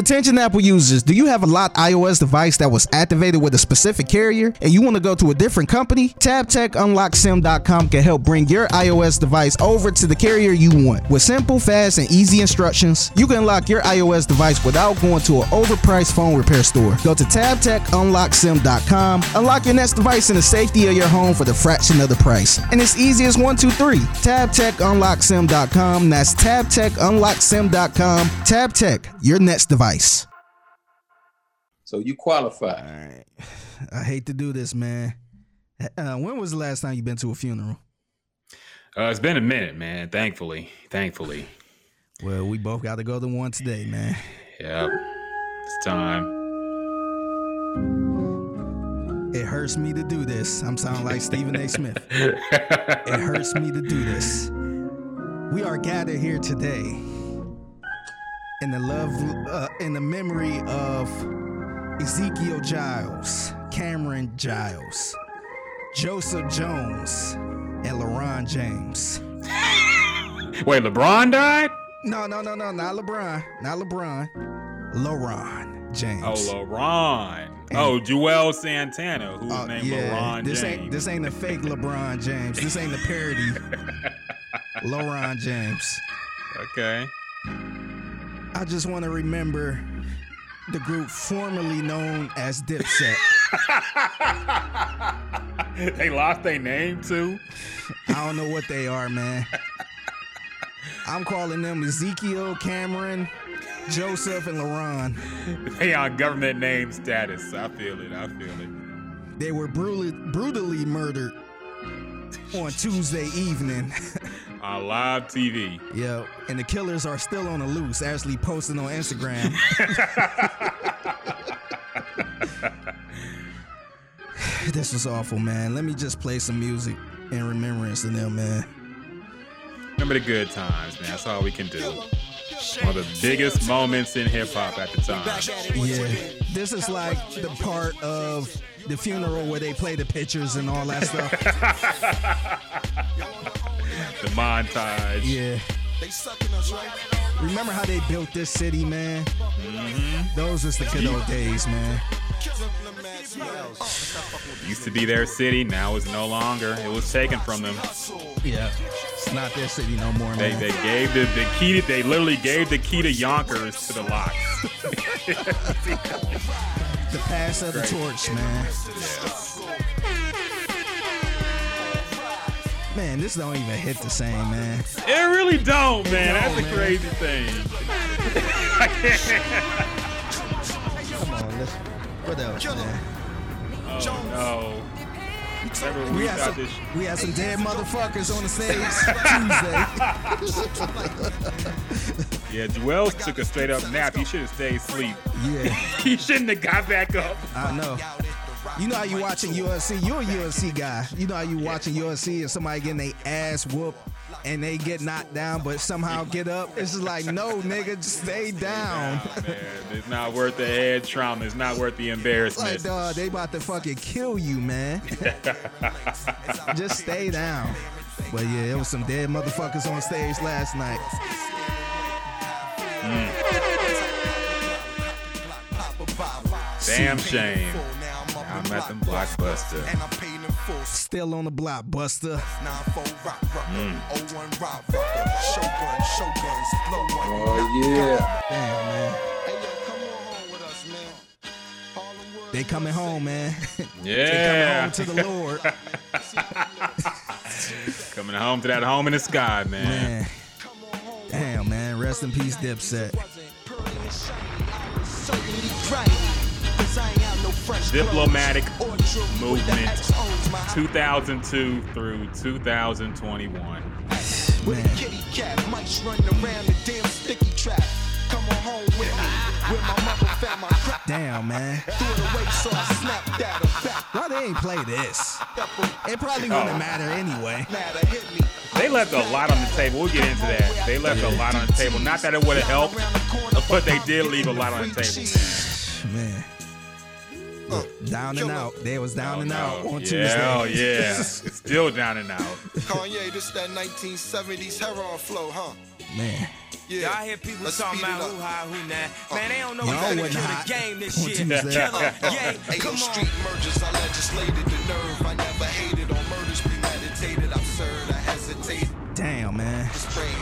Attention Apple users, do you have a locked iOS device that was activated with a specific carrier and you want to go to a different company? TabTechUnlockSim.com can help bring your iOS device over to the carrier you want. With simple, fast, and easy instructions, you can unlock your iOS device without going to an overpriced phone repair store. Go to TabTechUnlockSim.com, unlock your next device in the safety of your home for the fraction of the price. And it's easy as one, two, three. TabTechUnlockSim.com. That's TabTechUnlockSim.com. TabTech, your next device. So you qualify. All right. I hate to do this, man. Uh, when was the last time you been to a funeral? Uh, it's been a minute, man. Thankfully, thankfully. Well, we both got to go to one today, man. Yep, it's time. It hurts me to do this. I'm sounding like Stephen A. Smith. it hurts me to do this. We are gathered here today in the love, uh, in the memory of Ezekiel Giles, Cameron Giles, Joseph Jones, and LeBron James. Wait, LeBron died? No, no, no, no, not LeBron, not LeBron, LeBron James. Oh, LeBron. oh, Juelz Santana, who's Uh, named yeah, LeBron this James. ain't this ain't a fake LeBron James. This ain't a parody. LeBron James. Okay. I just want to remember the group formerly known as Dipset. they lost their name too. I don't know what they are, man. I'm calling them Ezekiel, Cameron, Joseph, and LaRon. They on government name status. I feel it. I feel it. They were brutally, brutally murdered on Tuesday evening. On live TV. yeah, and the killers are still on the loose, actually posting on Instagram. this was awful, man. Let me just play some music in remembrance of them, man. Remember the good times, man. That's all we can do. One of the biggest moments in hip hop at the time. Yeah, this is like the part of the funeral where they play the pictures and all that stuff. The montage. yeah. Remember how they built this city, man? Mm-hmm. Those was the good old days, man. Used to be their city. Now it's no longer. It was taken from them. Yeah, it's not their city no more, They man. they gave the, the key. To, they literally gave the key to Yonkers to the LOX. the pass of the Great. torch, man. Man, this don't even hit the same, man. It really don't, man. That's the crazy thing. Come on, let's. What else, man? Oh no. Remember We we had, some, this. we had some dead motherfuckers on the stage Tuesday. Yeah, Juelz took a straight up nap. He should have stayed asleep. Yeah, He shouldn't have got back up. I know. You know how you watching UFC? You're a UFC guy. You know how you watching UFC and somebody getting their ass whooped and they get knocked down, but somehow get up. It's just like, no, nigga, just stay down. Nah, man, it's not worth the head trauma. It's not worth the embarrassment. It's Like, dog, they about to fucking kill you, man. just stay down. But yeah, it was some dead motherfuckers on stage last night. Damn shame. I'm at the blockbuster. Still on the blockbuster. Oh yeah. Damn, man. They coming home, man. they coming home to the Lord. Coming home to that home in the sky, man. Man. Damn, man. Rest in peace, Dipset. Diplomatic movement 2002 through 2021. Man. Kitty cat, mice running around the damn sticky trap. Come on home with me, where my mother found my crap. Damn, man. Threw it away, so I snapped at her back. Why they ain't play this? It probably oh. wouldn't Oh. matter anyway. Matter hit me. They left a lot on the table. We'll get into that. They left a lot on the table. Not that it would have helped, but they did leave a lot on the table. Man. Down and out. They was down oh, and out on Tuesday. yeah, oh yeah. It's still down and out. Kanye, this that 1970s heroin flow, huh? Man. Yeah. Y'all hear people Let's talking speed it about up. who high, who not. Man, they don't know Y'all we finna kill the game this on year. Killer, yeah, Ain't come on. street mergers, I legislated the sake.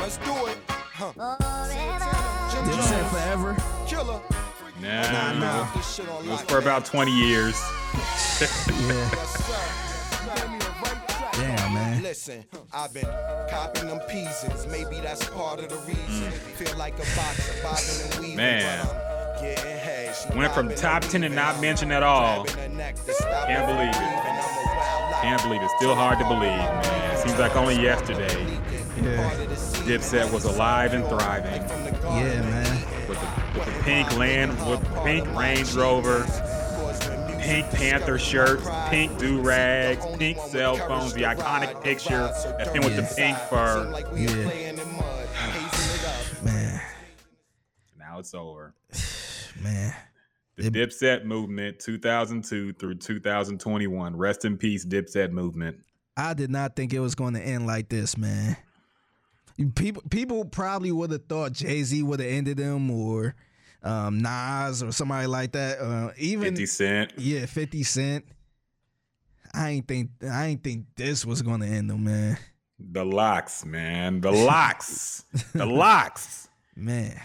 Let's do it. Huh. Jim Dipset Jones, forever. Killer. Nah, nah. This shit It was for about 20 years. Yeah. Yes, sir. Give me the right track. Damn, man. Listen, I've been copping them peasants. Maybe that's part of the reason. Mm. Feel like a boxer, bobbing and weaving. Man. But I'm getting hash. No Went from top 10 and not mentioned at all. Grabbing her neck to stop Can't believe it. breathing. I'm a wild life. Can't believe it. Still hard to believe, man. Seems like only yesterday Yeah. Part of the scene. Dipset was alive and thriving From the garden Yeah, man. with the, with the pink land, with pink Range Rover, pink Panther shirts, pink do rags, pink cell phones, the iconic picture of him with the pink fur. Yeah. Man. Now it's over. Man. The Dipset movement, 2002 through 2021. Rest in peace, Dipset movement. I did not think it was going to end like this, man. People people probably would have thought Jay Z would have ended him or um, Nas or somebody like that. Uh, even 50 Cent. yeah, Fifty Cent. I ain't think I ain't think this was going to end him, man. The LOX, man. The LOX. the LOX. Man,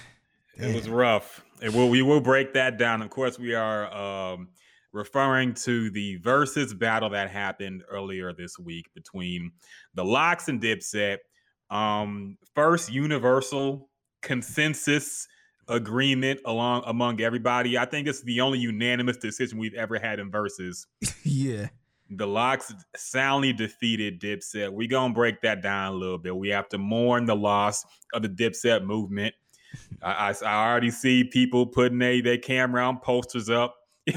It was rough. It will, we will break that down. Of course, we are um, referring to the versus battle that happened earlier this week between the LOX and Dipset. Um, first universal consensus agreement along among everybody. I think it's the only unanimous decision we've ever had in versus. yeah, The LOX soundly defeated Dipset. we gonna break that down a little bit. We have to mourn the loss of the Dipset movement. I, I, I already see people putting they, their Cam'ron posters up,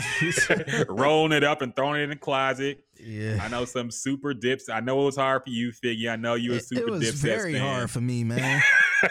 rolling it up and throwing it in the closet. yeah. I know some super dips. I know it was hard for you, Figgy. I know you were super it was very fan. hard for me, man.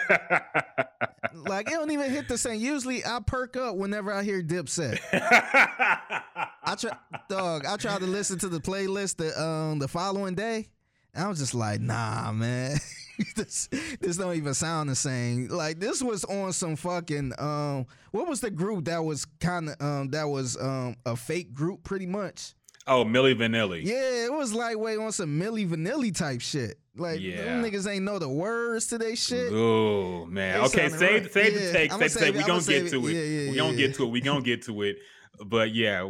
like it don't even hit the same. Usually, I perk up whenever I hear Dipset. I try, dog. I tried to listen to the playlist the um the following day. And I was just like, nah, man. this this don't even sound the same. Like this was on some fucking um. What was the group that was kind of um that was um a fake group pretty much. oh, Milli Vanilli. Yeah, it was like way on some Milli Vanilli type shit. Like Yeah. them niggas ain't know the words to they shit. Oh man. They Okay, save right. save Yeah, the take. Save the save take. We I'ma get it. to it. Yeah, yeah, we gonna get to it. We gonna get to it. But yeah,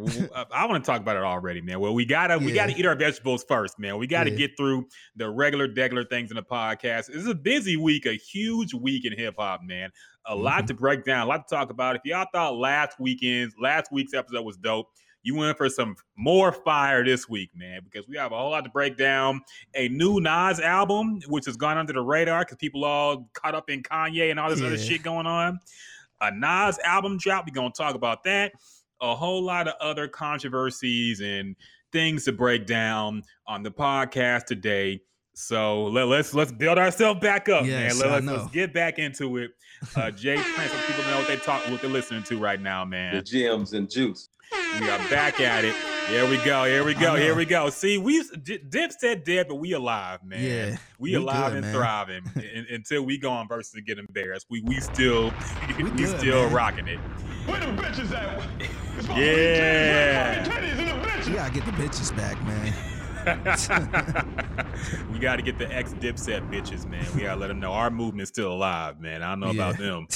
I want to talk about it already, man. Well, we gotta we gotta eat our vegetables first, man. We gotta Yeah. get through the regular degular things in the podcast. This is a busy week, a huge week in hip hop, man. A Mm-hmm. lot to break down, a lot to talk about. If y'all thought last weekend's last week's episode was dope, you went for some more fire this week, man, because we have a whole lot to break down. A new Nas album, which has gone under the radar because people all caught up in Kanye and all this other shit going on. A Nas album drop. We're gonna talk about that. A whole lot of other controversies and things to break down on the podcast today. So let, us let's build ourselves back up, Yes, man. I Let, us let's get back into it. Uh, Jay Prince, people know what they talk, what they're listening to right now, man. The gems and juice. We are back at it. Here we go. Here we go. Here we go. See, we D- Dipset dead, but we alive, man. Yeah, we, we alive good, and man. thriving un- until we go on versus and get embarrassed. We we still we, We good, still man. rocking it. Where the bitches at? It's Yeah. titties and the bitches. We gotta get the bitches back, man. we got to get the ex Dipset bitches, man. We got to let them know our movement's still alive, man. I don't know about them.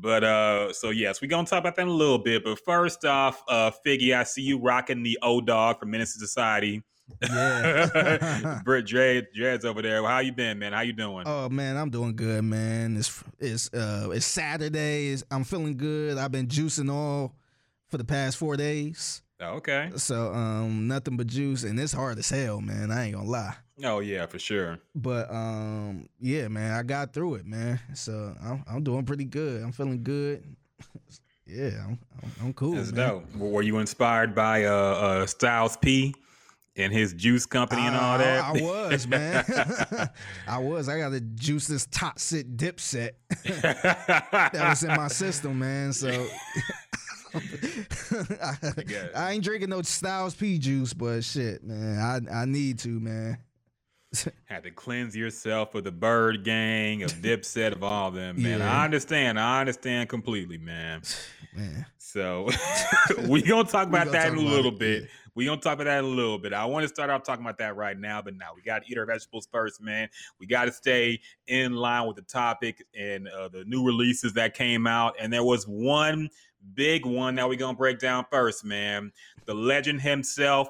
But uh, so yes, we're gonna talk about that in a little bit. But first off, uh, Figgy, I see you rocking the O-Dog from Menace Society. Yeah. Britt Dre, Dre's over there. How you been, man? How you doing? Oh man, I'm doing good, man. It's it's uh it's Saturday. It's, I'm feeling good. I've been juicing all for the past four days. Oh, okay. So um nothing but juice and it's hard as hell, man. I ain't gonna lie. Oh yeah, for sure. But um yeah, man, I got through it, man. So I'm I'm doing pretty good. I'm feeling good. yeah, I'm I'm, cool. That's man. dope. Were you inspired by uh, uh Styles P and his juice company and all that? I, I was, man. I was. I got to juice this toxic Dipset that was in my system, man. So I. I ain't drinking no Styles P juice, but shit, man, I I need to, man. Had to cleanse yourself of the Byrd Gang, of Dipset, of all them, man. Yeah. I understand. I understand completely, man. Man, So we gonna talk about gonna that talk in a little it, bit. We gonna talk about that in a little bit. I want to start off talking about that right now, but now we got to eat our vegetables first, man. We got to stay in line with the topic and uh, the new releases that came out. And there was one big one that we gonna break down first, man. The legend himself,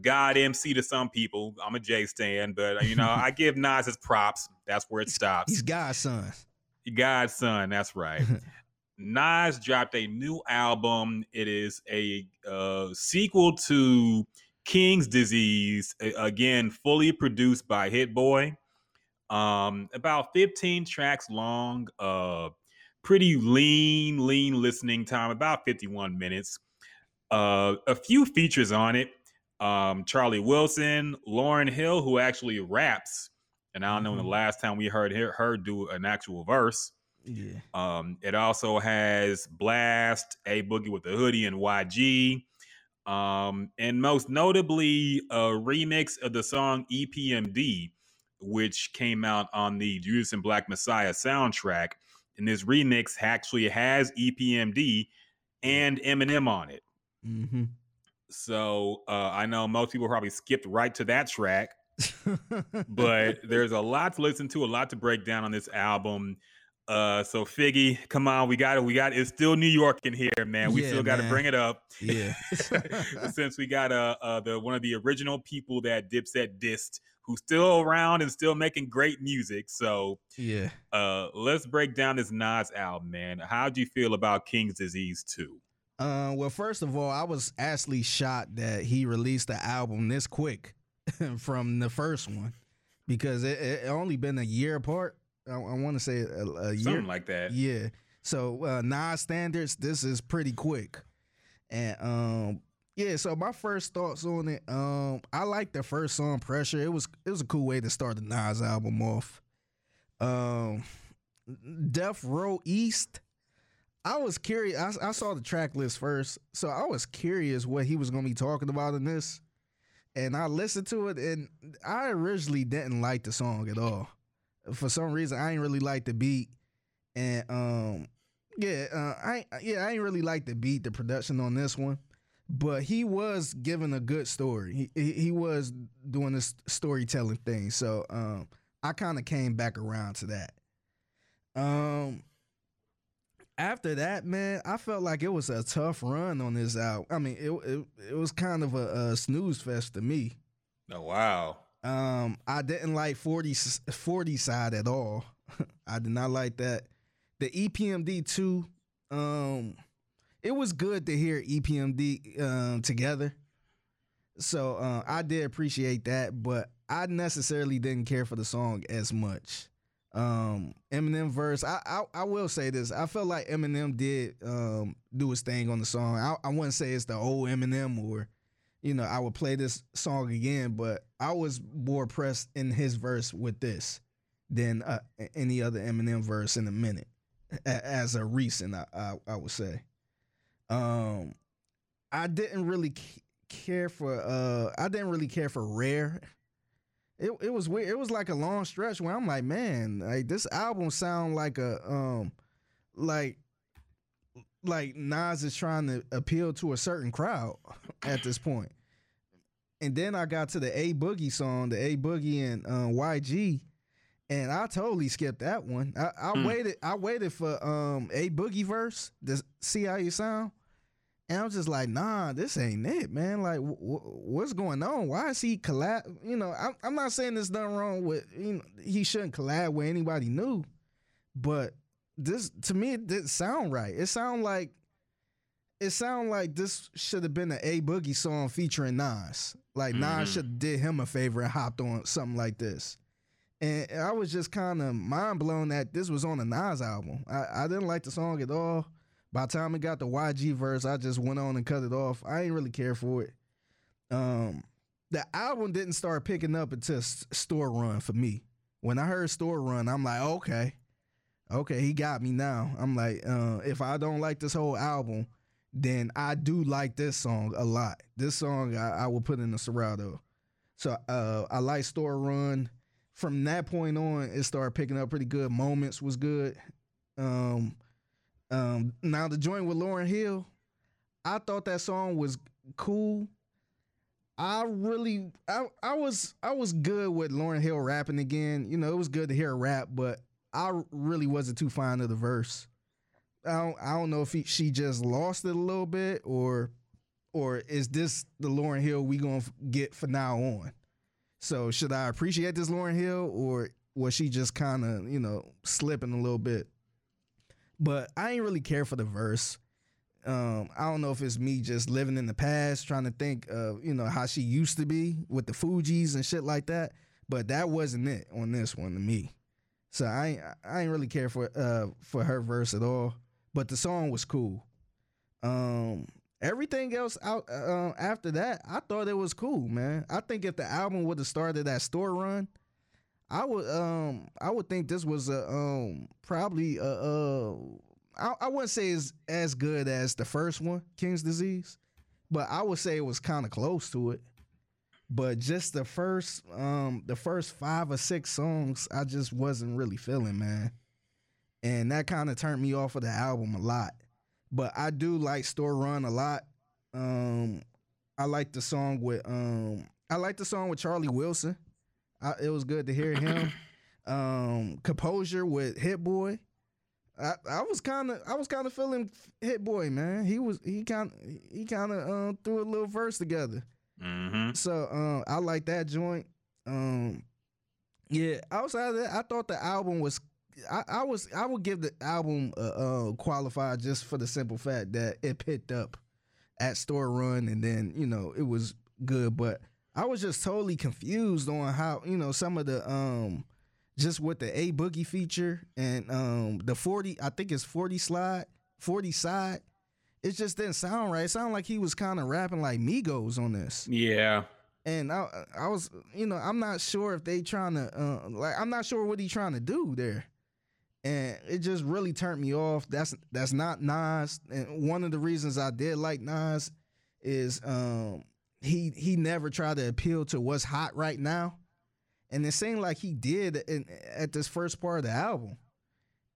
God MC to some people. I'm a J stand, but you know I give Nas his props. That's where it stops. he's God's son. God's son. That's right. Nas dropped a new album. It is a uh, sequel to King's Disease. Again, fully produced by Hit Boy. Um, about 15 tracks long. Uh, pretty lean, lean listening time. About 51 minutes. Uh, a few features on it. Um, Charlie Wilson, Lauryn Hill, who actually raps. And I don't know when the last time we heard her, her do an actual verse. Yeah. Um, it also has Blxst, A Boogie with the Hoodie, and YG. Um, and most notably, a remix of the song EPMD, which came out on the Judas and Black Messiah soundtrack. And this remix actually has EPMD and Eminem on it. Mm-hmm. So uh, I know most people probably skipped right to that track but there's a lot to listen to, a lot to break down on this album. Uh, so Figgy, come on, we got it. We got it. it's still New York in here, man. We Yeah, still got to bring it up. yeah. Since we got uh, uh the one of the original people that Dipset dissed, who's still around and still making great music. So yeah. uh, let's break down this Nas album, man. How'd you feel about King's Disease 2? Uh, well, first of all, I was actually shocked that he released the album this quick from the first one because it, it only been a year apart. I, I want to say a, a year. Something like that. Yeah. So uh Nas standards, this is pretty quick. And um yeah, so my first thoughts on it, um, I like the first song Pressure. It was it was a cool way to start the Nas album off. Um Death Row East. I was curious. I, I saw the track list first, so I was curious what he was gonna be talking about in this. And I listened to it, and I originally didn't like the song at all. For some reason, I ain't really like the beat, and um, yeah, uh, I yeah, I ain't really like the beat, the production on this one. But he was giving a good story. He, he was doing this storytelling thing. So um, I kind of came back around to that. Um, after that, man, I felt like it was a tough run on this album. I mean, it it, it was kind of a, a snooze fest to me. Oh wow. Um, I didn't like 40, 40 side at all. I did not like that. The EPMD two, um, it was good to hear EPMD um together. So uh, I did appreciate that, but I necessarily didn't care for the song as much. Um, Eminem verse, I, I I will say this. I felt like Eminem did um do his thing on the song. I, I wouldn't say it's the old Eminem or you know, I would play this song again, but I was more pressed in his verse with this than uh, any other Eminem verse in a minute, as a recent, I, I, I would say. Um, I didn't really care for, uh, I didn't really care for Rare. It, it was weird. It was like a long stretch where I'm like, man, like this album sound like a, um, like like Nas is trying to appeal to a certain crowd at this point. And then I got to the A Boogie song, the A Boogie and uh, YG, and I totally skipped that one. I, I Hmm. waited, I waited for um A Boogie verse to see how you sound, and I was just like, nah, this ain't it, man. Like, wh- wh- what's going on? Why is he collab? You know, I'm, I'm not saying there's nothing wrong with you know he shouldn't collab with anybody new, but this to me it didn't sound right. It sound like it sound like this should have been an A Boogie song featuring Nas. Like Nas Mhm. should have did him a favor and hopped on something like this. And I was just kind of mind blown that this was on a Nas album. I, I didn't like the song at all. By the time it got the YG verse, I just went on and cut it off. I ain't really care for it. Um, the album didn't start picking up until S- Store Run for me. When I heard Store Run, I'm like, okay, okay, he got me now. I'm like, uh, if I don't like this whole album, then I do like this song a lot. This song I, I will put in the Serato. So uh, I like Store Run. From that point on, it started picking up pretty good. Moments was good. Um, um, now the joint with Lauryn Hill, I thought that song was cool. I really, I, I was, I was good with Lauryn Hill rapping again. You know, it was good to hear her rap, but I really wasn't too fond of the verse. I don't, I don't know if he, she just lost it a little bit, or, or is this the Lauryn Hill we gonna get for now on? So should I appreciate this Lauryn Hill, or was she just kind of, you know, slipping a little bit? But I ain't really care for the verse. Um, I don't know if it's me just living in the past, trying to think of, you know, how she used to be with the Fugees and shit like that. But that wasn't it on this one to me. So I ain't, I ain't really care for uh for her verse at all. But the song was cool. Um, everything else out uh, after that, I thought it was cool, man. I think if the album would have started that store run, I would um I would think this was a um probably a uh I, I wouldn't say it's as good as the first one, King's Disease, but I would say it was kind of close to it. But just the first um the first five or six songs, I just wasn't really feeling, man. And that kind of turned me off of the album a lot. But I do like Store Run a lot. Um I like the song with um I like the song with Charlie Wilson. I, it was good to hear him. um Composure with Hit Boy. I, I was kind of I was kind of feeling Hit Boy, man. He was he kind he kind of uh, threw a little verse together. Mm-hmm. So um, I like that joint. Um, yeah. Outside of that, I thought the album was. I, I was I would give the album a, uh qualified just for the simple fact that it picked up at Store Run and then you know it was good, but I was just totally confused on how you know some of the um just with the A Boogie feature and um the 40 I think it's 40 slide 40 side it just didn't sound right. It sounded like he was kind of rapping like Migos on this. Yeah. And I I was you know I'm not sure if they trying to uh, like I'm not sure what he trying to do there. And it just really turned me off. That's that's not Nas. And one of the reasons I did like Nas is um he he never tried to appeal to what's hot right now. And it seemed like he did in, at this first part of the album.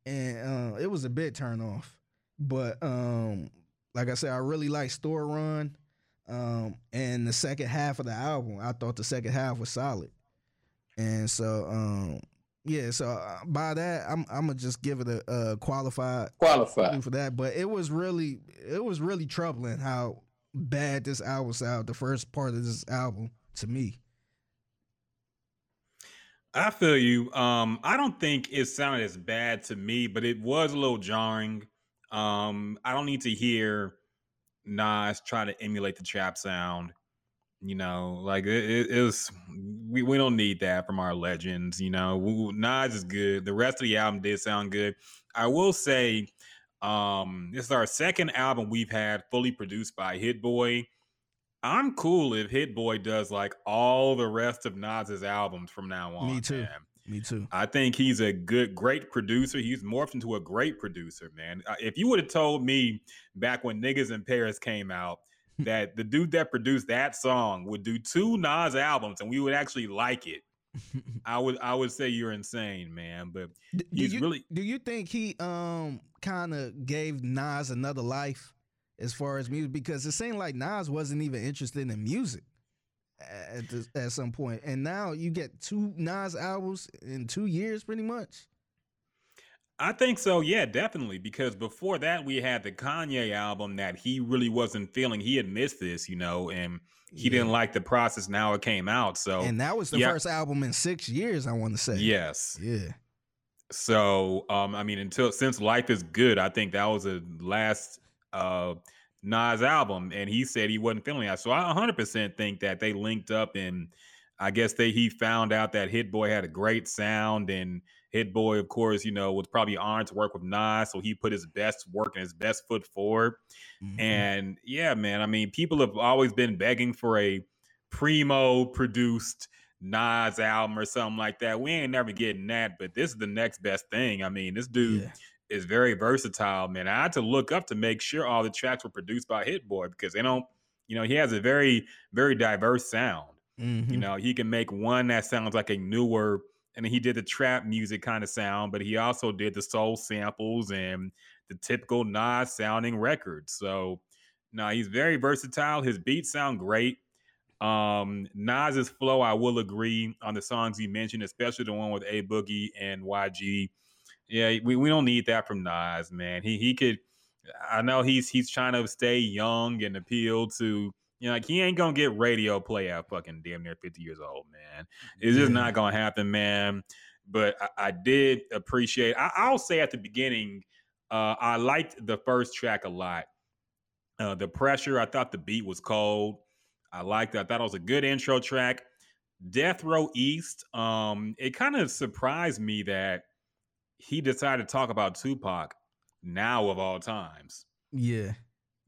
And uh, it was a bit turn off. But um like I said, I really like Store Run. Um, and the second half of the album, I thought the second half was solid. And so, um, yeah, so uh, by that, I'm I'm gonna just give it a, a qualified Qualified. for that. But it was really it was really troubling how bad this album sound, The first part of this album to me. I feel you. Um, I don't think it sounded as bad to me, but it was a little jarring. Um, I don't need to hear Nas try to emulate the trap sound. You know, like it, it, it was. We, we don't need that from our legends. You know, we, Nas is good. The rest of the album did sound good. I will say, um, this is our second album we've had fully produced by Hit Boy. I'm cool if Hit Boy does like all the rest of Nas's albums from now on. Me too. man. Me too. I think he's a good, great producer. He's morphed into a great producer, man. Uh, If you would have told me back when Niggas in Paris came out that the dude that produced that song would do two Nas albums and we would actually like it, I would I would say you're insane, man. But do he's you, really do you think he um kind of gave Nas another life as far as music because it seemed like Nas wasn't even interested in music at this, at some point, and now you get two Nas albums in two years, pretty much. I think so, yeah, definitely. Because before that, we had the Kanye album that he really wasn't feeling. He had missed this, you know, and he didn't like the process. Now it came out, so and that was the yeah. first album in six years. I want to say. yes. Yeah. So, um, I mean, until since Life is Good, I think that was the last uh Nas album, and he said he wasn't feeling that. So I 100% think that they linked up, and I guess they he found out that Hit Boy had a great sound, and Hit Boy, of course, you know, was probably honored to work with Nas, so he put his best work and his best foot forward. Mhm. And yeah, man, I mean, people have always been begging for a primo produced Nas album or something like that. We ain't never getting that, but this is the next best thing. I mean, this dude Yeah. is very versatile, man. I had to look up to make sure all the tracks were produced by Hit Boy because they don't, you know, he has a very, very diverse sound. Mhm. You know, he can make one that sounds like a newer, and he did the trap music kind of sound, but he also did the soul samples and the typical Nas sounding records. So, no, he's very versatile. His beats sound great. Um, Nas's flow, I will agree on the songs you mentioned, especially the one with A Boogie and YG. Yeah, we, we don't need that from Nas, man. He he could. I know he's he's trying to stay young and appeal to you know, like he ain't gonna get radio play at fucking damn near 50 years old, man. It's just not gonna happen, man. But I, I did appreciate. I, I'll say at the beginning, uh, I liked the first track a lot. Uh, the pressure, I thought the beat was cold. I liked it. I thought it was a good intro track. Death Row East. Um, it kind of surprised me that he decided to talk about Tupac now of all times Yeah.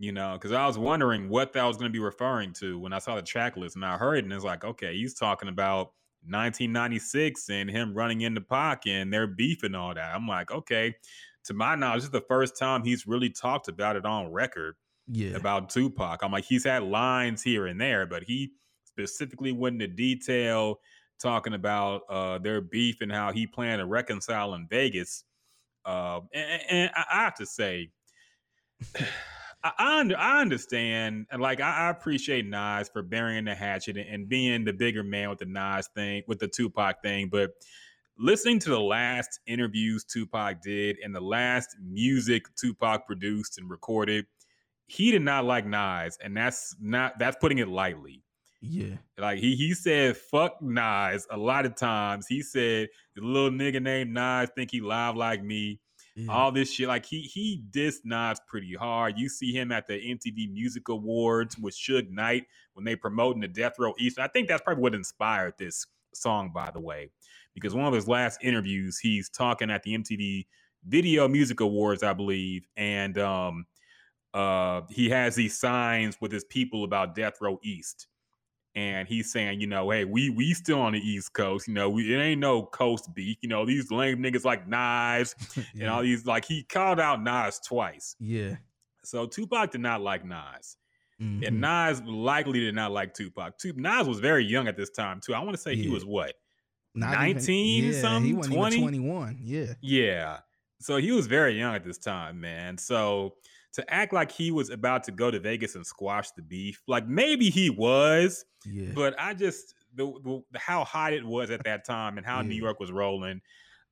You know, because I was wondering what that was going to be referring to when I saw the track list, and I heard it, and it's like, okay, he's talking about 1996 and him running into Pac and their beef and all that. I'm like, okay, to my knowledge, this is the first time he's really talked about it on record Yeah. about Tupac. I'm like, he's had lines here and there, but he specifically went into detail talking about uh, their beef and how he planned to reconcile in Vegas. Uh, and, and I I have to say, I, I, under, I understand, and like I, I appreciate Nas for burying the hatchet and, and being the bigger man with the Nas thing, with the Tupac thing. But listening to the last interviews Tupac did and the last music Tupac produced and recorded, he did not like Nas, and that's not that's putting it lightly. Yeah. Like he he said, "Fuck Nas" a lot of times. He said, "The little nigga named Nas think he live like me." Yeah. all this shit. Like he he dissed Nas pretty hard. You see him at the MTV Music Awards with Suge Knight when they promoting the Death Row East. I think that's probably what inspired this song, by the way, because one of his last interviews, he's talking at the MTV Video Music Awards, I believe, and um uh he has these signs with his people about Death Row East. And he's saying, you know, hey, we we still on the East Coast. You know, we, it ain't no coast beef. You know, these lame niggas like Knives and all these like he called out Nas twice. Yeah. So Tupac did not like Nas, Mhm. and Nas likely did not like Tupac. Tu- Nas was very young at this time too. I want to say he was what? Not 19 yeah, He something, wasn't 20? even 21. Yeah. Yeah. So he was very young at this time, man. So to act like he was about to go to Vegas and squash the beef, like maybe he was, Yeah. but I just the, the how hot it was at that time and how New York was rolling.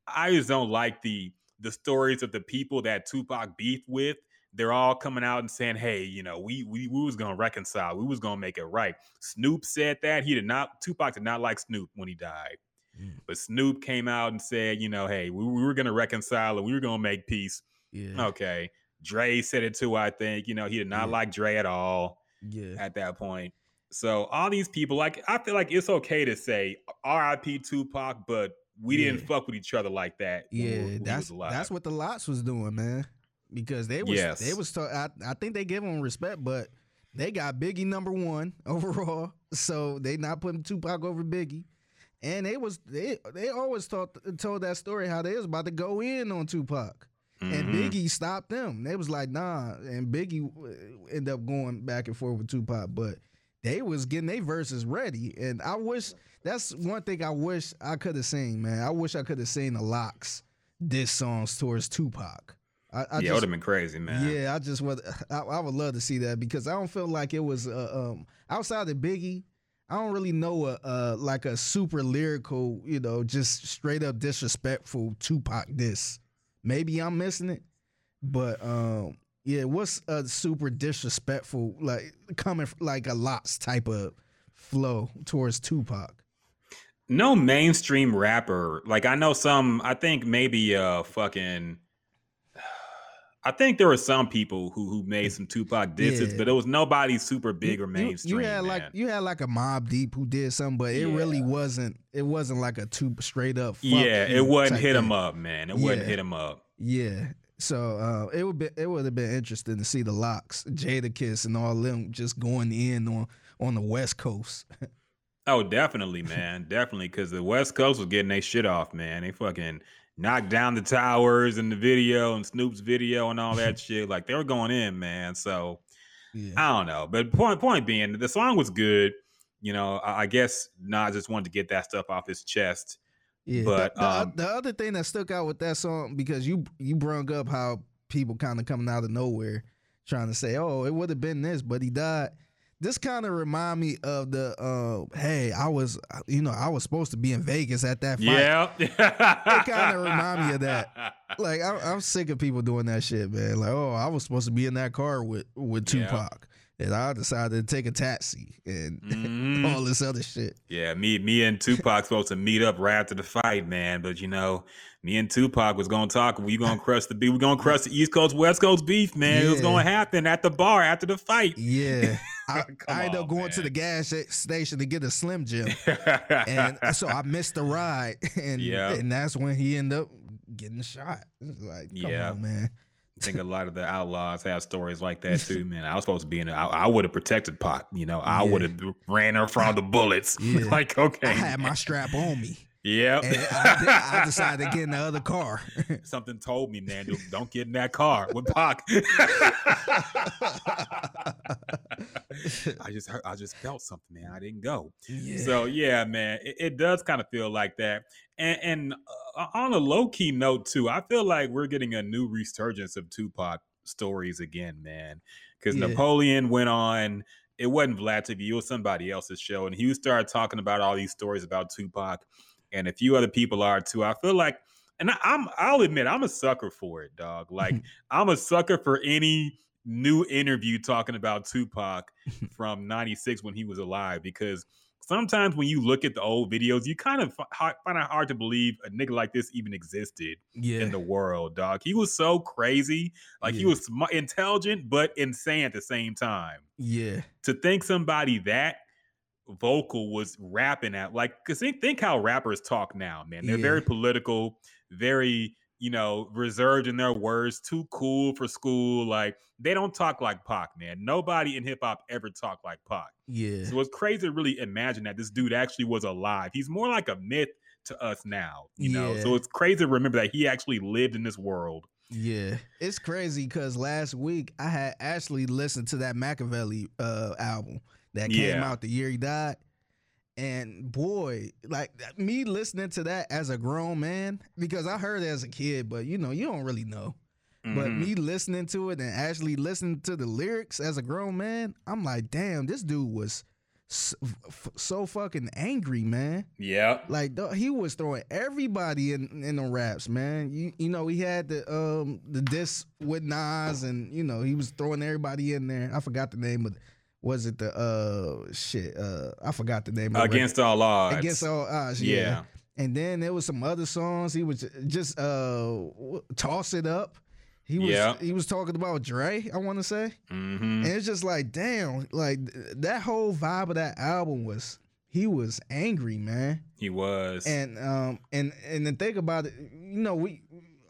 I just don't like the the stories of the people that Tupac beefed with. They're all coming out and saying, "Hey, you know, we we, we was gonna reconcile. We was gonna make it right." Snoop said that he did not. Tupac did not like Snoop when he died, Mm. but Snoop came out and said, "You know, hey, we, we were gonna reconcile and we were gonna make peace." yeah. Okay, Dre said it too. I think you know he did not Yeah. like Dre at all Yeah. at that point. So all these people, like, I feel like it's okay to say R.I.P. Tupac, but we didn't fuck with each other like that. we- Yeah, when he that's that's what the LOX was doing, man. Because they was they was I, I think they give them respect, but they got Biggie number one overall, so they not putting Tupac over Biggie. And they was they they always taught told that story how they was about to go in on Tupac, and Mhm. Biggie stopped them. They was like nah, and Biggie uh, ended up going back and forth with Tupac, but they was getting their verses ready. And I wish that's one thing I wish I could have seen, man. I wish I could have seen the LOX diss songs towards Tupac. I, I yeah, it would have been crazy, man. yeah, I just would. I, I would love to see that because I don't feel like it was uh, um outside of Biggie. I don't really know a uh like a super lyrical, you know, just straight up disrespectful Tupac diss. Maybe I'm missing it, but um yeah, what's a super disrespectful like coming like a LOX type of flow towards Tupac? No mainstream rapper. Like I know some. I think maybe uh fucking. I think there were some people who who made some Tupac disses, Yeah. but it was nobody super big You- or mainstream. You, had like you had like a Mobb Deep who did something, but it really wasn't. It wasn't like a two straight up. fuck yeah, it wasn't hit him up, man. It wasn't hit him up. Yeah. So uh, it would be it would have been interesting to see the LOX, Jada Kiss, and all them just going in on on the West Coast. Oh, definitely, man. definitely. Cause the West Coast was getting their shit off, man. They fucking knocked down the towers and the video and Snoop's video and all that shit. Like they were going in, man. So Yeah. I don't know. But point point being, the song was good. You know, I, I guess Nas just wanted to get that stuff off his chest. Yeah, But, the, the, um, the other thing that stuck out with that song because you you brung up how people kind of coming out of nowhere trying to say, "Oh, it would have been this, but he died." This kind of remind me of the, uh, "Hey, I was, you know, I was supposed to be in Vegas at that fight." Yeah. it kinda remind me of that. Like I'm, I'm sick of people doing that shit, man. Like, oh, I was supposed to be in that car with with. Tupac, and I decided to take a taxi and Mhm. all this other shit. Yeah, me, me and Tupac supposed to meet up right after the fight, man. But you know, me and Tupac was gonna talk. We gonna crush the beef. We gonna crush the East Coast West Coast beef, man. It was gonna happen at the bar after the fight. Yeah, I, I ended up going to the gas station to get a Slim Jim, and so I missed the ride, and Yeah. and that's when he ended up getting shot. Like, come Yeah. on, man. I think a lot of the Outlawz have stories like that too, man. I was supposed to be in. it. I, would have protected Pac. You know, I Yeah. would have ran her from the bullets. Yeah. like okay, I had my strap on me, Yep. and I, I decided to get in the other car. Something told me, man, don't- don't get in that car with Pac. I just heard, I just felt something, man. I didn't go. yeah. So yeah, man, it, it does kind of feel like that. And, and uh, on a low key note too, I feel like we're getting a new resurgence of Tupac stories again, man. Because Yeah. Napoleon went on. It wasn't Vlad TV. It was somebody else's show, and he started talking about all these stories about Tupac, and a few other people are too. I feel like, and I, I'm, I'll admit, I'm a sucker for it, dog. Like I'm a sucker for any new interview talking about Tupac from 96 when he was alive because sometimes when you look at the old videos, you kind of find it hard to believe a nigga like this even existed yeah, in the world, dog. He was so crazy. Like he was sm- intelligent but insane at the same time. yeah, To think somebody that vocal was rapping at like cuz think, think how rappers talk now, man. They're Yeah. very political, very you know, reserved in their words, too cool for school. Like they don't talk like Pac, man. Nobody in hip hop ever talked like Pac. yeah, So it's crazy to really imagine that this dude actually was alive. He's more like a myth to us now, you know. So it's crazy to remember that he actually lived in this world. yeah. It's crazy because last week I had actually listened to that Makaveli uh, album that came Yeah. out the year he died. And boy, like me listening to that as a grown man, because I heard it as a kid, but you know, you don't really know. But Mhm. me listening to it and actually listening to the lyrics as a grown man, I'm like, damn, this dude was so, so fucking angry, man. yeah, Like he was throwing everybody in in the raps, man. You you know he had the um the diss with Nas, and you know he was throwing everybody in there. I forgot the name of was it the uh shit uh I forgot the name of the record. against all odds. against all odds, yeah. yeah. And then there was some other songs. He was just uh toss it up. He was Yeah. he was talking about Dre. I want to say. hmm And it's just like, damn, like that whole vibe of that album was he was angry, man. He was. And um and and then think about it, you know, we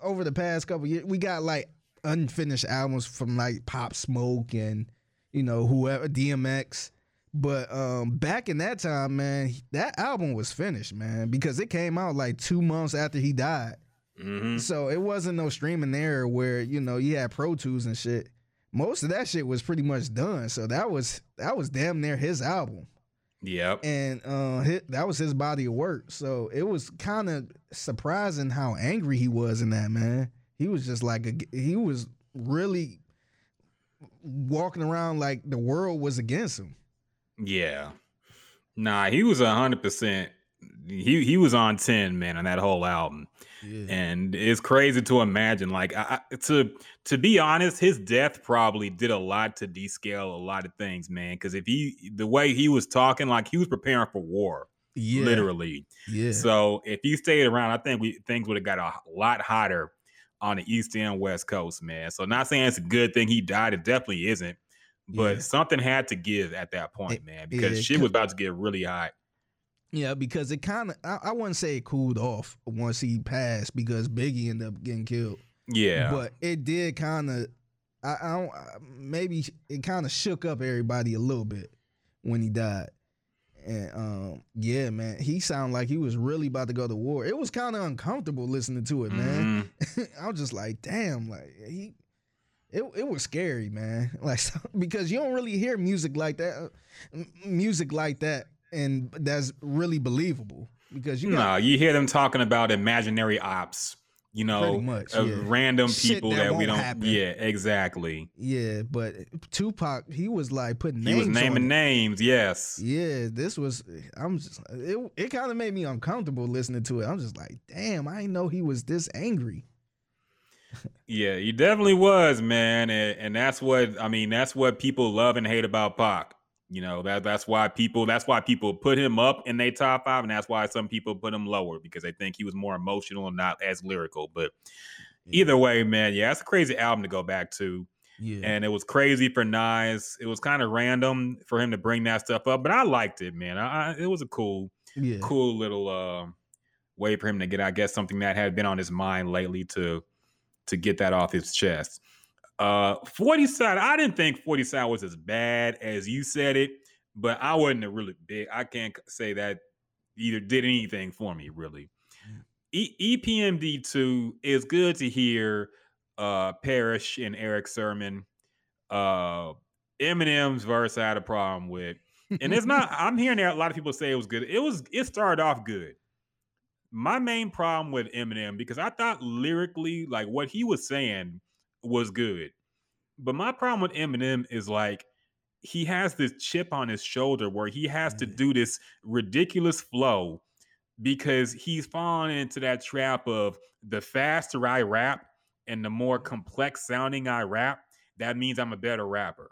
over the past couple years we got like unfinished albums from like Pop Smoke and you know whoever DMX. But um back in that time, man, that album was finished, man, because it came out like two months after he died. Mhm. So it wasn't no streaming there where you know you had Pro Tools and shit. Most of that shit was pretty much done. So that was that was damn near his album, Yep. and uh, hi that was his body of work. So it was kind of surprising how angry he was in that man. He was just like a, he was really walking around like the world was against him. Yeah. Nah, he was a hundred percent. He he was on ten, man, on that whole album. Yeah, and it's crazy to imagine like I, to to be honest his death probably did a lot to descale a lot of things man because if he the way he was talking like he was preparing for war yeah, literally yeah, so if he stayed around i think we things would have got a lot hotter on the east and west coast man so not saying it's a good thing he died it definitely isn't but Yeah. something had to give at that point man because yeah, shit was about to get really hot Yeah, because it kind of I, I wouldn't say it cooled off once he passed because Biggie ended up getting killed. yeah But it did kind of I, I don't I- maybe it kind of shook up everybody a little bit when he died. And um, yeah, man, he sounded like he was really about to go to war. It was kind of uncomfortable listening to it, man. Mhm. I was just like, damn, like he, it it was scary, man. Like so- because you don't really hear music like that, uh, music like that, and that's really believable because you No, got you hear them talking about imaginary ops, you know, much, of yeah. random people that that, we don't. happen. Yeah, exactly. yeah, but Tupac, he was like putting names. He was naming names. Yes. Yeah, this was. I'm just. It it kind of made me uncomfortable listening to it. I'm just like, damn, I didn't know he was this angry. Yeah, he definitely was, man, and, and that's what I mean. That's what people love and hate about Pac. You know that that's why people that's why people put him up in their top five, and that's why some people put him lower because they think he was more emotional and not as lyrical. But either way, man, yeah, it's a crazy album to go back to, Yeah, and it was crazy for Nas. It was kind of random for him to bring that stuff up, but I liked it, man. I, I, it was a cool, yeah, cool little uh, way for him to get, I guess, something that had been on his mind lately to to get that off his chest. Uh, 40 side, I didn't think 40 side was as bad as you said it, but I wasn't a really big. I can't say that either did anything for me really. E- EPMD2 is good to hear uh Parrish and Erick Sermon. Uh Eminem's verse I had a problem with. And it's not I'm hearing a lot of people say it was good. It was it started off good. My main problem with Eminem, because I thought lyrically, like what he was saying was good. But my problem with Eminem is like he has this chip on his shoulder where he has to mm. do this ridiculous flow because he's fallen into that trap of the faster I rap and the more mm. complex sounding I rap, that means I'm a better rapper.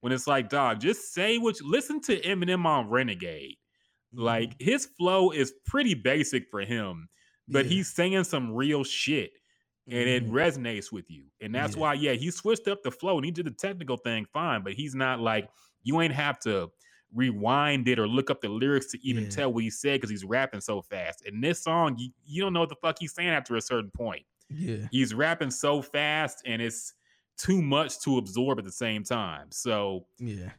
When it's like, dog, just say what you listen to Eminem on Renegade. Like mm. his flow is pretty basic for him, but Yeah. he's saying some real shit and it Mhm. resonates with you. And that's Yeah. why, yeah, he switched up the flow and he did the technical thing fine, but he's not like you ain't have to rewind it or look up the lyrics to even Yeah. tell what he said because he's rapping so fast. In this song, you, you don't know what the fuck he's saying after a certain point. yeah, He's rapping so fast and it's too much to absorb at the same time. So, yeah,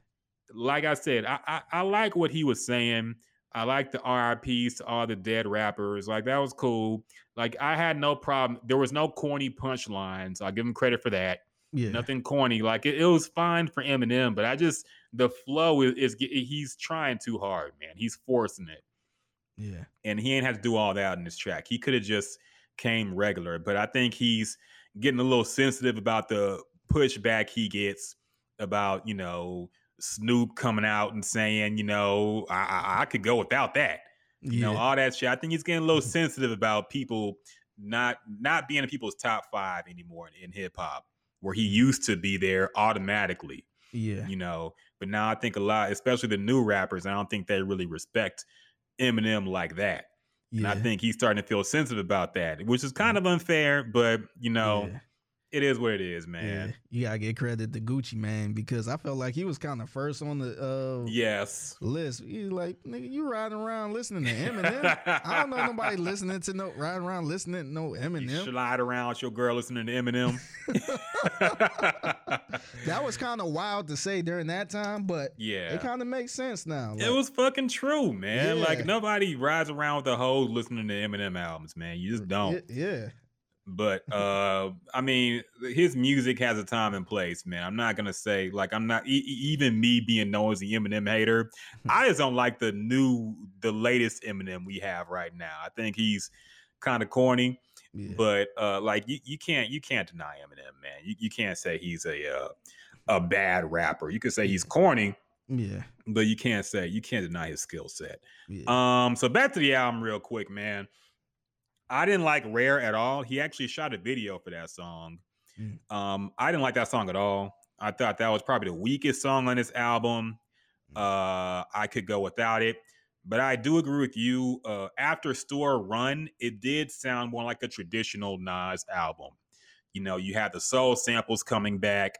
like I said, I, I, I like what he was saying. I like the RIPs to all the dead rappers. Like that was cool. Like I had no problem. There was no corny punchlines. I give him credit for that. yeah, Nothing corny. Like it, it was fine for Eminem, but I just the flow is, is he's trying too hard, man. He's forcing it, yeah, and he ain't had to do all that in this track. He could have just came regular, but I think he's getting a little sensitive about the pushback he gets about you know Snoop coming out and saying you know I I, I could go without that you know all that shit. I think he's getting a little sensitive about people not not being in people's top five anymore in, in hip hop, where he mm-hmm. used to be there automatically. yeah, You know, but now I think a lot, especially the new rappers, I don't think they really respect Eminem like that. Yeah. And I think he's starting to feel sensitive about that, which is kind mm. of unfair, but you know, yeah. It is what it is, man. Yeah, you gotta get credit to Gucci Mane because I felt like he was kind of first on the uh, Yes. list. He like, nigga, you riding around listening to Eminem? I don't know nobody listening to no riding around listening to no You Eminem. slide around with your girl listening to Eminem. That was kind of wild to say during that time, but yeah. it kind of makes sense now. It was fucking true, man. Yeah. Like nobody rides around with the hose listening to Eminem albums, man. You just don't. yeah, But uh I mean, his music has a time and place, man. I'm not gonna say like I'm not e- even me being known as the Eminem hater. I just don't like the new, the latest Eminem we have right now. I think he's kind of corny, yeah, but uh like you, you can't you can't deny Eminem, man. You, you can't say he's a uh, a bad rapper. You could say he's corny, yeah, but you can't say you can't deny his skill set. yeah. Um, so back to the album real quick, man. I didn't like Rare at all. He actually shot a video for that song. Mm. Um, I didn't like that song at all. I thought that was probably the weakest song on this album. Uh, I could go without it. But I do agree with you. Uh, after Store Run, it did sound more like a traditional Nas album. You know, you had the soul samples coming back.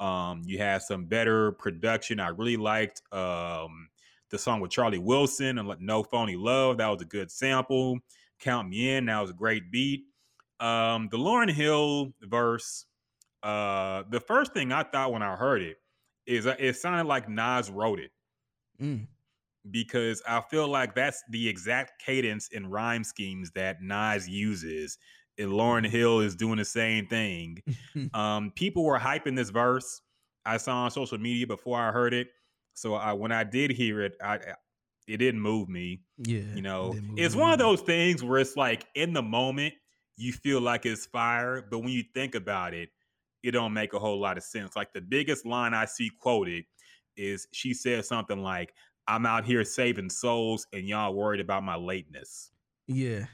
Um, you had some better production. I really liked um the song with Charlie Wilson and No Phony Love. That was a good sample. Count Me In. That was a great beat. Um, the Lauryn Hill verse. Uh, the first thing I thought when I heard it is that it sounded like Nas wrote it. Mm. because I feel like that's the exact cadence and rhyme schemes that Nas uses. And Lauryn Hill is doing the same thing. um, people were hyping this verse. I saw on social media before I heard it. So I, when I did hear it, I it didn't move me. Yeah, You know, didn't it's me one of those things where it's like in the moment you feel like it's fire, but when you think about it, it don't make a whole lot of sense. Like the biggest line I see quoted is she said something like, "I'm out here saving souls, and y'all worried about my lateness." Yeah,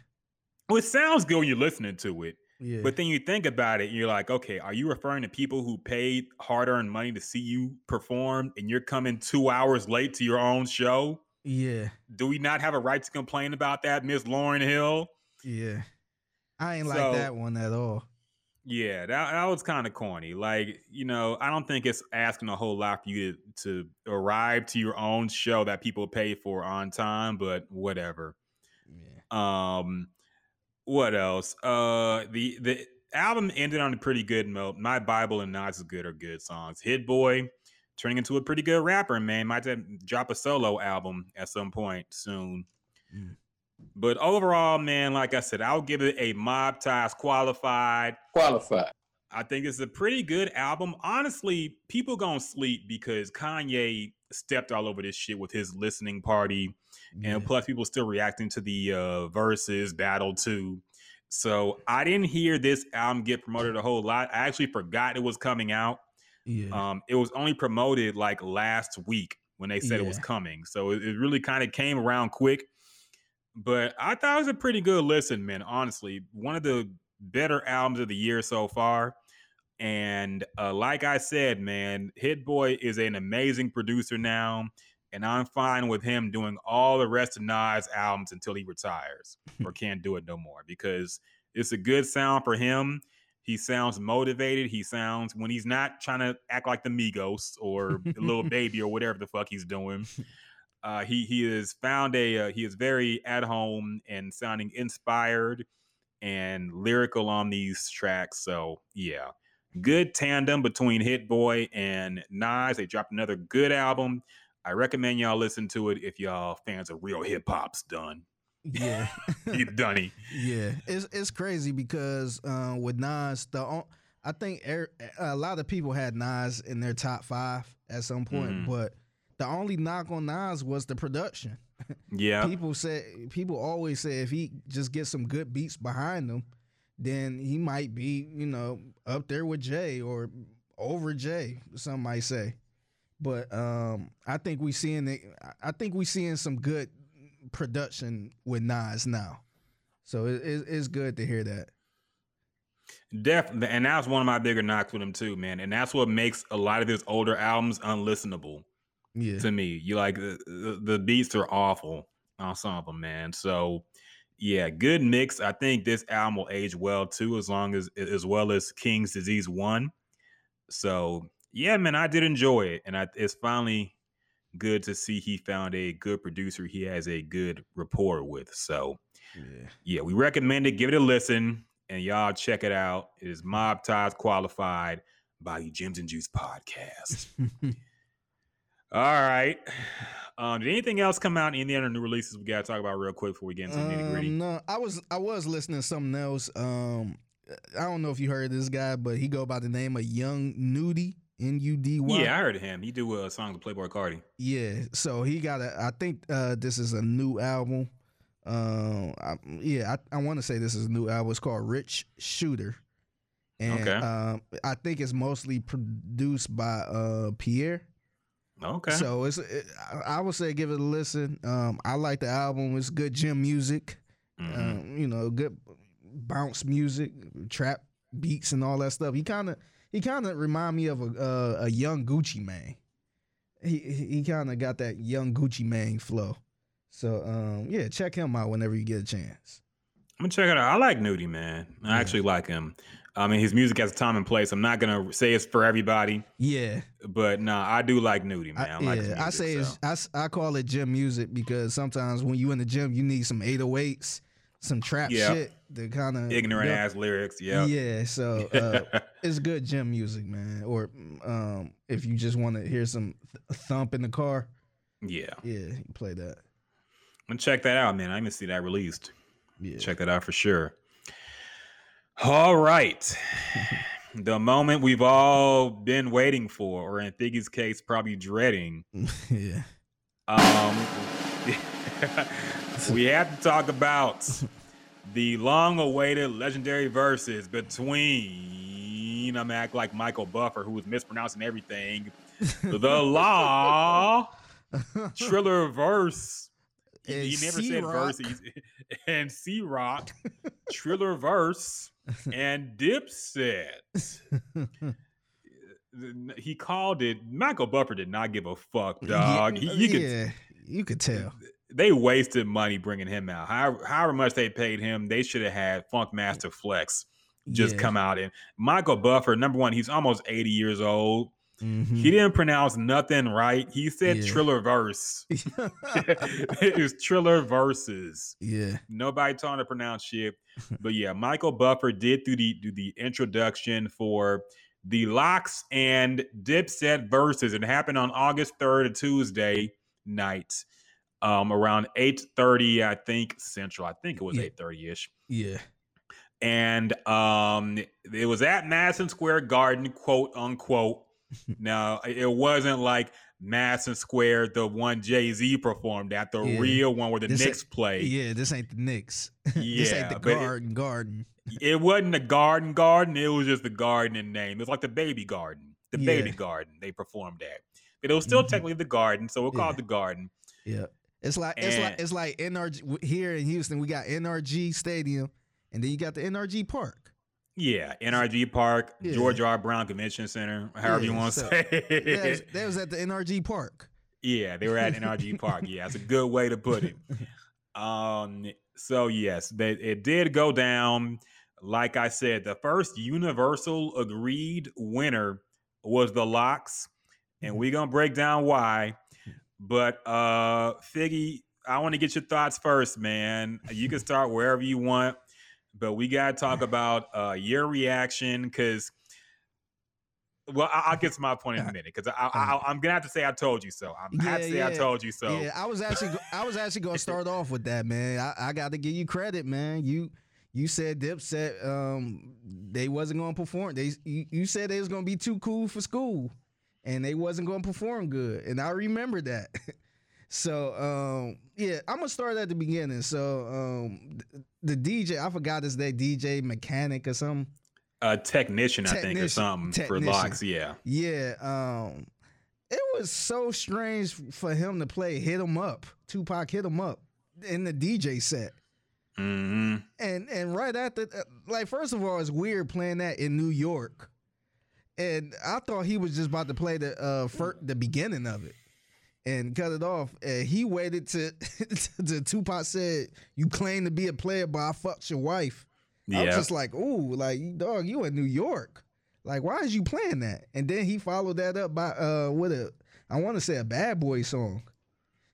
Well, it sounds good when you're listening to it, yeah, but then you think about it, and you're like, okay, are you referring to people who paid hard-earned money to see you perform, and you're coming two hours late to your own show? Yeah, Do we not have a right to complain about that, Miss Lauryn Hill? yeah. I ain't So- like that one at all. Yeah, that, that was kind of corny. Like, you know, I don't think it's asking a whole lot for you to, to arrive to your own show that people pay for on time, but whatever. Yeah, Um, what else? Uh, the the album ended on a pretty good note. My Bible and Nas is good are good songs. Hit Boy turning into a pretty good rapper, man. Might drop a solo album at some point soon. Mm. But overall, man, like I said, I'll give it a mob ties qualified. Qualified. I think it's a pretty good album. Honestly, people gonna sleep because Kanye stepped all over this shit with his listening party, yeah, and plus people still reacting to the uh Verzuz battle too. So I didn't hear this album get promoted a whole lot. I actually forgot it was coming out. Yeah, Um, it was only promoted like last week when they said it was coming. So it, it really kind of came around quick. But I thought it was a pretty good listen, man. Honestly, one of the better albums of the year so far. And uh, like I said, man, Hit Boy is an amazing producer now, and I'm fine with him doing all the rest of Nas albums until he retires or can't do it no more because it's a good sound for him. He sounds motivated. He sounds when he's not trying to act like the Migos or a Lil Baby or whatever the fuck he's doing. Uh, he he has found a uh, he is very at home and sounding inspired and lyrical on these tracks. So yeah, good tandem between Hit Boy and Nas. They dropped another good album. I recommend y'all listen to it if y'all fans of real hip hop's done. Yeah. You dunny. Yeah, it's it's crazy because uh, with Nas, the on- I think er, a lot of people had Nas in their top five at some point, Mhm. but the only knock on Nas was the production. Yeah. People say people always say if he just gets some good beats behind him, then he might be you know up there with Jay or over Jay. Some might say, but um, I think we seeing it. I think we seeing some good production with Nas now. So it, it, it's good to hear that. Definitely, and that's one of my bigger knocks with him too, man. And that's what makes a lot of his older albums unlistenable Yeah. to me. You like the, the, the beats are awful on some of them, man. So yeah, good mix. I think this album will age well too, as long as as well as King's Disease One. So yeah, man, I did enjoy it, and I, it's finally good to see he found a good producer. He has a good rapport with. So Yeah. yeah, we recommend it. Give it a listen, and y'all check it out. It is Mob Ties Qualified by the Gems and Juice Podcast. All right. Um, did anything else come out? Any other new releases we got to talk about real quick before we get into the nitty gritty? Um, no, I was I was listening to something else. Um, I don't know if you heard this guy, but he go by the name of Young Nudie. N U D Y. Yeah, I heard of him. He do uh, songs with Playboi Carti. Yeah, so he got a. I think uh, this is a new album. Um, I, yeah, I, I want to say this is a new album. It's called Rich Shooter, and Okay. um, I think it's mostly produced by uh Pierre. Okay. So it's. It, I would say give it a listen. Um, I like the album. It's good gym music. Mhm. Um, you know, good bounce music, trap beats, and all that stuff. He kind of he kind of remind me of a uh, a young Gucci Mane. He he kind of got that young Gucci Mane flow. So um, yeah, check him out whenever you get a chance. I'm gonna check it out. I like Nudy, man. I Yeah. actually like him. I mean, his music has a time and place. I'm not gonna say it's for everybody, Yeah, but no, I do like Nudy, man. I, I, like yeah. I say so. I I call it gym music because sometimes when you in the gym, you need some 808s, some trap Yeah. shit to kind of ignorant ass lyrics. Yeah. Yeah, so uh, it's good gym music, man. Or um, if you just want to hear some th- thump in the car, Yeah. Yeah, You play that. And check that out, man. I didn't see that released. Yeah. Check that out for sure. All right. the moment we've all been waiting for, or in Figgy's case, probably dreading. yeah. Um, we have to talk about the long-awaited legendary Verzuz between I'm act like Michael Buffer, who was mispronouncing everything. the Law, Triller Verse. He, And he never said C-Rock. verse. And C Rock, Triller Verse, and Dipset. He called it. Michael Buffer did not give a fuck, dog. He- you could yeah, you could tell. They wasted money bringing him out. However, however much they paid him, they should have had Funkmaster Flex just Yeah. come out and Michael Buffer. Number one, he's almost eighty years old. Mhm. He didn't pronounce nothing right. He said Yeah. Triller verse. it was Triller Verzuz. yeah. Nobody taught him to pronounce shit. But yeah, Michael Buffer did do the do the introduction for the LOX and Dipset Verzuz. It happened on August 3rd, a Tuesday night, um, around 8:30, I think, Central. I think it was Yeah. 8:30-ish. Yeah. And um it was at Madison Square Garden, quote unquote. now it wasn't like Madison Square, the one Jay-Z performed at, the Yeah. real one where the This Knicks play. Yeah, this ain't the Knicks. Yeah, this ain't the but it- garden garden. it wasn't the garden garden it was just the garden in name it was like the baby garden the baby garden they performed at but it was still Mhm. technically the garden so we'll call Yeah. it the garden Yeah. It's like it's like it's like NRG here in Houston. We got NRG Stadium, and then you got the NRG Park. yeah nrg park Yeah. george r brown convention center however you want to so- say That was, that was at the NRG Park. yeah they were at nrg park yeah that's a good way to put it um so yes they, it did go down like i said the first universal agreed winner was the LOX and Mhm. we're gonna break down why but uh figgy i want to get your thoughts first man you can start wherever you want but we gotta talk about uh your reaction because well I- i'll get to my point in a minute because I, I, i'm gonna have to say i told you so i'm I have to Yeah, say i told you so Yeah, I was actually I was actually gonna start off with that, man. I, I got to give you credit, man. You you said Dipset um they wasn't gonna perform. They you, you said they was gonna be too cool for school, and they wasn't gonna perform good, and I remember that. so um yeah, I'm gonna start at the beginning. So um th- the DJ I forgot his name, DJ Mechanic or something. a technician, I think, or Technician, something for LOX. Yeah. Yeah, um, it was so strange for him to play "Hit "Hit 'Em Up." Tupac "Hit "Hit 'Em Up" in the DJ set, hmm and and right after, uh, like, first of all, it's weird playing that in New York, and I thought he was just about to play the uh fir- the beginning of it. And cut it off. And he waited to, to Tupac said, "You claim to be a player, but I fucked your wife." Yeah. I was just like, ooh, like dog, you in New York. Like, why is you playing that? And then he followed that up by uh with a I want to say a bad boy song.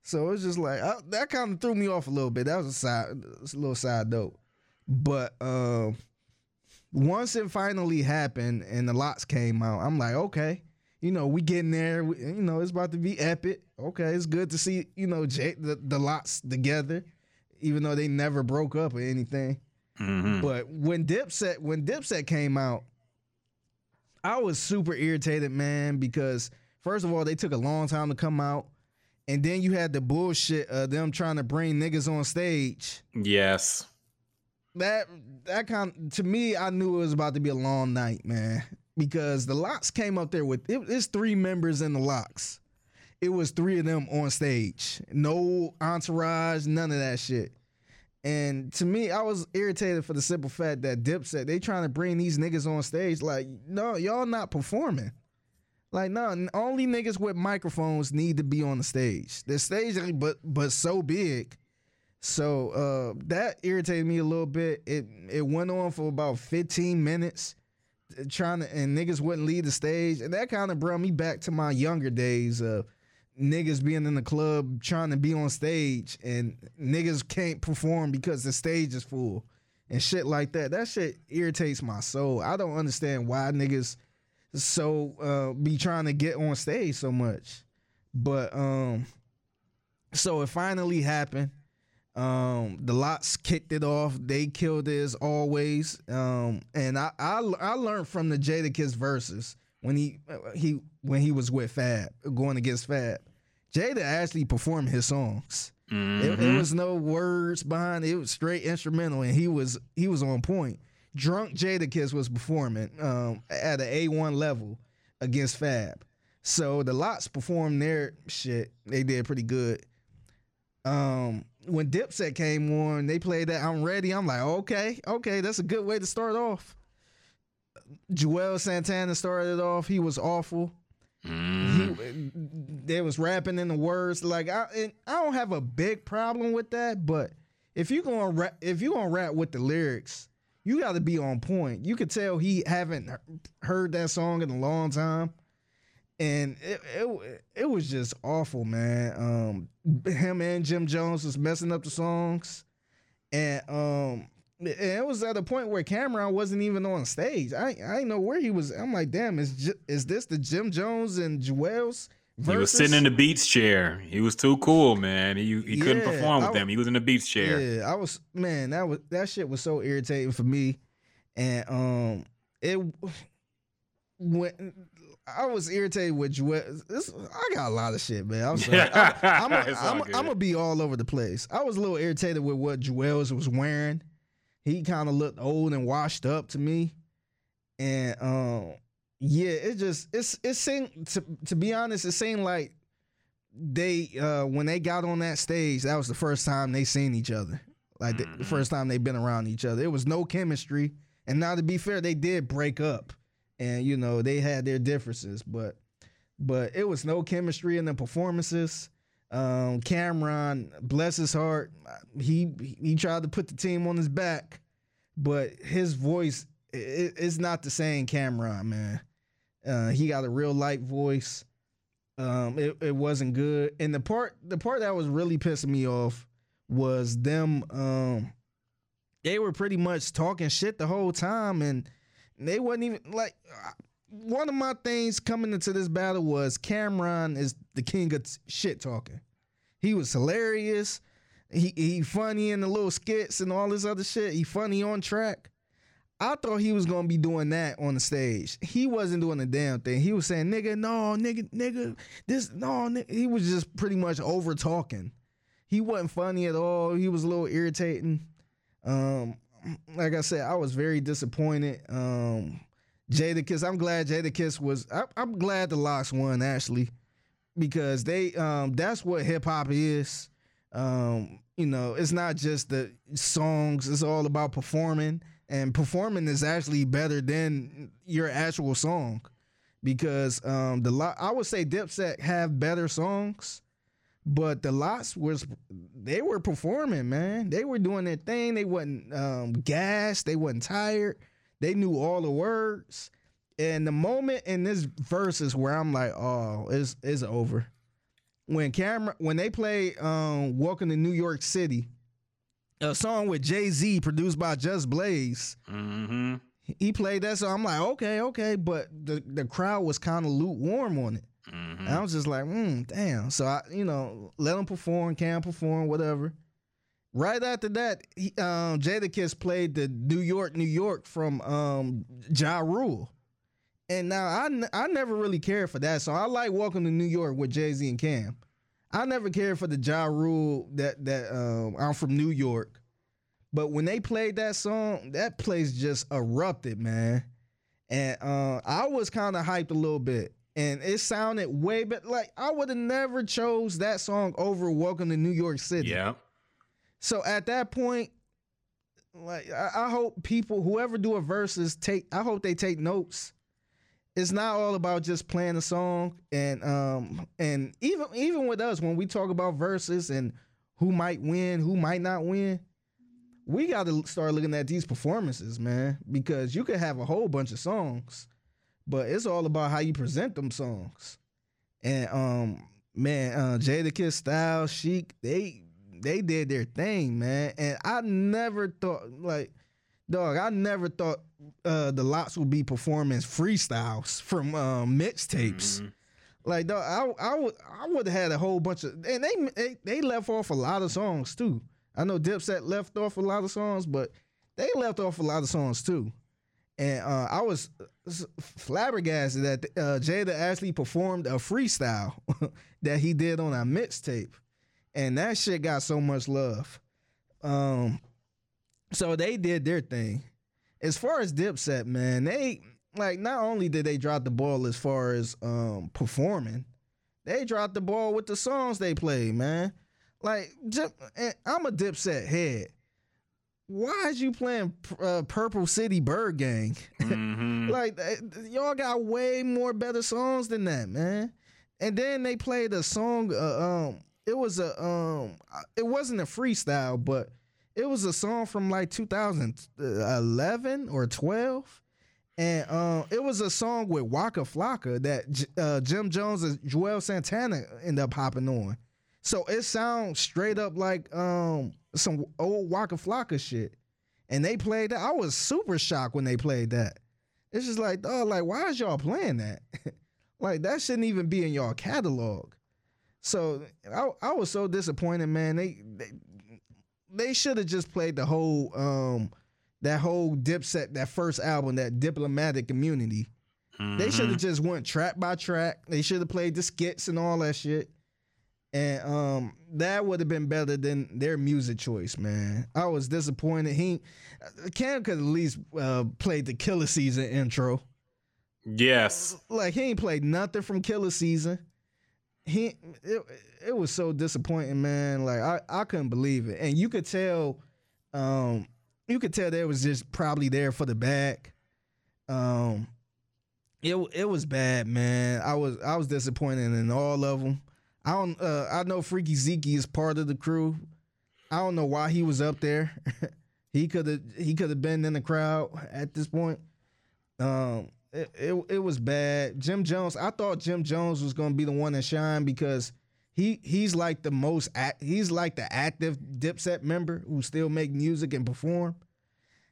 So it was just like uh, that kind of threw me off a little bit. That was a side a little side note. But um once it finally happened and the LOX came out, I'm like, okay, you know, we getting there. We- You know, it's about to be epic. Okay, it's good to see, you know, Jay, the, the LOX together, even though they never broke up or anything. hmm But when Dipset when Dipset came out, I was super irritated, man, because first of all, they took a long time to come out. And then you had the bullshit of them trying to bring niggas on stage. Yes. That that kind to me, I knew it was about to be a long night, man. Because the LOX came up there with it, it's three members in the LOX. It was three of them on stage. No entourage, none of that shit. And to me, I was irritated for the simple fact that Dipset, they trying to bring these niggas on stage. Like, no, y'all not performing. Like, no, only niggas with microphones need to be on the stage. The stage, but but so big. So uh, that irritated me a little bit. It it went on for about 15 minutes, uh, trying to, and niggas wouldn't leave the stage, and that kind of brought me back to my younger days of niggas being in the club trying to be on stage, and niggas can't perform because the stage is full, and shit like that. That shit irritates my soul. I don't understand why niggas so uh, be trying to get on stage so much, but um so it finally happened. Um, the LOX kicked it off. They killed it as always. Um, and I, I I learned from the Jadakiss Verzuz when he he when he was with Fab going against Fab. Jada actually performed his songs. It, it Mhm. was no words behind it. It was straight instrumental, and he was he was on point. Drunk Jada Jadakiss was performing um, at an A one level against Fab. So the LOX performed their shit. They did pretty good. Um, when Dipset came on, they played that I'm ready. I'm like, okay, okay, that's a good way to start off. Juelz Santana started it off. He was awful. Mhm. He, they was rapping in the words. Like I, I don't have a big problem with that, but if you gonna rap, if you gonna rap with the lyrics, you got to be on point. You could tell he haven't heard that song in a long time, and it it, it was just awful, man. Um, him and Jim Jones was messing up the songs, and um. and It was at a point where Cam'ron wasn't even on stage. I I didn't know where he was. I'm like, damn, is J- is this the Jim Jones and Juelz? He was sitting in the Beats chair. He was too cool, man. He he couldn't perform with I- them. He was in the Beats chair. Yeah, I was man. That was that shit was so irritating for me, and um, it when I was irritated with Joel. This, I got a lot of shit, man. I'm sorry. I'm, I'm, I'm, gonna be all over the place. I was a little irritated with what Juelz was wearing. He kind of looked old and washed up to me, and um, yeah, it just it's it seemed to to be honest, it seemed like they uh when they got on that stage, that was the first time they seen each other. Like the- the Mhm. first time they've been around each other. It was no chemistry. And now to be fair, they did break up. And you know, they had their differences, but but it was no chemistry in the performances. Um Cam'ron, bless his heart, he he tried to put the team on his back, but his voice i i- it's not the same Cam'ron, man. Uh, he got a real light voice. Um, it, it wasn't good. And the part the part that was really pissing me off was them um they were pretty much talking shit the whole time and they wasn't even like uh, one of my things coming into this battle was Cam'ron is the king of shit talking. He was hilarious. He he funny in the little skits and all this other shit. He funny on track. I thought he was gonna be doing that on the stage. He wasn't doing a damn thing. He was saying, "Nigga, no, nigga, nigga, this, no." Nigga. He was just pretty much over talking. He wasn't funny at all. He was a little irritating. Um, like I said, I was very disappointed. Um, Jadakiss, I'm glad Jadakiss was. I, I'm glad the LOX won actually, because they um that's what hip hop is. Um, you know, it's not just the songs. It's all about performing, and performing is actually better than your actual song, because um the lot I would say Dipset have better songs. But the LOX was they were performing, man. They were doing their thing. They wasn't um gassed. They wasn't tired. They knew all the words. And the moment in this verse is where I'm like, oh, it's it's over. When camera when they play um Welcome to New York City, a song with Jay-Z produced by Just Blaze, hmm he played that song. I'm like, okay, okay. But the, the crowd was kind of lukewarm on it. Hmm And I was just like, mm, damn. So I, you know, let him perform, can perform, whatever. Right after that, he, um, Jadakiss played the New York, New York from um, Ja Rule. And now I, n- I never really cared for that So I like Welcome to New York with Jay Z and Cam. I never cared for the Ja Rule that that um, I'm from New York. But when they played that song, that place just erupted, man. And uh, I was kind of hyped a little bit. And it sounded way better. Like I would have never chose that song over Welcome to New York City. Yeah. So at that point, like I, I hope people, whoever do a Verzuz, take. I hope they take notes. It's not all about just playing a song, and um, and even even with us when we talk about Verzuz and who might win, who might not win, we got to start looking at these performances, man, because you could have a whole bunch of songs, but it's all about how you present them songs. And um, man, uh, Jadakiss, Style, Sheek, they they did their thing, man. And I never thought like, dog, I never thought uh the LOX would be performing freestyles from um mixtapes. Mhm. Like dog, I I would I would have had a whole bunch of and they, they they left off a lot of songs too. I know Dipset left off a lot of songs, but they left off a lot of songs too. And uh, I was flabbergasted that uh, Jada actually performed a freestyle that he did on a mixtape, and that shit got so much love. Um, so they did their thing. As far as Dipset, man, they like not only did they drop the ball as far as um performing, they dropped the ball with the songs they played, man. Like, I'm a Dipset head. Why is you playing uh, Purple City Byrd Gang? Mm-hmm. like, y'all got way more better songs than that, man. And then they played a song. Uh, um, it was a um, it wasn't a freestyle, but it was a song from like 2011 or 12 and um, it was a song with Waka Flocka that uh, Jim Jones and Juelz Santana ended up hopping on. So it sounds straight up like um, some old Waka Flocka shit. And they played that. I was super shocked when they played that. It's just like, oh, like, why is y'all playing that? like, that shouldn't even be in y'all catalog. So I, I was so disappointed, man. They they, they should have just played the whole um that whole Dipset, that first album, that diplomatic immunity. Mm-hmm. They should have just went track by track. They should have played the skits and all that shit. And um, that would have been better than their music choice, man. I was disappointed. He Cam could at least uh, played the Killa Season intro. Yes. Like he ain't played nothing from Killa Season. He it, it was so disappointing, man. Like I, I couldn't believe it. And you could tell um you could tell they was just probably there for the back Um, it it was bad, man. I was I was disappointed in all of them. I don't. Uh, I know Freaky Zeke is part of the crew. I don't know why he was up there. he could have he could have been in the crowd at this point. Um, it, it it was bad. Jim Jones. I thought Jim Jones was gonna be the one to shine because he he's like the most act, he's like the active Dipset member who still make music and perform.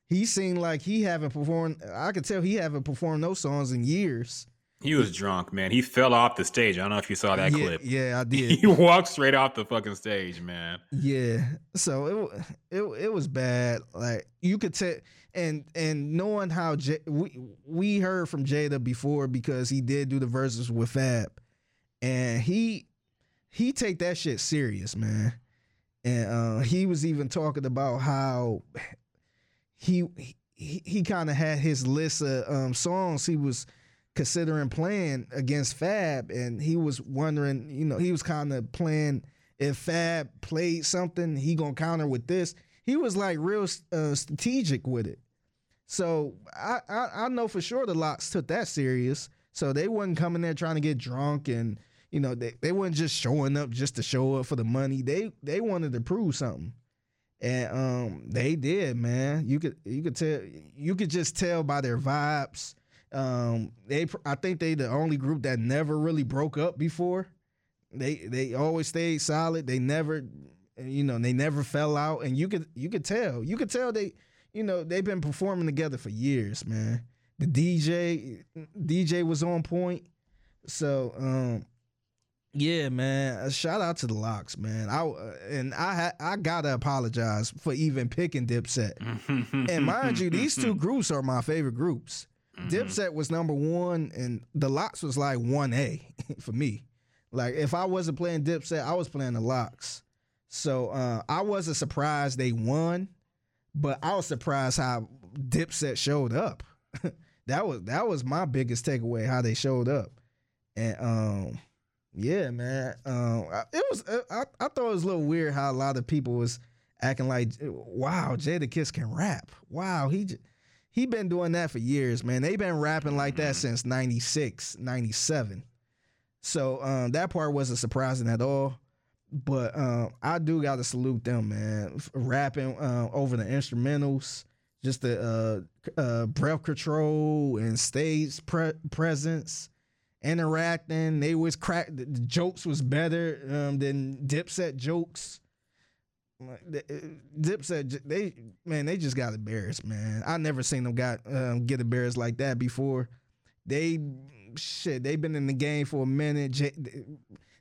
He seemed like he haven't performed. I could tell he haven't performed those songs in years. He was drunk, man. He fell off the stage. I don't know if you saw that yeah, clip. Yeah, I did. he walked straight off the fucking stage, man. Yeah. So it it it was bad. Like you could tell, and and knowing how J, we we heard from Jada before because he did do the Verzuz with Fab, and he he take that shit serious, man. And uh, he was even talking about how he he, he kind of had his list of um, songs he was considering playing against Fab, and he was wondering, you know, he was kind of playing if Fab played something, he gonna counter with this. He was like real uh, strategic with it. So I, I I know for sure the LOX took that serious. So they wasn't coming there trying to get drunk and you know, they, they weren't just showing up just to show up for the money. They they wanted to prove something. And um they did, man. You could you could tell you could just tell by their vibes. Um they I think they the only group that never really broke up before. They they always stayed solid. They never you know, they never fell out and you could you could tell. You could tell they you know, they've been performing together for years, man. The DJ DJ was on point. So um yeah, man. A shout out to the LOX, man. I uh, and I I gotta apologize for even picking Dipset. and mind you, these two groups are my favorite groups. Mm-hmm. Dipset was number one, and the LOX was like one A for me. Like if I wasn't playing Dipset, I was playing the LOX. So uh, I wasn't surprised they won, but I was surprised how Dipset showed up. that was that was my biggest takeaway how they showed up, and um yeah, man. Um, it was. Uh, I, I thought it was a little weird how a lot of people was acting like, "Wow, Jadakiss can rap. Wow, he he been doing that for years, man. They been rapping like that mm-hmm. since 96, 97. So um, that part wasn't surprising at all. But um, I do got to salute them, man. Rapping uh, over the instrumentals, just the uh, uh, breath control and stage pre- presence interacting. They was crack. The jokes was better um, than Dipset jokes. Uh, said they man, they just got embarrassed, man. I never seen them got um, get embarrassed like that before. They shit, they've been in the game for a minute. J-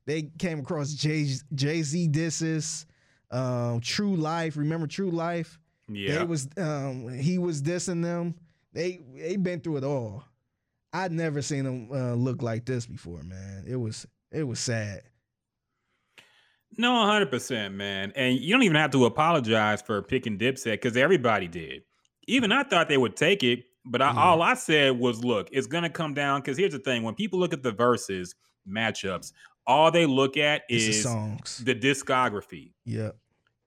they came across Jay Jay Z disses, um, True Life. Remember True Life? Yeah. They was um, he was dissing them. They they been through it all. I'd never seen them uh, look like this before, man. It was it was sad. No, 100%, man. And you don't even have to apologize for picking Dipset because everybody did. Even I thought they would take it, but I, Yeah. all I said was, look, it's going to come down because here's the thing when people look at the Verzuz matchups, all they look at It's the is songs. the discography. Yep.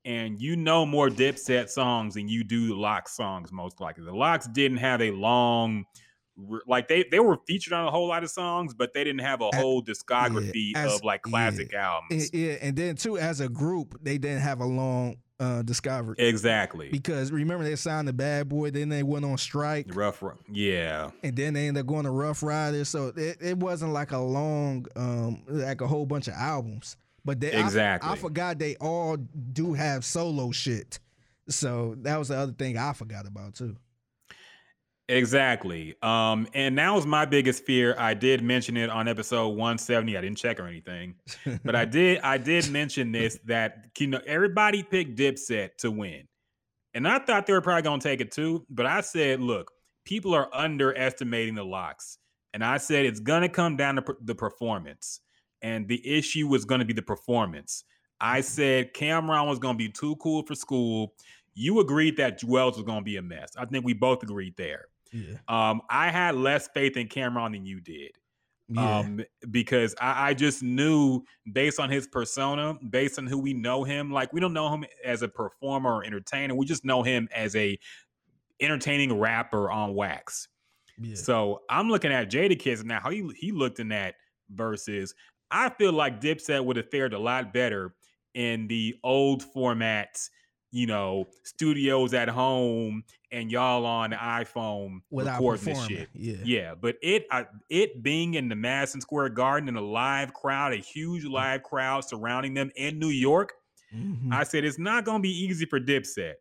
And you know more Dipset songs than you do the LOX songs, most likely. The LOX didn't have a long, like they they were featured on a whole lot of songs, but they didn't have a whole discography as- of like classic Yeah, albums. yeah, and then too, as a group, they didn't have a long uh discography exactly. because remember they signed the Bad Boy, then they went on strike, Rough, yeah. and then they ended up going to Ruff Ryders. So it, it wasn't like a long, um, like a whole bunch of albums. But they, I f- I, Exactly. forgot they all do have solo shit. So that was the other thing I forgot about too. Exactly. Um, and that was my biggest fear. I did mention it on episode 170. I didn't check or anything, but I did I did mention this that you know everybody picked Dipset to win. And I thought they were probably gonna take it too, but I said, look, people are underestimating the LOX. And I said it's gonna come down to per- the performance. And the issue was gonna be the performance. I said Cam'ron was gonna be too cool for school. You agreed that Juelz was gonna be a mess. I think we both agreed there. Yeah, Um, I had less faith in Cam'ron than you did. yeah, Um, because I, I just knew based on his persona, based on who we know him, like we don't know him as a performer or entertainer. We just know him as a entertaining rapper on wax. yeah. So I'm looking at Jadakiss now, how he he looked in that versus I feel like Dipset would have fared a lot better in the old formats, you know, studios at home and y'all on the iPhone Without recording this shit. yeah. Yeah, but it uh, it being in the Madison Square Garden in a live crowd, a huge Mm. live crowd surrounding them in New York, Mhm. I said it's not going to be easy for Dipset,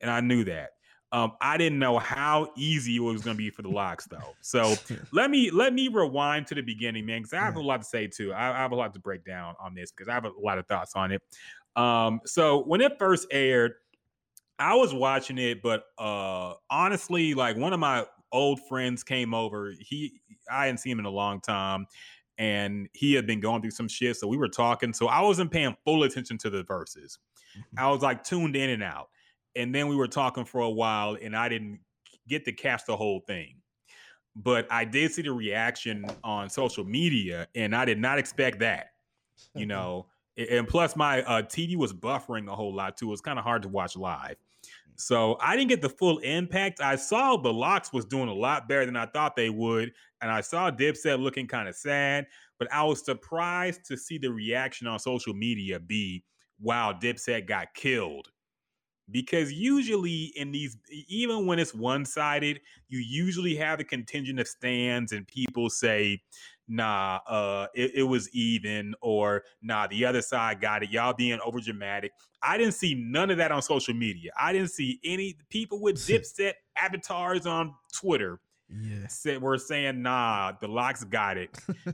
and I knew that. Um, I didn't know how easy it was going to be for the LOX, though. So let me let me rewind to the beginning, man, because I have a lot to say too. I, I have a lot to break down on this because I have a lot of thoughts on it. Um, so when it first aired, I was watching it, but uh, honestly, like one of my old friends came over. He I hadn't seen him in a long time, and he had been going through some shit. So we were talking. So I wasn't paying full attention to the Verzuz. I was like tuned in and out. And then we were talking for a while, and I didn't get to catch the whole thing. But I did see the reaction on social media, and I did not expect that. You know, and plus my uh, TV was buffering a whole lot too. It was kind of hard to watch live. So I didn't get the full impact. I saw the LOX was doing a lot better than I thought they would, and I saw Dipset looking kind of sad. But I was surprised to see the reaction on social media be, "Wow, Dipset got killed." Because usually in these, even when it's one sided, you usually have a contingent of stands and people say, nah, uh, it, it was even, or nah, the other side got it. Y'all being over dramatic. I didn't see none of that on social media. I didn't see any people with Dipset avatars on Twitter yeah. said were saying, nah, the LOX got it.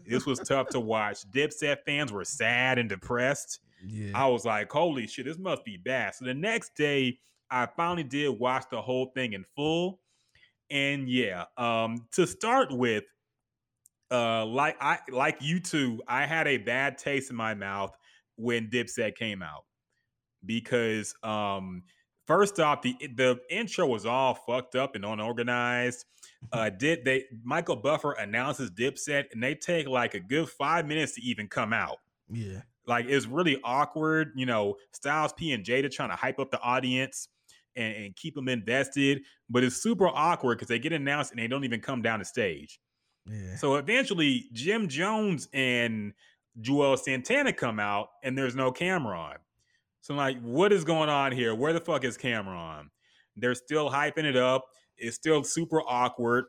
This was tough to watch. Dipset fans were sad and depressed. Yeah. I was like, holy shit, this must be bad. So the next day, I finally did watch the whole thing in full. And yeah, um, to start with, uh, like I like you too, I had a bad taste in my mouth when Dipset came out because um first off the the intro was all fucked up and unorganized. Uh did they michael buffer announces dipset and they take like a good five minutes to even come out. Yeah. like it's really awkward you know styles p and jada trying to hype up the audience and, and keep them invested but it's super awkward because they get announced and they don't even come down the stage Yeah. so eventually, Jim Jones and Juelz Santana come out, and there's no Cam'ron. So I'm like, what is going on here? Where the fuck is Cam'ron? They're still hyping it up. It's still super awkward.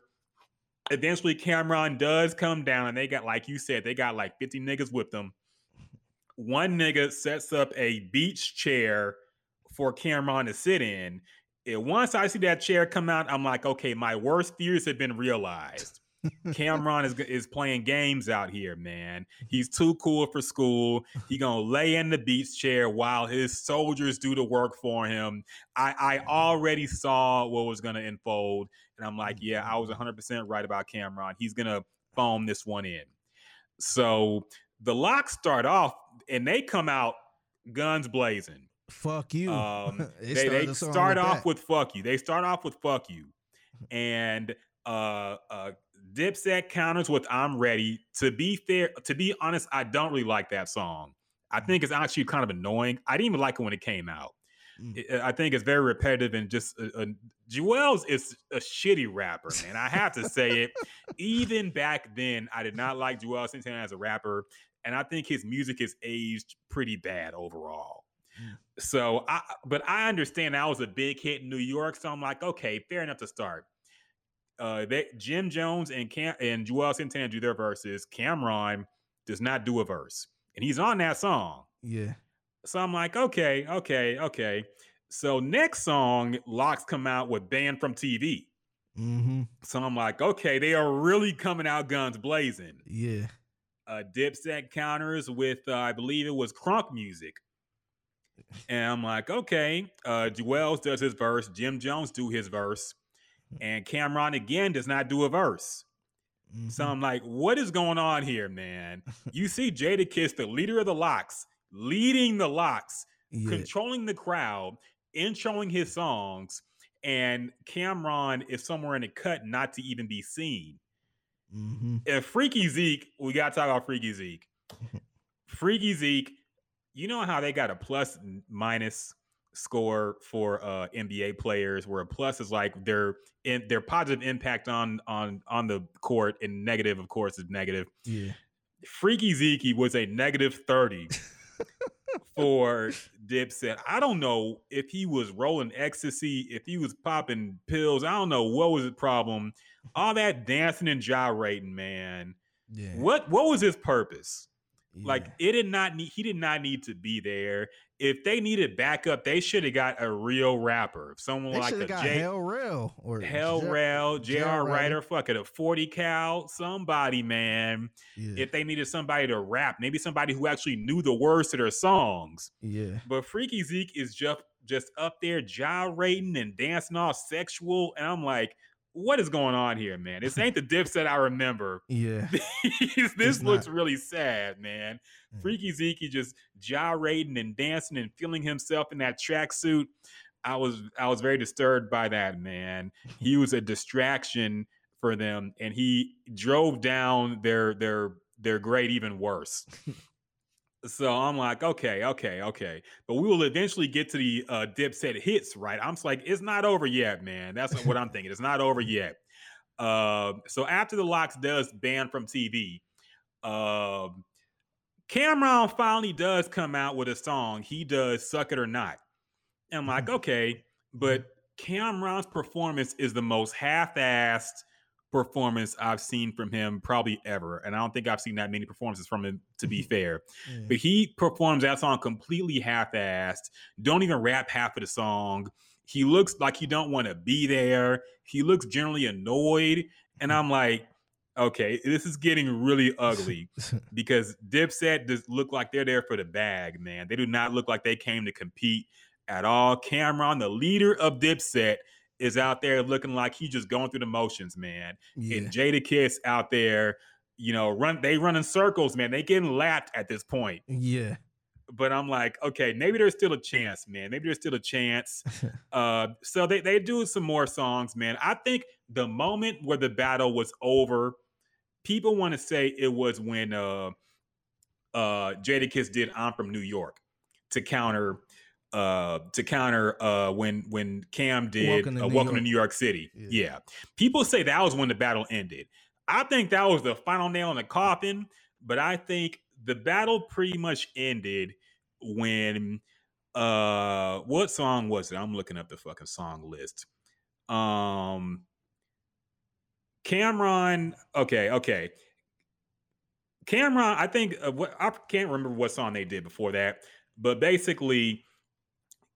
Eventually, Cam'ron does come down, and they got, like you said, they got like 50 niggas with them. One nigga sets up a beach chair for Cam'ron to sit in. And once I see that chair come out, I'm like, okay, my worst fears have been realized Cam'ron is is playing games out here, man. He's too cool for school. He gonna lay in the beach chair while his soldiers do the work for him. I I already saw what was gonna unfold, and I'm like, yeah, I was 100 percent right about Cam'ron. He's gonna foam this one in. So the LOX start off, and they come out guns blazing. Fuck you. Um, They they start off that. with "fuck you." They start off with "fuck you," and uh, uh, Dipset counters with "I'm ready." To be fair, to be honest, I don't really like that song. I think it's actually kind of annoying. I didn't even like it when it came out. Mm. I- think it's very repetitive and just uh, uh, Juelz is a shitty rapper, man. I have to say it. Even back then, I did not like Juelz Santana as a rapper, and I think his music is aged pretty bad overall. Mm. So, I but I understand that was a big hit in New York, so I'm like, okay, fair enough to start. Uh, they, Jim Jones and Cam and Juelz Santana do their verses. Cam'ron does not do a verse, and he's on that song. yeah. So I'm like, okay, okay, okay. So next song, LOX come out with Banned from TV. Mm-hmm. So I'm like, okay, they are really coming out guns blazing. Yeah. Uh, Dipset counters with, uh, I believe it was crunk music. And I'm like, okay. Uh, Juelz does his verse. Jim Jones do his verse. And Cam'ron again does not do a verse. So Mhm. I'm like, what is going on here, man? You see Jadakiss, the leader of the LOX, leading the LOX, yeah. controlling the crowd, introing his songs, and Cam'ron is somewhere in the cut not to even be seen. Mm-hmm. And Freaky Zeke, we gotta talk about Freaky Zeke. Freaky Zeke, you know how they got a plus minus score for uh NBA players, where a plus is like their in their positive impact on on on the court, and negative, of course, is negative. Yeah. Freaky Zeke was a negative 30 for Dipset. I don't know if he was rolling ecstasy, if he was popping pills. I don't know what was his problem. All that dancing and gyrating, man. Yeah. What what was his purpose? Like it did not need he did not need to be there. If they needed backup, they should have got a real rapper. Someone they like a got J- Hell Rell or Hell Jer- Rail, J.R. Writer, fuck it, a 40 cal, somebody, man Yeah. if they needed somebody to rap, maybe somebody who actually knew the words to their songs. yeah. But Freaky Zeke is just just up there gyrating and dancing all sexual, and I'm like, what is going on here, man? This ain't the Dipset I remember. Yeah. this It's looks not. really sad, man. Yeah. Freaky Zeke just gyrating and dancing and feeling himself in that tracksuit. I was I was very disturbed by that, man. He was a distraction for them, and he drove down their their their grade even worse. So I'm like, okay, okay, okay. But we will eventually get to the uh dipset hits, right? I'm just like, it's not over yet, man. That's what I'm thinking. It's not over yet. Uh, so after the LOX does ban from TV, um, Cam'ron finally does come out with a song. He does "Suck It or Not." And I'm like, okay, but Cam'ron's performance is the most half-assed performance I've seen from him probably ever, and I don't think I've seen that many performances from him. To be fair, Yeah. but he performs that song completely half-assed. Don't even rap half of the song. He looks like he don't want to be there. He looks generally annoyed, and mm-hmm. I'm like, okay, this is getting really ugly because Dipset does look like they're there for the bag, man. They do not look like they came to compete at all. Cam'ron, the leader of Dipset, is out there looking like he's just going through the motions, man. yeah. And Jadakiss out there, you know, run they run in circles, man. They getting lapped at this point. yeah. But I'm like, okay, maybe there's still a chance, man. Maybe there's still a chance. Uh, so they they do some more songs, man. I think the moment where the battle was over, people want to say it was when uh uh Jadakiss did I'm from New York to counter uh to counter uh when when Cam did Welcome to uh, New Welcome to York. New York City. Yeah. Yeah. People say that was when the battle ended. I think that was the final nail in the coffin, but I think the battle pretty much ended when uh what song was it? I'm looking up the fucking song list. Um Cam'ron, okay, okay. Cam'ron, I think uh, what I can't remember what song they did before that, but basically,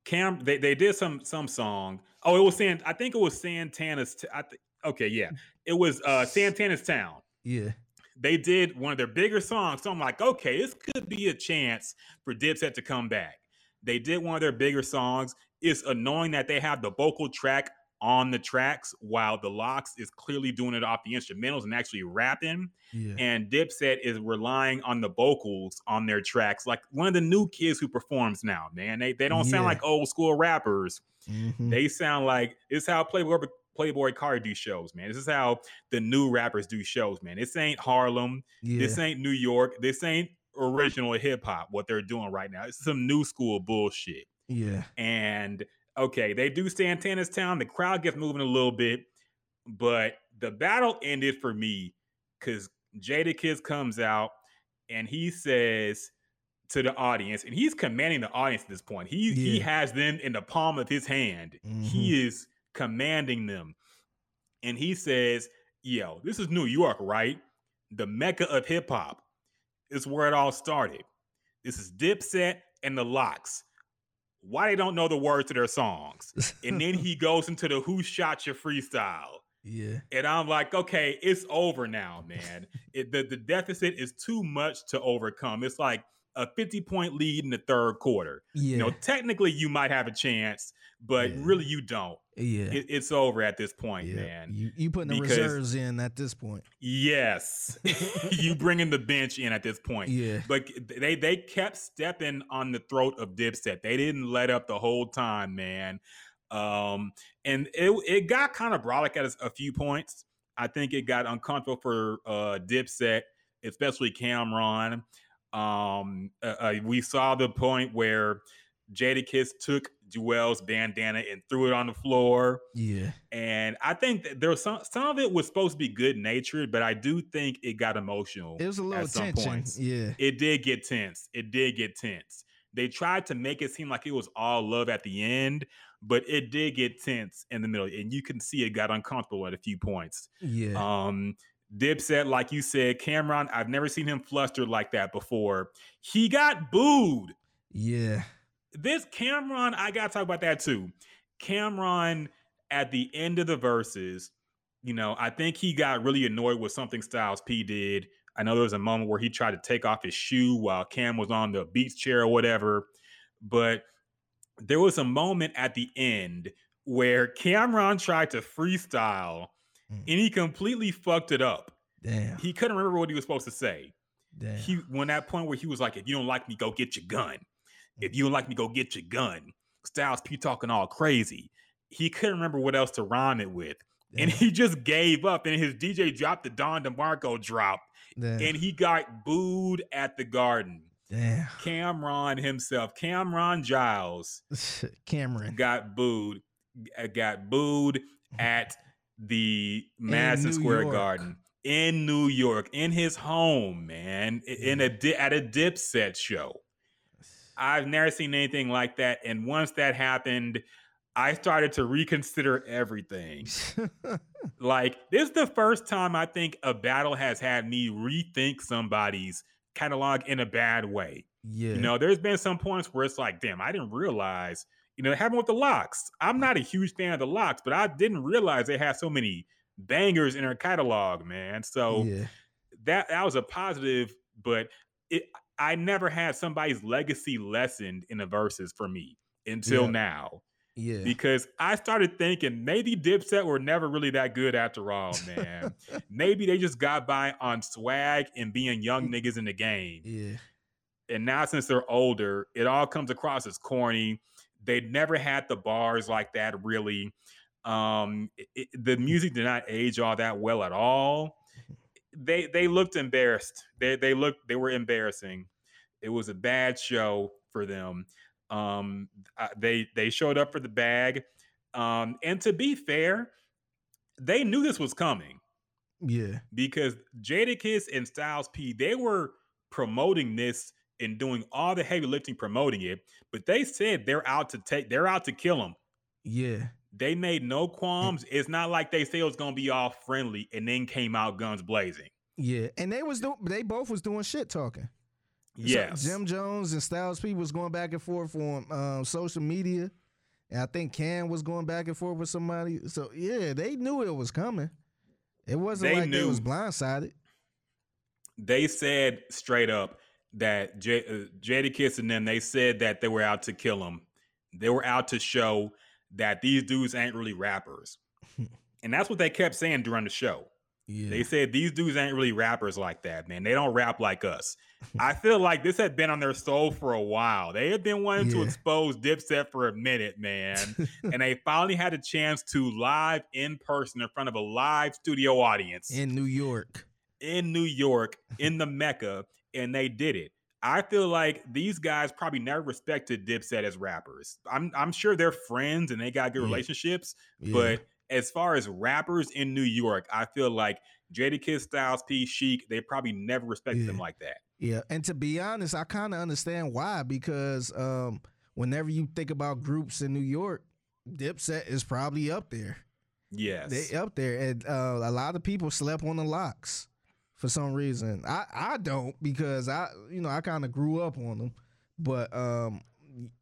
Cam they, they did some some song. Oh, it was San. I think it was Santana's. T- I th- Okay, yeah. It was uh Santana's Town. Yeah. They did one of their bigger songs. So I'm like, okay, this could be a chance for Dipset to come back. They did one of their bigger songs. It's annoying that they have the vocal track on the tracks while the LOX is clearly doing it off the instrumentals and actually rapping. Yeah. And Dipset is relying on the vocals on their tracks, like one of the new kids who performs now, man. They they don't sound like old school rappers. Mhm. They sound like it's how Playboi Playboi Carti do shows, man. This is how the new rappers do shows, man. This ain't Harlem. yeah. This ain't New York. This ain't original hip hop. What they're doing right now, it's some new school bullshit. yeah. And okay, they do Santana's Town. The crowd gets moving a little bit, but the battle ended for me because Jadakiss comes out and he says to the audience, and he's commanding the audience at this point. He he has them in the palm of his hand. Mm-hmm. He is commanding them. And he says, Yo, this is New York, right? The mecca of hip hop. Is where it all started. This is Dipset and the LOX. Why they don't know the words to their songs. And then he goes into the Who Shot Ya freestyle. yeah. And I'm like, okay, it's over now, man. it, the, the deficit is too much to overcome. It's like a 50 point lead in the third quarter. Yeah. You know, technically you might have a chance, but Yeah. really you don't. Yeah. It, it's over at this point, yeah. man. You you putting the Because- reserves in at this point. Yes. you bringing the bench in at this point. Yeah. But they they kept stepping on the throat of Dipset. They didn't let up the whole time, man. Um, and it it got kind of brolic at a, a few points. I think it got uncomfortable for uh Dipset, especially Cam'ron. Um, uh, uh, we saw the point where Jadakiss took Juelz bandana and threw it on the floor. Yeah. And I think that there was some some of it was supposed to be good natured, but I do think it got emotional. It was a little at some tension. points. Yeah. It did get tense. It did get tense. They tried to make it seem like it was all love at the end, but it did get tense in the middle, and you can see it got uncomfortable at a few points. Yeah. Um, Dipset, like you said, Cam'ron, I've never seen him flustered like that before. He got booed yeah. This Cam'ron, I gotta talk about that too. Cam'ron at the end of the verses, you know, I think he got really annoyed with something Styles P did. I know there was a moment where he tried to take off his shoe while Cam was on the beach chair or whatever, but there was a moment at the end where Cam'ron tried to freestyle Mm. and he completely fucked it up. Damn. He couldn't remember what he was supposed to say Damn. he when that point where he was like, if you don't like me, go get your gun. If you don't like me, go get your gun. Styles P talking all crazy. He couldn't remember what else to rhyme it with. And he just gave up. And his DJ dropped the Don DeMarco drop. Damn. And he got booed at the garden. Damn. Cam'ron himself, Cameron Giles, Cameron. got booed, uh, got booed at the Madison Square York. Garden in New York, in his home, man, i- in a di- at a Dipset show. I've never seen anything like that, and once that happened, I started to reconsider everything. Like this is the first time I think a battle has had me rethink somebody's catalog in a bad way. yeah. You know, there's been some points where it's like, damn, I didn't realize, you know, it happened with the LOX. I'm not a huge fan of the LOX, but I didn't realize they had so many bangers in their catalog, man. So yeah. that that was a positive, but it I never had somebody's legacy lessened in the verses for me until Yeah. now. Yeah. Because I started thinking maybe Dipset were never really that good after all, man. maybe they just got by on swag and being young niggas in the game yeah. and now since they're older, it all comes across as corny. They never had the bars like that, really. Um, it- it- the music did not age all that well at all. They they looked embarrassed. They they looked they were embarrassing. It was a bad show for them. Um, they they showed up for the bag. Um, and to be fair, they knew this was coming Yeah. because Jadakiss and Styles P they were promoting this and doing all the heavy lifting promoting it, but they said they're out to take they're out to kill him. Yeah. They made no qualms. It's not like they said it was gonna be all friendly and then came out guns blazing. Yeah. And they was doing they both was doing shit talking. So Jim Jones and Styles P was going back and forth on um, social media. And I think Cam was going back and forth with somebody. So yeah, they knew it was coming. It wasn't They like they was blindsided. they said straight up that J- uh, Jadakiss and them they said that they were out to kill him. They were out to show that these dudes ain't really rappers, and that's what they kept saying during the show. Yeah. They said these dudes ain't really rappers like that, man. They don't rap like us. I feel like this had been on their soul for a while. They had been wanting to expose Dipset for a minute, man. and they finally had a chance to live in person in front of a live studio audience in New York. in New York, in the Mecca, and they did it. I feel like these guys probably never respected Dipset as rappers. I'm I'm sure they're friends and they got good Yeah. relationships, Yeah. but as far as rappers in New York, I feel like Jadakiss, Styles P, Sheek, they probably never respected them like that. Yeah, and to be honest, I kind of understand why because um, whenever you think about groups in New York, Dipset is probably up there. Yes. They up there, and uh, a lot of people slept on the LOX for some reason. I I don't because I you know I kind of grew up on them, but um,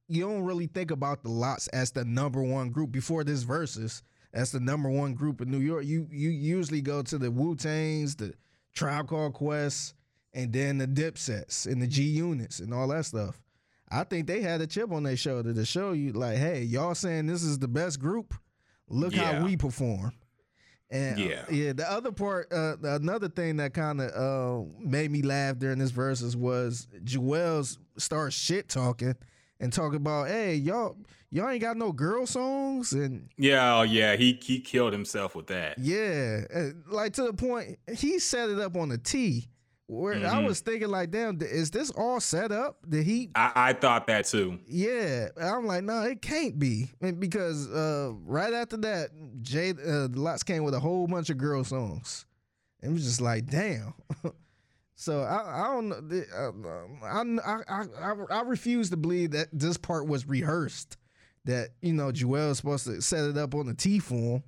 you don't really think about the LOX as the number one group before this versus as the number one group in New York. You you usually go to the Wu Tangs, the Tribe Called Quest, and then the Dipsets and the G Units and all that stuff. I think they had a chip on their shoulder to show you, like, hey, y'all saying this is the best group. Look Yeah. how we perform. And uh, Yeah. yeah, the other part, uh, another thing that kind of uh, made me laugh during this verses was Juelz start shit talking and talking about, hey, y'all, y'all ain't got no girl songs, and yeah, oh yeah, he he killed himself with that. yeah, like to the point he set it up on the T. Where I Mhm. was thinking, like, damn, is this all set up? Did he I, I thought that too. Yeah, I'm like, no, it can't be, And because uh, right after that, Jay uh, the LOX came with a whole bunch of girl songs. It was just like, damn. so I, I don't know. uh, I, I, I, I refuse to believe that this part was rehearsed. That you know, Juelz supposed to set it up on the T form,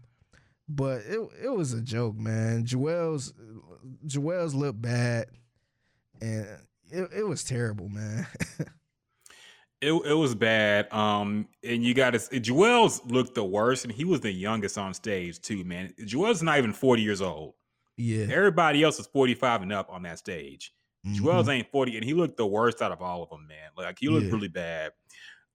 but it it was a joke, man. Juelz Juelz looked bad, and it, it was terrible, man. It, it was bad. Um, and you got to Juelz looked the worst, and he was the youngest on stage too, man. Juelz not even 40 years old. yeah. Everybody else is 45 and up on that stage. Mhm. Juelz ain't 40, and he looked the worst out of all of them, man. Like he looked Yeah. really bad.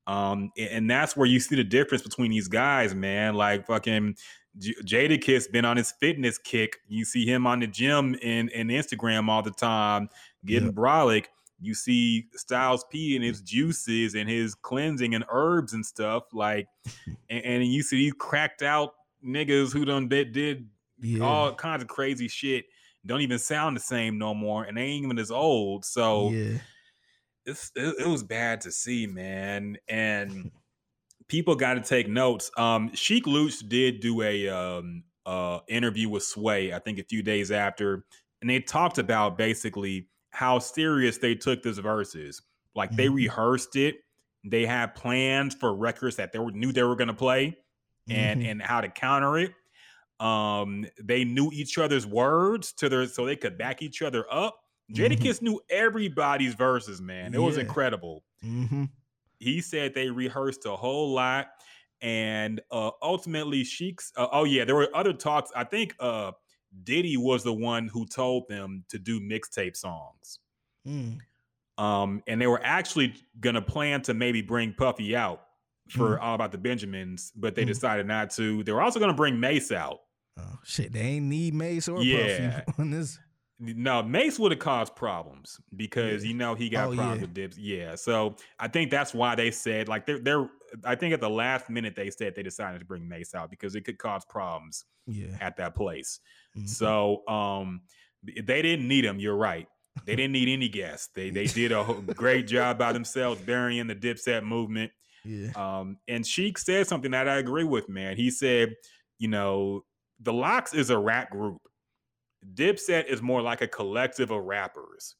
Um, a- and, that's where you see the difference between these guys, man. Like fucking J- Jadakiss been on his fitness kick. You see him on the gym and, and Instagram all the time, getting Yep. brolic. You see Styles P and his juices and his cleansing and herbs and stuff. Like, and, and you see these cracked out niggas who done did, did yeah. all kinds of crazy shit. Don't even sound the same no more, and they ain't even as old. So yeah. it's, it, it was bad to see, man. And people got to take notes. Um, Sheek Louch did do a um, uh, interview with Sway, I think, a few days after, and they talked about basically how serious they took this verses. Like they Mhm. rehearsed it. They had plans for records that they were, knew they were going to play and Mhm. and how to counter it. Um, they knew each other's words to their so they could back each other up. Jadakiss knew everybody's verses, man. It was Mm-hmm. Yeah. incredible. Mhm. He said they rehearsed a whole lot, and uh, ultimately, Sheek's. Uh, oh yeah, there were other talks. I think uh, Diddy was the one who told them to do mixtape songs. Mm. Um, and they were actually gonna plan to maybe bring Puffy out for All About the Benjamins, but they Mm. decided not to. They were also gonna bring Mase out. Oh shit, they ain't need Mase or Yeah. Puffy on this. No, Mase would have caused problems because Yeah. you know he got Oh, problems yeah. with dips. Yeah, so I think that's why they said like they're they're. I think at the last minute they said they decided to bring Mase out because it could cause problems Yeah. at that place. Mhm. So um, they didn't need him. You're right. They didn't need any guests. They they did a great job by themselves burying the Dipset movement. yeah. Um, and Sheek said something that I agree with, man. He said, you know, the LOX is a rap group. Dipset is more like a collective of rappers.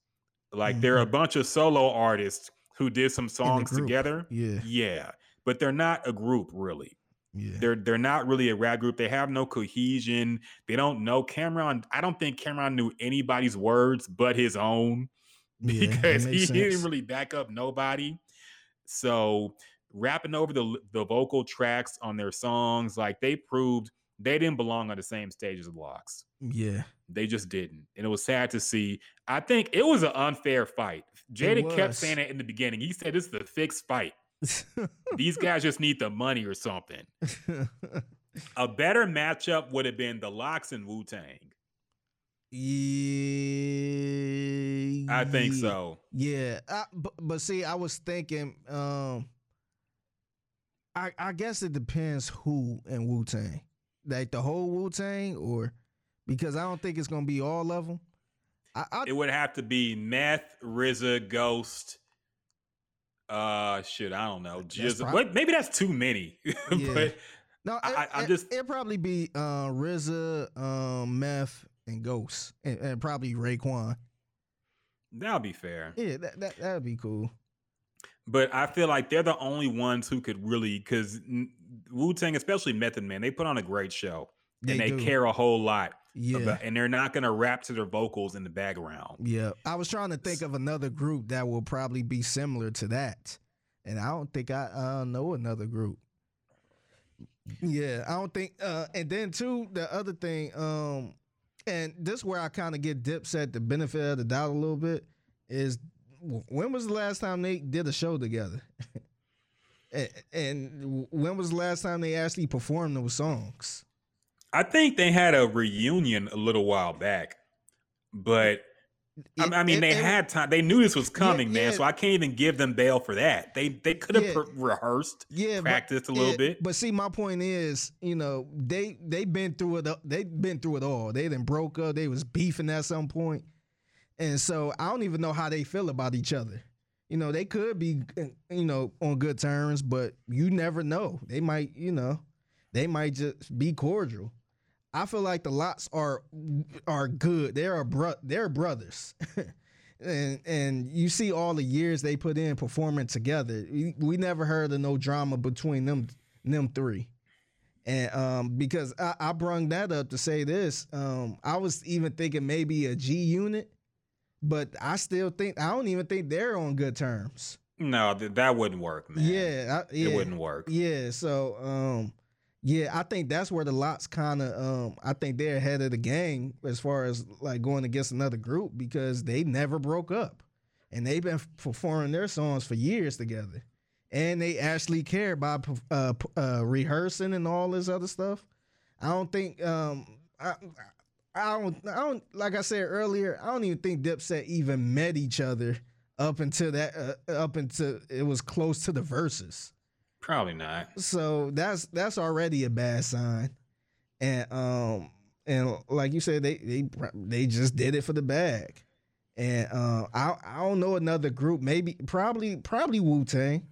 Like they're a bunch of solo artists who did some songs together. Yeah. Yeah, but they're not a group really. Yeah. They're they're not really a rap group. They have no cohesion. They don't know Cam'ron. I don't think Cam'ron knew anybody's words but his own Yeah, because he makes didn't really back up nobody. So rapping over the the vocal tracks on their songs, like they proved they didn't belong on the same stage as LOX. Yeah. They just didn't. And it was sad to see. I think it was an unfair fight. Jaden kept saying it in the beginning. He said this is a fixed fight. These guys just need the money or something. A better matchup would have been the LOX and Wu Tang. yeah. I think yeah. so. Yeah, I, but, but see, I was thinking, um, I I guess it depends who in Wu Tang, like the whole Wu Tang, or because I don't think it's gonna be all of them. I, I It would have to be Meth, RZA, Ghost. Uh, shit, I don't know. Just prob- maybe that's too many. Yeah. but no, it, I- I just- it'd probably be uh, RZA, um, Meth, and Ghost, and, and probably Raekwon. that'll be fair. Yeah, that that that'd be cool. But I feel like they're the only ones who could really, because Wu Tang, especially Method Man, they put on a great show and they do. care a whole lot. Yeah. about- and they're not gonna rap to their vocals in the background. Yeah, I was trying to think of another group that will probably be similar to that, and I don't think I uh, know another group. Yeah, I don't think. Uh, and then too, the other thing, um, and this where I kind of get Dipset the benefit of the doubt a little bit is when was the last time they did a show together, and, and when was the last time they actually performed those songs? I think they had a reunion a little while back, but I, It- I mean, they had time. They knew this was coming, man. yeah. So I can't even give them bail for that. They they could have Yeah. pre- rehearsed, yeah, but- practiced a little Yeah, bit. But see, my point is, you know, they they've been through it. Uh, they've been through it all. They then broke up. They was beefing at some point, and so I don't even know how they feel about each other. You know, they could be, uh, you know, on good terms, but you never know. They might, you know, they might just be cordial. I feel like the LOX are are good. They're a bro- they're brothers. and and you see all the years they put in performing together. We, we never heard of no drama between them them three. And um, because I, I brung that up to say this, um, I was even thinking maybe a G unit, but I still think I don't even think they're on good terms. no, th- that wouldn't work, man. Yeah, I, yeah, it wouldn't work. yeah, so um yeah, I think that's where the LOX kind of um I think they're ahead of the game as far as like going against another group because they never broke up. And they've been performing their songs for years together. And they actually care perf- uh, uh rehearsing and all this other stuff. I don't think um I I don't I don't like I said earlier, I don't even think Dipset even met each other up until that uh, up until it was close to the verses. Probably not. So that's that's already a bad sign. And um and like you said, they they they just did it for the bag. And uh, I I don't know another group, maybe probably probably Wu Tang,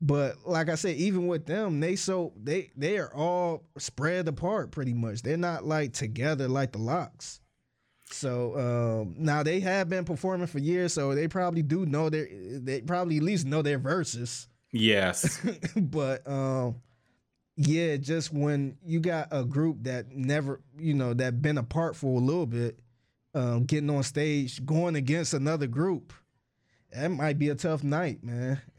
but like I said, even with them, they so they they are all spread apart pretty much. They're not like together like the LOX. So um, now they have been performing for years, so they probably do know their they probably at least know their verses Yes. but um yeah just when you got a group that never you know that been apart for a little bit um getting on stage going against another group that might be a tough night man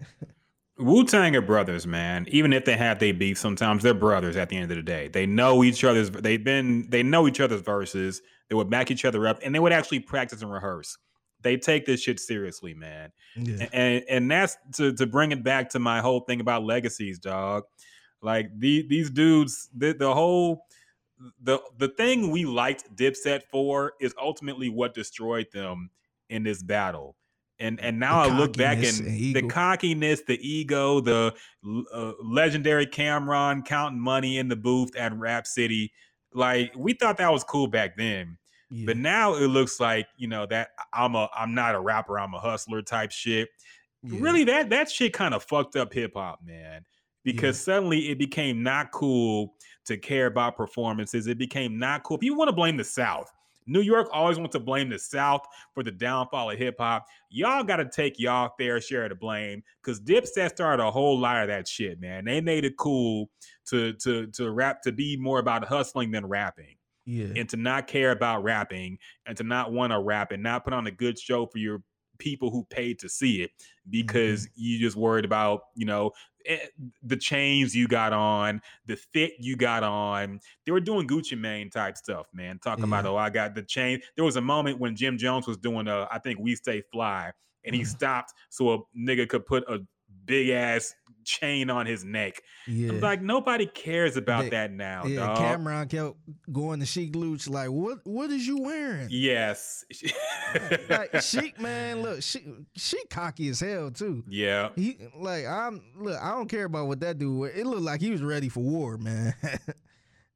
Wu Tang are brothers, man. Even if they have they beef, sometimes they're brothers. At the end of the day, they know each other's. They've been. They know each other's verses. They would back each other up, and they would actually practice and rehearse. They take this shit seriously, man. yeah and and that's to to bring it back to my whole thing about legacies, dog. Like the, these dudes, the the whole the the thing we liked Dipset for is ultimately what destroyed them in this battle. And and now I look back and and the cockiness, the ego, the uh, legendary Cam'ron counting money in the booth at Rap City. Like we thought that was cool back then. Yeah. But now it looks like, you know, that I'm a I'm not a rapper, I'm a hustler type shit. Yeah. Really, that that shit kind of fucked up hip hop, man. Because suddenly it became not cool to care about performances. It became not cool. People want to blame the South. New York always wants to blame the South for the downfall of hip hop. Y'all got to take y'all fair share of the blame because Dipset started a whole lot of that shit, man. They made it cool to to to rap to be more about hustling than rapping yeah and to not care about rapping and to not want to rap and not put on a good show for your people who paid to see it because you just worried about you know eh, the chains you got on, the fit you got on. They were doing Gucci Mane type stuff, man. Talking about oh, I got the chain. There was a moment when Jim Jones was doing a, I think We Stay Fly, and he Mhm. stopped so a nigga could put a big ass chain on his neck. Yeah. I'm like, nobody cares about They- that now, yeah, dog. Cam'ron kept going to Sheek Louch like, "What? What is you wearing?" Yes. like Sheek, man, look, Sheek, Sheek cocky as hell too. yeah. He like I'm look, I don't care about what that dude. wear. It looked like he was ready for war, man.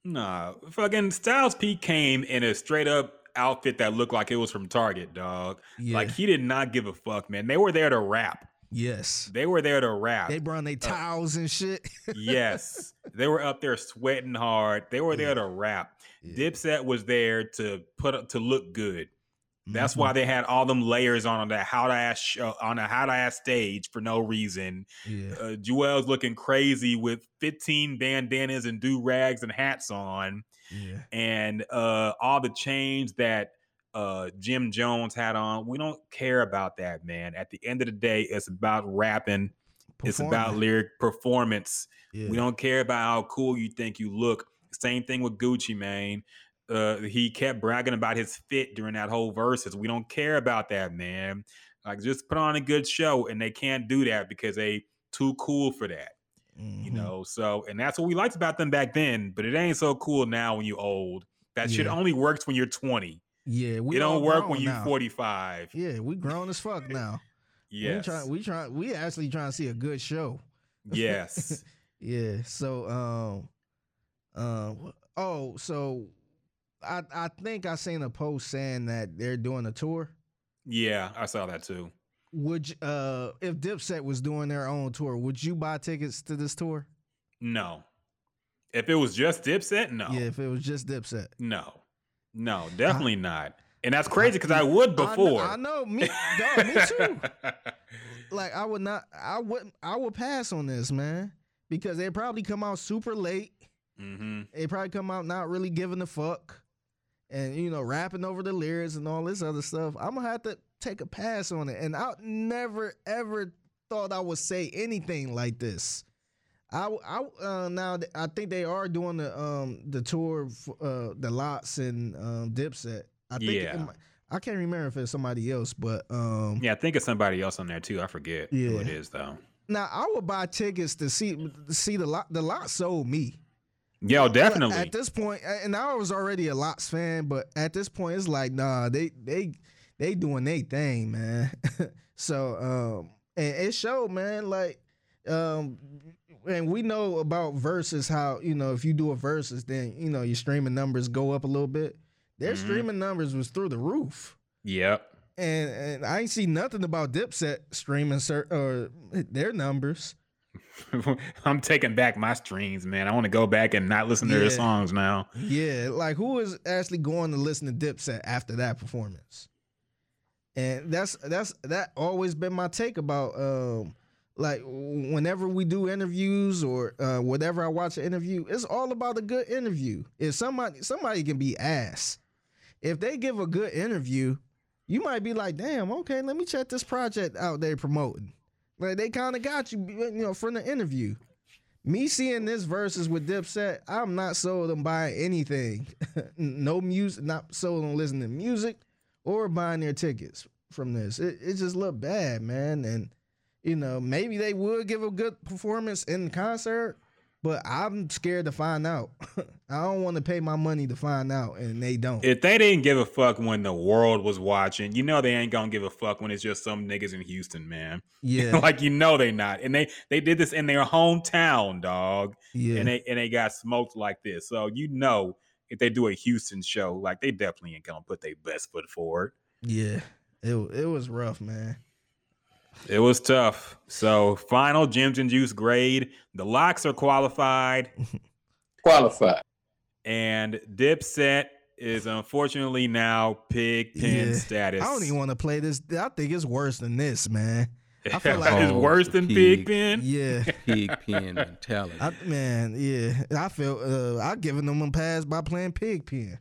Nah, fucking Styles P came in a straight up outfit that looked like it was from Target, dog. yeah. Like he did not give a fuck, man. They were there to rap. Yes. They were there to rap. They brought their towels and shit. yes. They were up there sweating hard. They were there Yeah. to rap. Yeah. Dipset was there to put to look good. That's Mhm. why they had all them layers on that how to ass show on a how to ass stage for no reason. Yeah. Uh, Juelz looking crazy with 15 bandanas and do rags and hats on. Yeah. and uh all the chains that uh Jim Jones had on. We don't care about that, man. At the end of the day, it's about rapping. It's about lyric performance. Yeah. We don't care about how cool you think you look. Same thing with Gucci, man. Uh, he kept bragging about his fit during that whole verses. We don't care about that, man. Like, just put on a good show, and they can't do that because they too cool for that you Mhm. know so and that's what we liked about them back then but it ain't so cool now when you old that shit only works when you're 20 Yeah. We it don't work when you're 45 Yeah, we grown as fuck now. yes We try. We try. We actually trying to see a good show. yes Yeah. So um um oh so I I think I seen a post saying that they're doing a tour. yeah i saw that too Would you, uh if Dipset was doing their own tour, would you buy tickets to this tour? no if it was just dipset no Yeah, if it was just Dipset. no no definitely not and that's crazy because i would I kn- before I know, me dog, me too. Like I would not I wouldn't I would pass on this, man. Because they probably come out super late. hmm They probably come out not really giving a fuck. And you know, rapping over the lyrics and all this other stuff. I'm gonna have to take a pass on it. And I never ever thought I would say anything like this. I, I uh, now I think they are doing the um the tour for, uh the LOX and um Dipset. I think it Yeah. might- I can't remember if it's somebody else, but um yeah i think it's somebody else on there too i forget who Yeah. it is though now I would buy tickets to see to see the LOX the LOX sold me. yo But definitely At this point, and I was already a LOX fan, but at this point, it's like, nah, they they they doing their thing, man. so um, and it showed, man, like um, and we know about verses how you know if you do a verses, then you know your streaming numbers go up a little bit. Their Mhm. streaming numbers was through the roof. yep And, and I ain't see nothing about Dipset streaming or their numbers. I'm taking back my streams, man. I want to go back and not listen to their songs now. Yeah, like who is actually going to listen to Dipset after that performance? And that's that's that always been my take about um like whenever we do interviews or uh whatever I watch an interview, it's all about a good interview. If somebody somebody can be ass. If they give a good interview, you might be like, "Damn, okay, let me check this project out they promoting." Like they kind of got you, you know, from the interview. Me seeing this verses with Dipset, I'm not sold on buying anything. no music, not sold on listening to music or buying their tickets from this. It, it just looked bad, man. And you know, maybe they would give a good performance in concert, but I'm scared to find out. I don't want to pay my money to find out, and they don't. If they didn't give a fuck when the world was watching, you know they ain't gonna give a fuck when it's just some niggas in Houston, man. yeah, like you know they not. And they they did this in their hometown, dog. yeah, And they and they got smoked like this. So you know if they do a Houston show, like they definitely ain't gonna put their best foot forward. yeah. It it was rough, man. It was tough. So final Gems and Juice grade. The LOX are qualified. Qualified. and Dipset is unfortunately now pig pen Yeah. status. I don't even want to play this. I think it's worse than this, man. I feel like- it's Oh, worse than pig. pig pen. Yeah. Pig pen mentality. I, man, yeah, I felt uh, I giving them a pass by playing pig pen.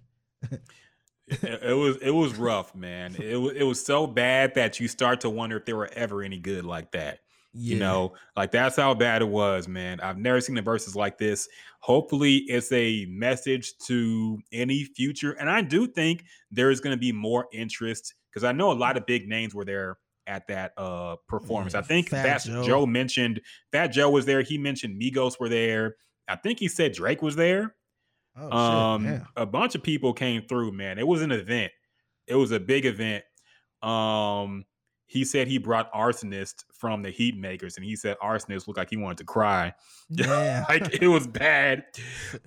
It, it was it was rough, man. It was it was so bad that you start to wonder if there were ever any good like that. You know, like that's how bad it was, man. I've never seen the verses like this. Hopefully, it's a message to any future. And I do think there is going to be more interest because I know a lot of big names were there at that uh performance. Yeah, I think Fat Joe. Joe. mentioned Fat Joe was there. He mentioned Migos were there. I think he said Drake was there. Oh, um, shit. Yeah. a bunch of people came through, man. It was an event. It was a big event. Um, he said he brought Rsonist from the Heatmakerz, and he said Rsonist looked like he wanted to cry. Yeah. like it was bad.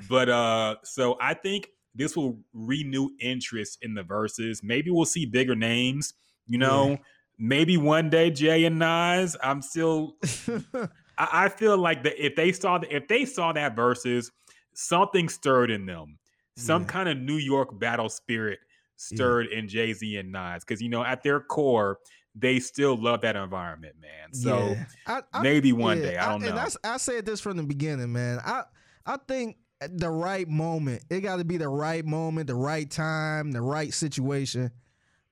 But uh, so I think this will renew interest in the verses. Maybe we'll see bigger names. You know, maybe one day Jay and Nas. I'm still. I, I feel like that if they saw the, if they saw that verses, something stirred in them. Some Yeah. kind of New York battle spirit stirred in Jay Z and Nas because you know at their core they still love that environment, man. So Yeah. I, I, maybe one yeah, day I don't and know. I said this from the beginning, man. I I think the right moment. It got to be the right moment, the right time, the right situation.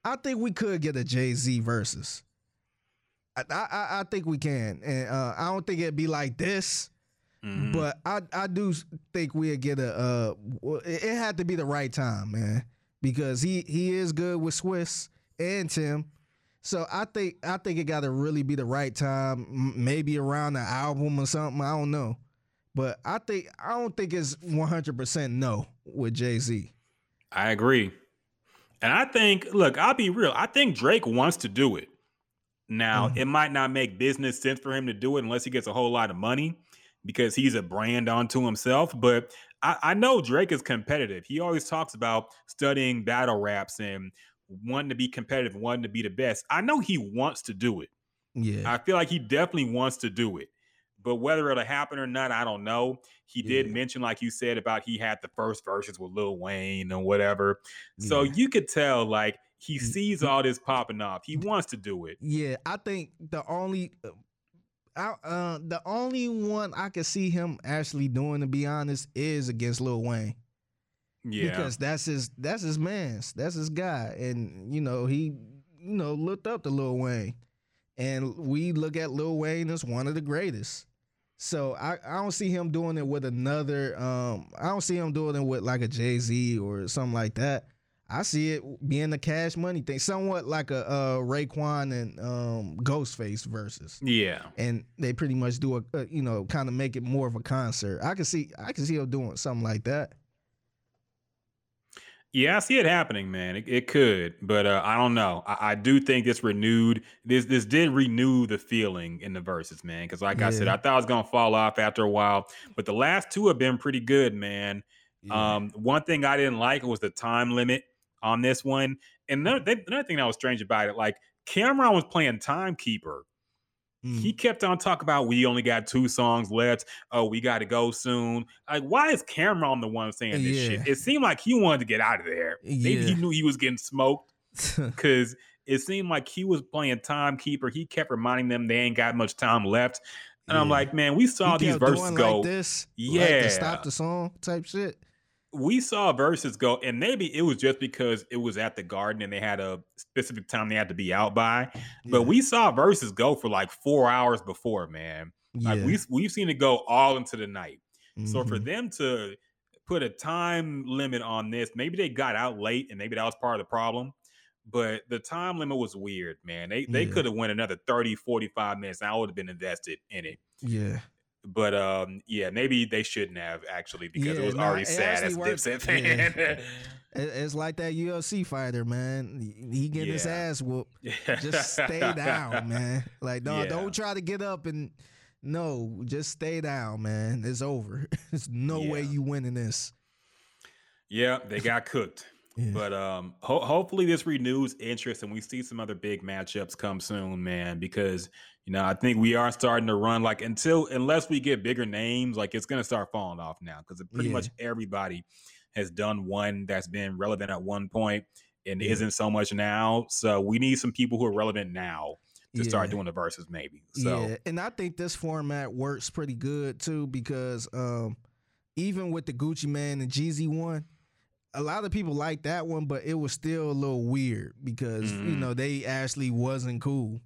I think we could get a Jay Z versus. I, I I think we can, and uh, I don't think it'd be like this. Mhm. But I I do think we'll get a. Uh, it, had to be the right time, man, because he he is good with Swizz and Tim. So I think I think it got to really be the right time, maybe around the album or something. I don't know, but I think I don't think it's one hundred percent no with Jay Z. I agree. And I think, look, I'll be real. I think Drake wants to do it. Now, Mhm. it might not make business sense for him to do it unless he gets a whole lot of money because he's a brand onto himself. But I, I know Drake is competitive. He always talks about studying battle raps and wanting to be competitive, wanting to be the best. I know he wants to do it. Yeah, I feel like he definitely wants to do it. But whether it'll happen or not, I don't know. He did mention, like you said, about he had the first verses with Lil Wayne and whatever. So Yeah. you could tell, like, he sees all this popping off. He wants to do it. yeah. I think the only. Uh, I, uh, the only one I could see him actually doing, to be honest, is against Lil Wayne. Yeah. because that's his that's his man's that's his guy. And you know he you know looked up to Lil Wayne. And we look at Lil Wayne as one of the greatest. So I, I don't see him doing it with another um I don't see him doing it with like a Jay-Z or something like that I see it being the cash money thing somewhat like a uh Raekwon and um Ghostface versus yeah. and they pretty much do a, a you know kind of make it more of a concert I can see I can see him doing something like that Yeah, I see it happening, man. It, it could, but uh, I don't know. I, I do think this renewed this this did renew the feeling in the verses, man. Because like I said, I thought it was gonna fall off after a while, but the last two have been pretty good, man. Yeah. Um, one thing I didn't like was the time limit on this one, and another, th- another thing that was strange about it, like Cameron was playing timekeeper. Mm. He kept on talking about we only got two songs left. Oh, we got to go soon. Like, why is Cameron the one saying this shit? It seemed like he wanted to get out of there. Maybe he knew he was getting smoked because it seemed like he was playing timekeeper. He kept reminding them they ain't got much time left. And I'm like, man, we saw He these verses go. like this, like Yeah. stop the song type shit. We saw verses go, and maybe it was just because it was at the garden and they had a specific time they had to be out by. But we saw verses go for like four hours before, man. Like yeah. we we've seen it go all into the night. So for Mhm. them to put a time limit on this, maybe they got out late and maybe that was part of the problem. But the time limit was weird, man. They they Yeah. could have went another 30, 45 minutes. And I would have been invested in it. yeah, But um, yeah, maybe they shouldn't have actually because it was nah, already it sad as a. Dipset fan. It- it's like that UFC fighter, man. He- getting his ass whooped. Just stay down, man. Like, no, Yeah. don't try to get up and no, just stay down, man. It's over. There's no way Yeah. you winning this. Yeah, they got cooked. Yeah. But um, ho- hopefully this renews interest and we see some other big matchups come soon, man. Because you know I think we are starting to run like until unless we get bigger names, like it's gonna start falling off now because pretty Yeah. much everybody has done one that's been relevant at one point and Yeah. isn't so much now. So we need some people who are relevant now to start doing the verses, maybe. So Yeah, and I think this format works pretty good too because um, even with the Gucci Mane and Jeezy one, a lot of people like that one, but it was still a little weird because you Mhm. know they actually wasn't cool.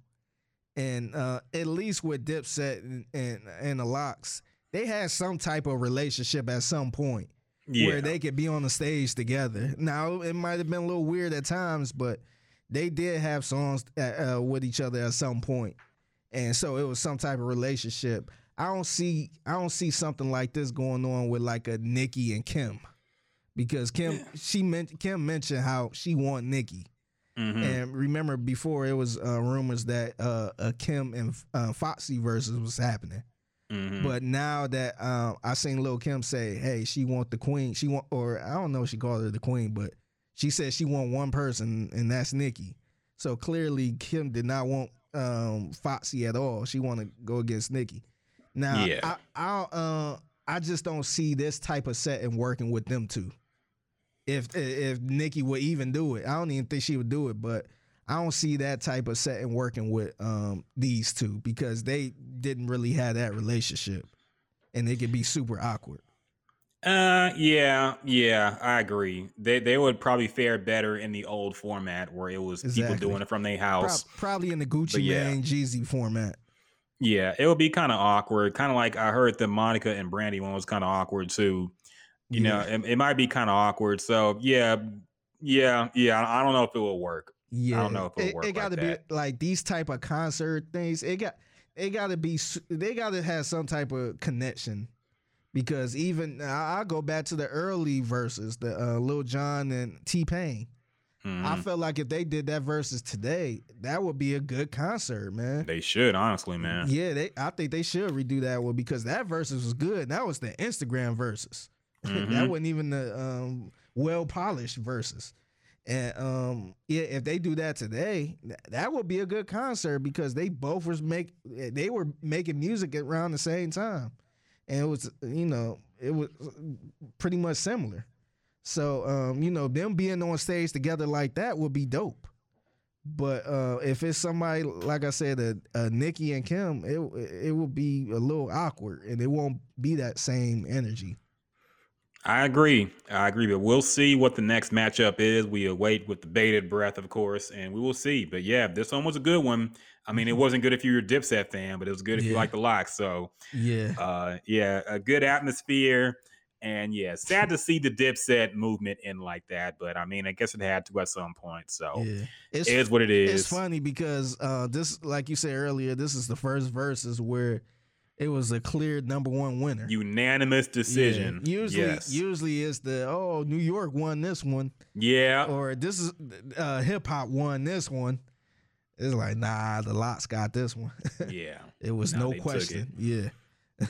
and uh, at least with Dipset and, and and the Locks, they had some type of relationship at some point Yeah. where they could be on the stage together. Now it might have been a little weird at times, but they did have songs uh, uh, with each other at some point, and so it was some type of relationship. I don't see I don't see something like this going on with like a Nicki and Kim, because Kim she meant Kim mentioned how she want Nicki. Mhm. And remember, before it was uh, rumors that uh, a Kim and uh, Foxy versus was happening. Mhm. But now that uh, I seen Lil Kim say, "Hey, she want the queen," she want, or I don't know, if she called her the queen, but she said she want one person, and that's Nicki. So clearly, Kim did not want um, Foxy at all. She want to go against Nicki. Now, Yeah. I, I, uh, I just don't see this type of setting working with them two. If if Nicki would even do it, I don't even think she would do it, but I don't see that type of setting working with um, these two because they didn't really have that relationship, and it could be super awkward. Uh, yeah, yeah, I agree. They they would probably fare better in the old format where it was Exactly. people doing it from their house. probably in the Gucci But yeah. Mane Jeezy format. Yeah, it would be kind of awkward. Kind of like I heard the Monica and Brandy one was kind of awkward too. You know, Yeah. it, it might be kind of awkward. So yeah, yeah, yeah. I I don't know if it will work. Yeah, I don't know if it'll it, work it like got to that. be like these type of concert things. It got it got to be. They got to have some type of connection because even I, I go back to the early Verzuz, the uh, Lil Jon and T Pain. I Mhm. felt like if they did that Verzuz today, that would be a good concert, man. They should honestly, man. Yeah, they. I think they should redo that one because that Verzuz was good. That was the Instagram Verzuz. that wasn't even the um, well polished Verzuz. And um, yeah, if they do that today, th- that would be a good concert because they both was make they were making music around the same time, and it was you know it was pretty much similar. So um, you know them being on stage together like that would be dope. But uh, if it's somebody like I said, a, a and Kim, it it will be a little awkward, and it won't be that same energy. I agree. I agree. But we'll see what the next matchup is. We await with the bated breath, of course, and we will see. But yeah, this one was a good one. I mean, it wasn't good if you're a Dipset fan, but it was good if you Mm-hmm. Like the LOX. So Yeah, uh yeah a good atmosphere and yeah sad to see the dipset movement in like that but i mean i guess it had to at some point so yeah. It's it is what it is it's funny because uh, this, like you said earlier, this is the first Verzuz where it was a clear number one winner. unanimous decision Yeah. Usually, yes usually it's the oh New York won this one, yeah or this is uh, hip hop won this one. It's like nah, the LOX got this one. yeah it was No, no, they took it. question. Yeah.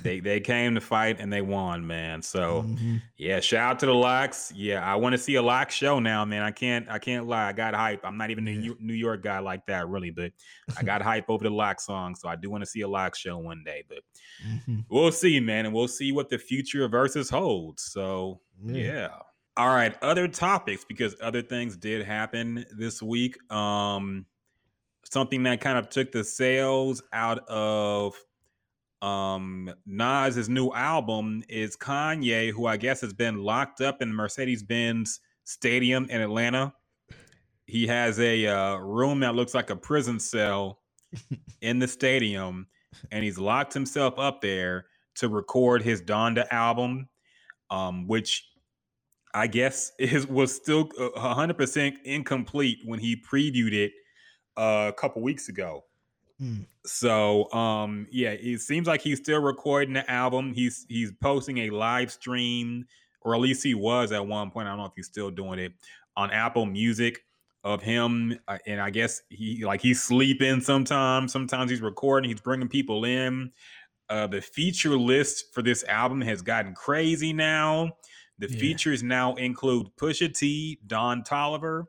They they came to fight and they won man so Mhm. yeah shout out to the LOX yeah i want to see a LOX show now man i can't i can't lie i got hype i'm not even a Yeah. New- york guy like that really but i got hype over the LOX song so i do want to see a LOX show one day but Mhm. we'll see, man, and we'll see what the future of Verzuz holds. So yeah. All right, other topics because other things did happen this week. Um something that kind of took the sales out of um Nas's new album is Kanye, who I guess has been locked up in Mercedes-Benz Stadium in Atlanta. He has a uh, room that looks like a prison cell in the stadium, and he's locked himself up there to record his Donda album, um, which I guess is was still uh, hundred percent incomplete when he previewed it uh, a couple weeks ago. Mm. So um, yeah, it seems like he's still recording the album. He's he's posting a live stream, or at least he was at one point. I don't know if he's still doing it on Apple Music of him, uh, and I guess he like he's sleeping sometimes. Sometimes he's recording. He's bringing people in. Uh, the feature list for this album has gotten crazy now. The Yeah. features now include Pusha T, Don Toliver,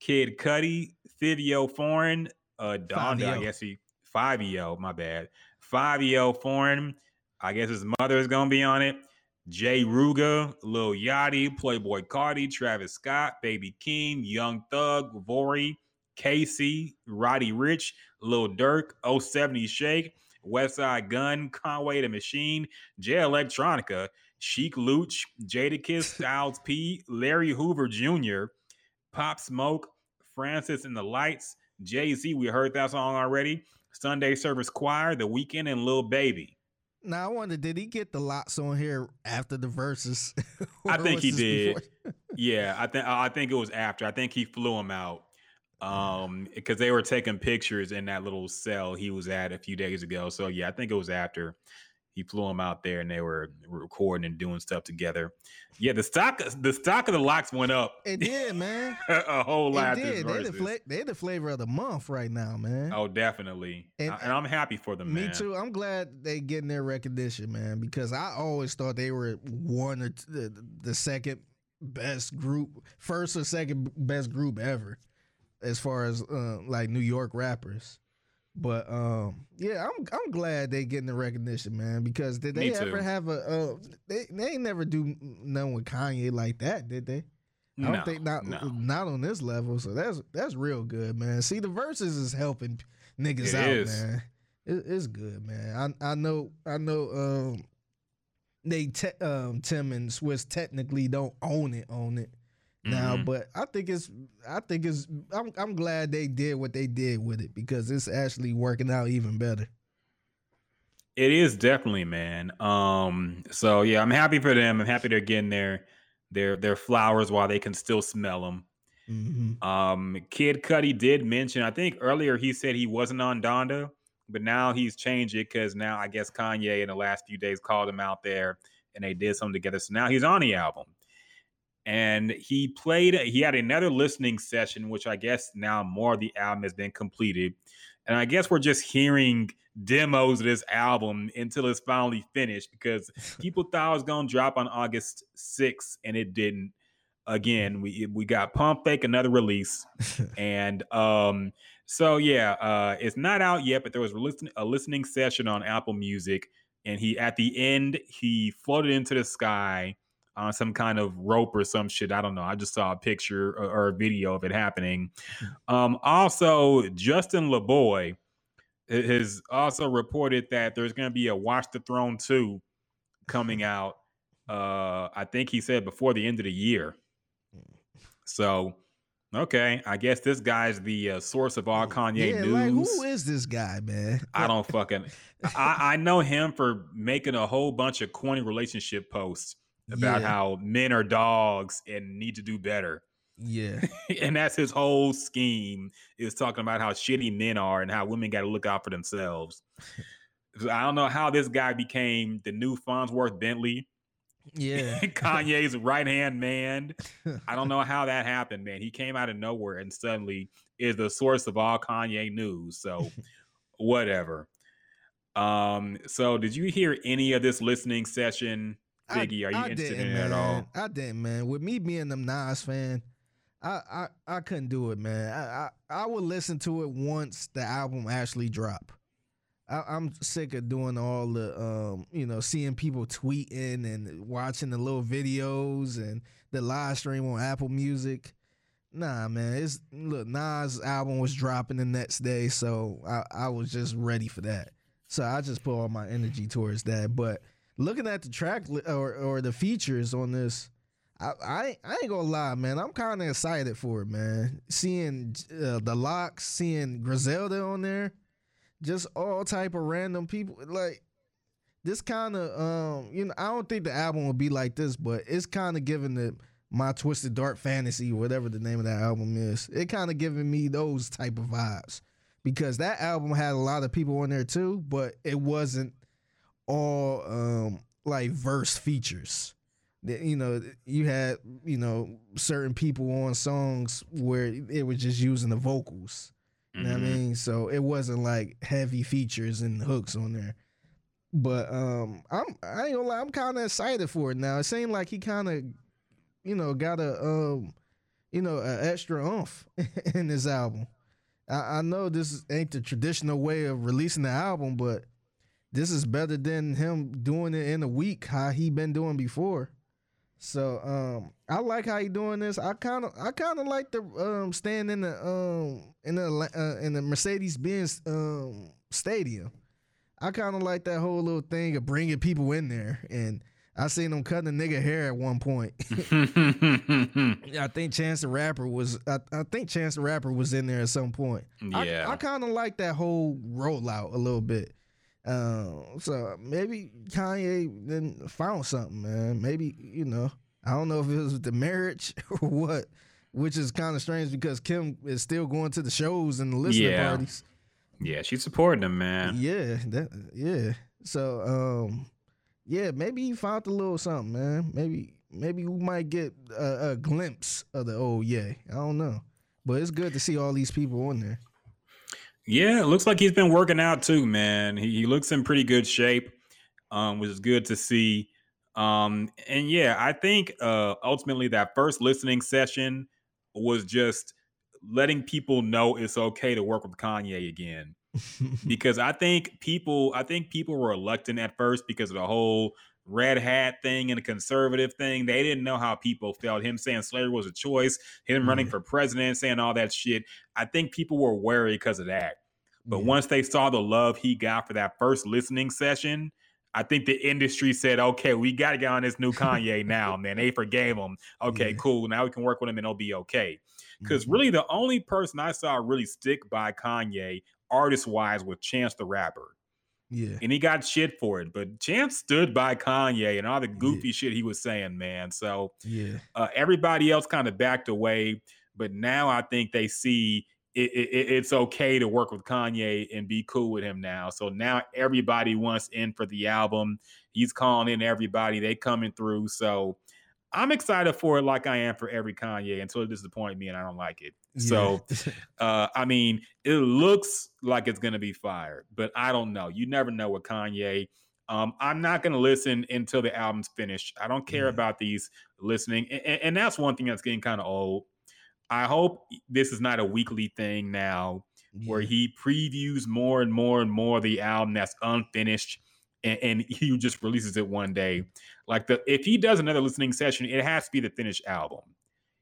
Kid Cudi, Fivio Foreign, uh, Donda. I guess he five EO. My bad. Five EO Foreign. I guess his mother is gonna be on it. Jay Ruga, Lil Yachty, Playboi Carti, Travis Scott, Baby Keem, Young Thug, Vory, KayCyy, Roddy Ricch, Lil Durk, 070 Shake, Westside Gunn, Conway the Machine, Jay Electronica, Sheek Louch, Jadakiss, Styles P, Larry Hoover Jr., Pop Smoke, Francis and the Lights, Jay Z, we heard that song already. Sunday Service Choir, The Weeknd, and Lil Baby. Now I wonder, did he get the LOX on here after the Verzuz? I think he did. Yeah, I think I think it was after. I think he flew him out um because they were taking pictures in that little cell he was at a few days ago. So yeah, I think it was after he flew him out there and they were recording and doing stuff together. Yeah, the stock the stock of the LOX went up It did, man. a whole lot. this did. They the, fla- they the flavor of the month right now, man. Oh, definitely. And- And, and I'm happy for them, Me man. too. I'm glad they getting their recognition, man, because I always thought they were one or t- the, the second best group, first or second best group ever, as far as uh, like New York rappers. But um, yeah, I'm I'm glad they getting the recognition, man. Because did they Me ever too. have a? Uh, they they ain't never do nothing with Kanye like that, did they? I don't No, think not no. not on this level. So that's that's real good, man. See, the Verzuz is helping niggas It out, is. man. It, it's good, man. I I know I know. Um, they te- um Tim and Swizz technically don't own it own it now, Mhm. but I think it's I think it's I'm I'm glad they did what they did with it because it's actually working out even better. It is definitely, man. Um, so yeah, I'm happy for them. I'm happy they're getting their their their flowers while they can still smell them. Mm-hmm. Um, Kid Cudi did mention, I think earlier he said he wasn't on Donda, but now he's changed it because now I guess Kanye in the last few days called him out there and they did something together. So now he's on the album. And he played, he had another listening session, which I guess now more of the album has been completed. And I guess we're just hearing demos of this album until it's finally finished because people thought it was going to drop on August 6th and it didn't again we we got pump fake another release and um so yeah uh it's not out yet but there was a listen, a listening session on apple music and he at the end he floated into the sky on some kind of rope or some shit i don't know i just saw a picture or, or a video of it happening um also Justin LaBoy has also reported that there's going to be a watch the throne 2 coming out uh i think he said before the end of the year so, okay, I guess this guy's the uh, source of all Kanye yeah, news. like who is this guy, man? I don't fucking. I, I know him for making a whole bunch of corny relationship posts about Yeah. how men are dogs and need to do better, Yeah, and that's his whole scheme is talking about how shitty men are and how women got to look out for themselves. So I don't know how this guy became the new Fonzworth Bentley, yeah. Kanye's right hand man. I don't know how that happened, man. He came out of nowhere and suddenly is the source of all Kanye news. So whatever. Um, so did you hear any of this listening session? Figgy, are you interested in it at all? I didn't, man. With me being a Nas fan, I I, I couldn't do it, man. I, I I would listen to it once the album actually drop. I, I'm sick of doing all the um, you know, seeing people tweeting and watching the little videos and the live stream on Apple Music. Nah, man. It's look, Nas album was dropping the next day, so I, I was just ready for that. So I just put all my energy towards that. But looking at the track li- or or the features on this, I I, I ain't gonna lie, man. I'm kind of excited for it, man. Seeing uh, the LOX, seeing Griselda on there, just all type of random people. Like this kind of um, you know, I don't think the album will be like this, but it's kind of giving the my twisted dark fantasy, whatever the name of that album is. It kind of giving me those type of vibes because that album had a lot of people on there too, but it wasn't all um like verse features. That, You know, you had you know certain people on songs where it was just using the vocals. You know what I Mhm. mean? So it wasn't like heavy features and hooks on there. But um I'm I ain't gonna lie, I'm kinda excited for it now. It seemed like he kinda, you know, got a um you know, an extra oomph in this album. I, I know this ain't the traditional way of releasing the album, but this is better than him doing it in a week how he been doing before. So um I like how he doing this. I kind of I kind of like the um staying in the um in the uh, in the Mercedes Benz um stadium. I kind of like that whole little thing of bringing people in there and I seen him cutting a nigga hair at one point. Yeah, I think Chance the Rapper was. I, I think Chance the Rapper was in there at some point. I- Yeah. I, kind of like that whole rollout a little bit. Um, so maybe Kanye then found something, man. Maybe you know, I don't know if it was the marriage or what, which is kind of strange because Kim is still going to the shows and the listening Yeah. parties. yeah, she's supporting him, man. Yeah, that yeah. So um, yeah, maybe he found a little something, man. Maybe maybe we might get a, a glimpse of the old yeah. I don't know, but it's good to see all these people on there. Yeah, it looks like he's been working out too, man. He, he looks in pretty good shape, um, which is good to see. Um, and yeah, I think uh, ultimately that first listening session was just letting people know it's okay to work with Kanye again. because I think people, I think people were reluctant at first because of the whole red hat thing and a conservative thing. They didn't know how people felt. Him saying slavery was a choice, him running for president, saying all that shit. I think people were wary because of that. But Yeah. once they saw the love he got for that first listening session, I think the industry said, okay, we got to get on this new Kanye now, man. They forgave him. Okay, Yeah. cool. Now we can work with him and it'll be okay. Because Mhm. really, the only person I saw really stick by Kanye, artist wise, was Chance the Rapper. Yeah, And he got shit for it. But Chance stood by Kanye and all the goofy shit he was saying, man. So yeah, uh, everybody else kind of backed away. But now I think they see it, it- it's okay to work with Kanye and be cool with him now. So now everybody wants in for the album. He's calling in everybody. They coming through. So I'm excited for it like I am for every Kanye until it disappoints me and I don't like it. So yeah. uh, I mean, it looks like it's gonna be fire, but I don't know. You never know with Kanye. Um, I'm not gonna listen until the album's finished. I don't care Yeah. about these listening, and, and- that's one thing that's getting kind of old. I hope this is not a weekly thing now, where he previews more and more and more of the album that's unfinished, and, and he just releases it one day. Like the if he does another listening session, it has to be the finished album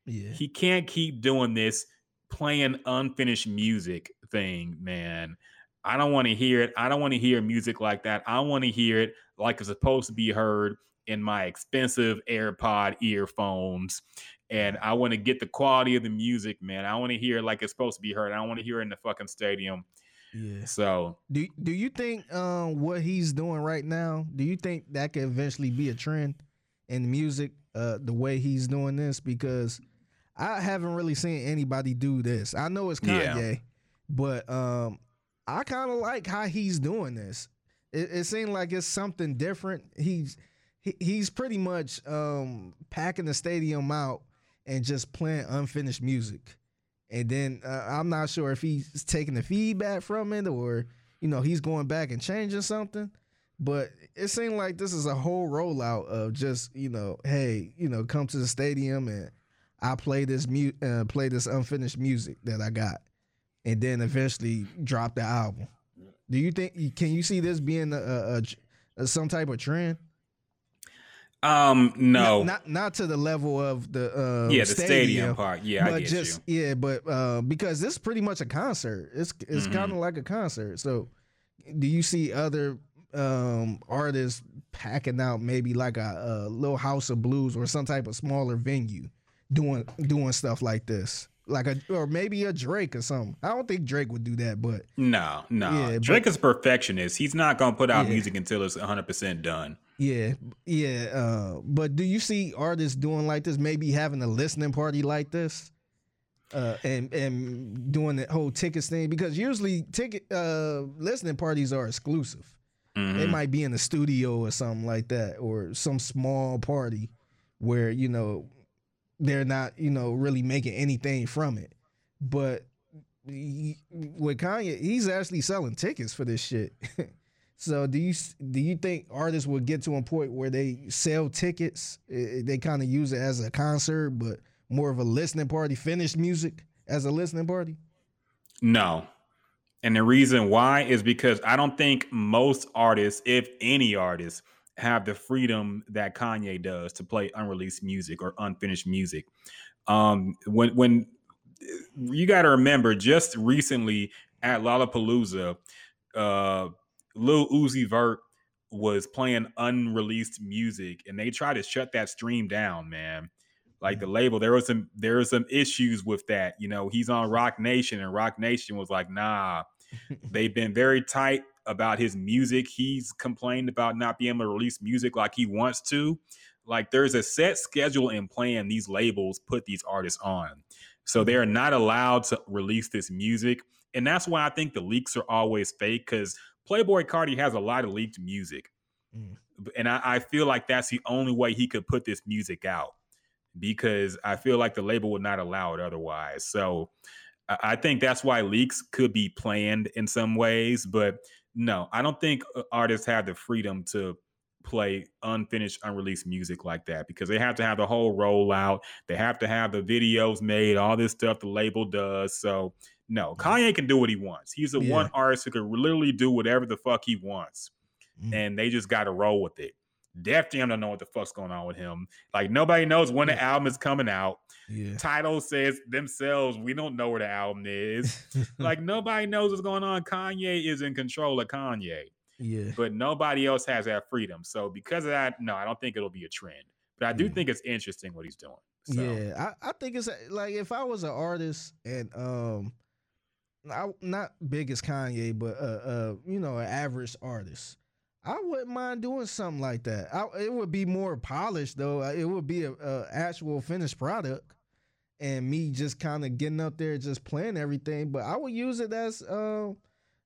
yeah, he can't keep doing this playing unfinished music thing, man. I don't want to hear it. I don't want to hear music like that. I want to hear it like it's supposed to be heard in my expensive AirPod earphones. And I want to get the quality of the music, man. I want to hear it like it's supposed to be heard. I don't want to hear it in the fucking stadium. yeah. So Do Do you think um what he's doing right now? Do you think that could eventually be a trend in music? Uh, the way he's doing this because I haven't really seen anybody do this. I know it's Yeah. Kanye, but um, I kind of like how he's doing this. It, it seems like it's something different. He's he, he's pretty much um packing the stadium out and just playing unfinished music. And then uh, I'm not sure if he's taking the feedback from it or you know he's going back and changing something. But it seemed like this is a whole rollout of just you know, hey, you know, come to the stadium and I play this mu- uh, play this unfinished music that I got, and then eventually drop the album. Do you think can you see this being a, a, a- a some type of trend? um no. not not, not to the level of the uh, yeah, the stadium, part. Yeah, I but just you. yeah, but uh, because this is pretty much a concert. It's it's Mhm. kind of like a concert. So, do you see other um, artists packing out maybe like a, a little house of blues or some type of smaller venue doing doing stuff like this? Like a or maybe a Drake or something. I don't think Drake would do that, but No, no. Yeah, but- Drake is a perfectionist. He's not gonna put out Yeah. music until it's 100 percent done. yeah, yeah. Uh, but do you see artists doing like this? Maybe having a listening party like this? uh, and and doing the whole tickets thing because usually ticket uh, listening parties are exclusive. They Mhm. might be in the studio or something like that, or some small party where you know they're not you know really making anything from it. But he- with Kanye, he's actually selling tickets for this shit. so do you do you think artists will get to a point where they sell tickets? They kind of use it as a concert, but more of a listening party, finished music as a listening party. No. And the reason why is because I don't think most artists, if any artists, have the freedom that Kanye does to play unreleased music or unfinished music. Um, when when you got to remember, just recently at Lollapalooza, uh, Lil Uzi Vert was playing unreleased music and they tried to shut that stream down, man. Like the label, there was some there were some issues with that. You know, he's on Roc Nation and Roc Nation was like, nah, they've been very tight about his music. He's complained about not being able to release music like he wants to. Like there's a set schedule and plan these labels put these artists on. So they're not allowed to release this music. And that's why I think the leaks are always fake because Playboi Carti has a lot of leaked music. Mm. And I, I feel like that's the only way he could put this music out because I feel like the label would not allow it otherwise. So I think that's why leaks could be planned in some ways. But no, I don't think uh, artists have the freedom to play unfinished, unreleased music like that because they have to have the whole rollout. They have to have the videos made, all this stuff the label does. So no, Kanye can do what he wants. He's the Yeah. one artist who can literally do whatever the fuck he wants. Mm. And they just got to roll with it. Def Jam don't know what the fuck's going on with him. Like nobody knows when the album is coming out. Yeah. Title says themselves, we don't know where the album is. like nobody knows what's going on. Kanye is in control of Kanye, yeah. but nobody else has that freedom. So because of that, no, I don't think it'll be a trend. But I do Yeah. think it's interesting what he's doing. So, Yeah, I, I think it's like if I was an artist and um, I, not big as Kanye, but uh, uh, you know, an average artist, I wouldn't mind doing something like that. I, it would be more polished though. It would be a, a actual finished product, and me just kind of getting up there, just playing everything. But I would use it as uh,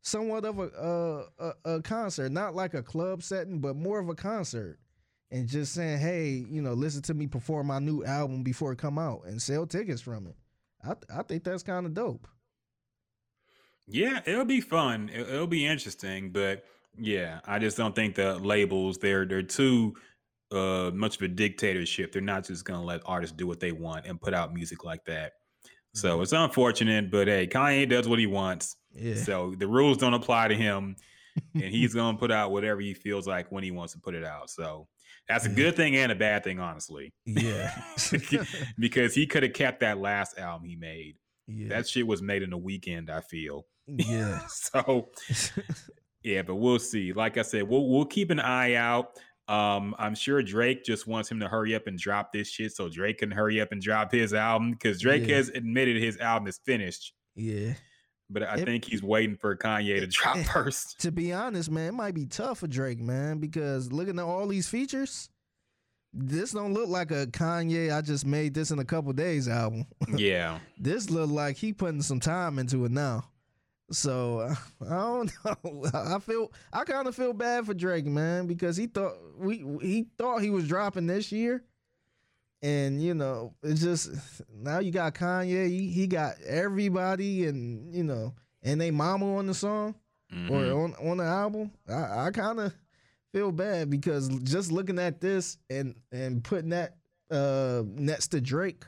somewhat of a, a a concert, not like a club setting, but more of a concert and just saying, "Hey, you know, listen to me perform my new album before it come out and sell tickets from it." I th- I think that's kind of dope. yeah, it'll be fun. It, it'll be interesting. But yeah, I just don't think the labels they're they're too uh much of a dictatorship. They're not just gonna let artists do what they want and put out music like that. So it's unfortunate, but hey, Kanye does what he wants. Yeah, So the rules don't apply to him, and he's gonna put out whatever he feels like when he wants to put it out. So that's a good thing and a bad thing, honestly, yeah, because he could have kept that last album he made. yeah, That shit was made in a weekend. I feel yeah, so. Yeah, but we'll see. Like I said, we'll we'll keep an eye out. Um, I'm sure Drake just wants him to hurry up and drop this shit so Drake can hurry up and drop his album because Drake Yeah. has admitted his album is finished. yeah. But I It- think he's waiting for Kanye to drop eh, first. To be honest, man, it might be tough for Drake, man, because looking at all these features, this don't look like a Kanye. I just made this in a couple days album. yeah. this look like he putting some time into it now. So uh, I don't know. I feel I kind of feel bad for Drake, man, because he thought we he thought he was dropping this year, and you know it's just now you got Kanye. He, he got everybody, and you know, and they mama on the song Mhm. or on on the album. I, I kind of feel bad because just looking at this and and putting that uh next to Drake,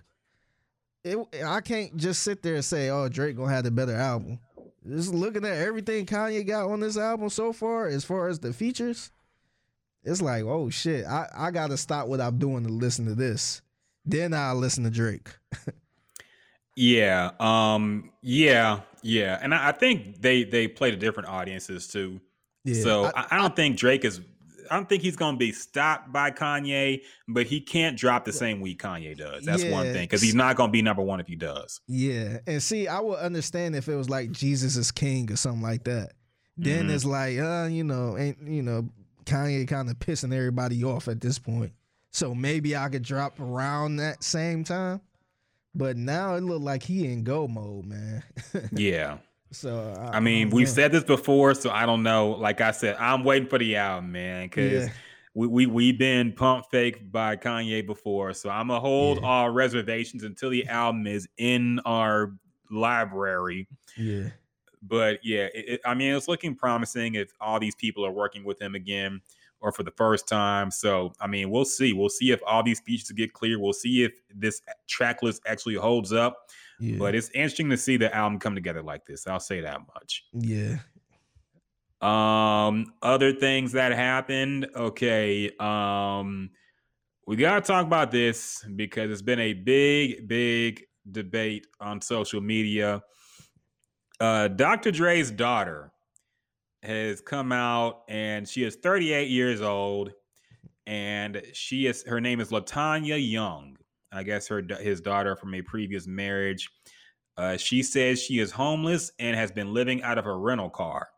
it I can't just sit there and say, "Oh, Drake gonna have the better album." Just looking at everything Kanye got on this album so far, as far as the features, it's like, oh shit, I I gotta stop what I'm doing to listen to this. Then I'll listen to Drake. Yeah. Um. Yeah. Yeah. And I, I think they they play to different audiences too. Yeah, so I- I, I, don't think Drake is. I don't think he's going to be stopped by Kanye, but he can't drop the same week Kanye does. That's one thing because he's not going to be number one if he does. Yeah, and see, I would understand if it was like Jesus is King or something like that. Then Mhm. it's like, uh, you know, ain't you know, Kanye kind of pissing everybody off at this point. So maybe I could drop around that same time. But now it look like he in go mode, man. Yeah. So I, I mean, um, we've know. said this before, so I don't know. Like I said, I'm waiting for the album, man, because Yeah. we, we we've been pump fake by Kanye before. So I'm gonna hold Yeah. all reservations until the album is in our library. yeah, But yeah, it, it- I mean, it's looking promising if all these people are working with him again or for the first time. So I mean, we'll see. We'll see if all these features get clear. We'll see if this track list actually holds up. Yeah, But it's interesting to see the album come together like this. I'll say that much. yeah, Um, other things that happened. Okay. Um, we gotta talk about this because it's been a big, big debate on social media. Uh, Dr. Dre's daughter has come out and she is 38 years old and she is her name is Latanya Young. I guess her his daughter from a previous marriage. Uh, she says she is homeless and has been living out of a rental car.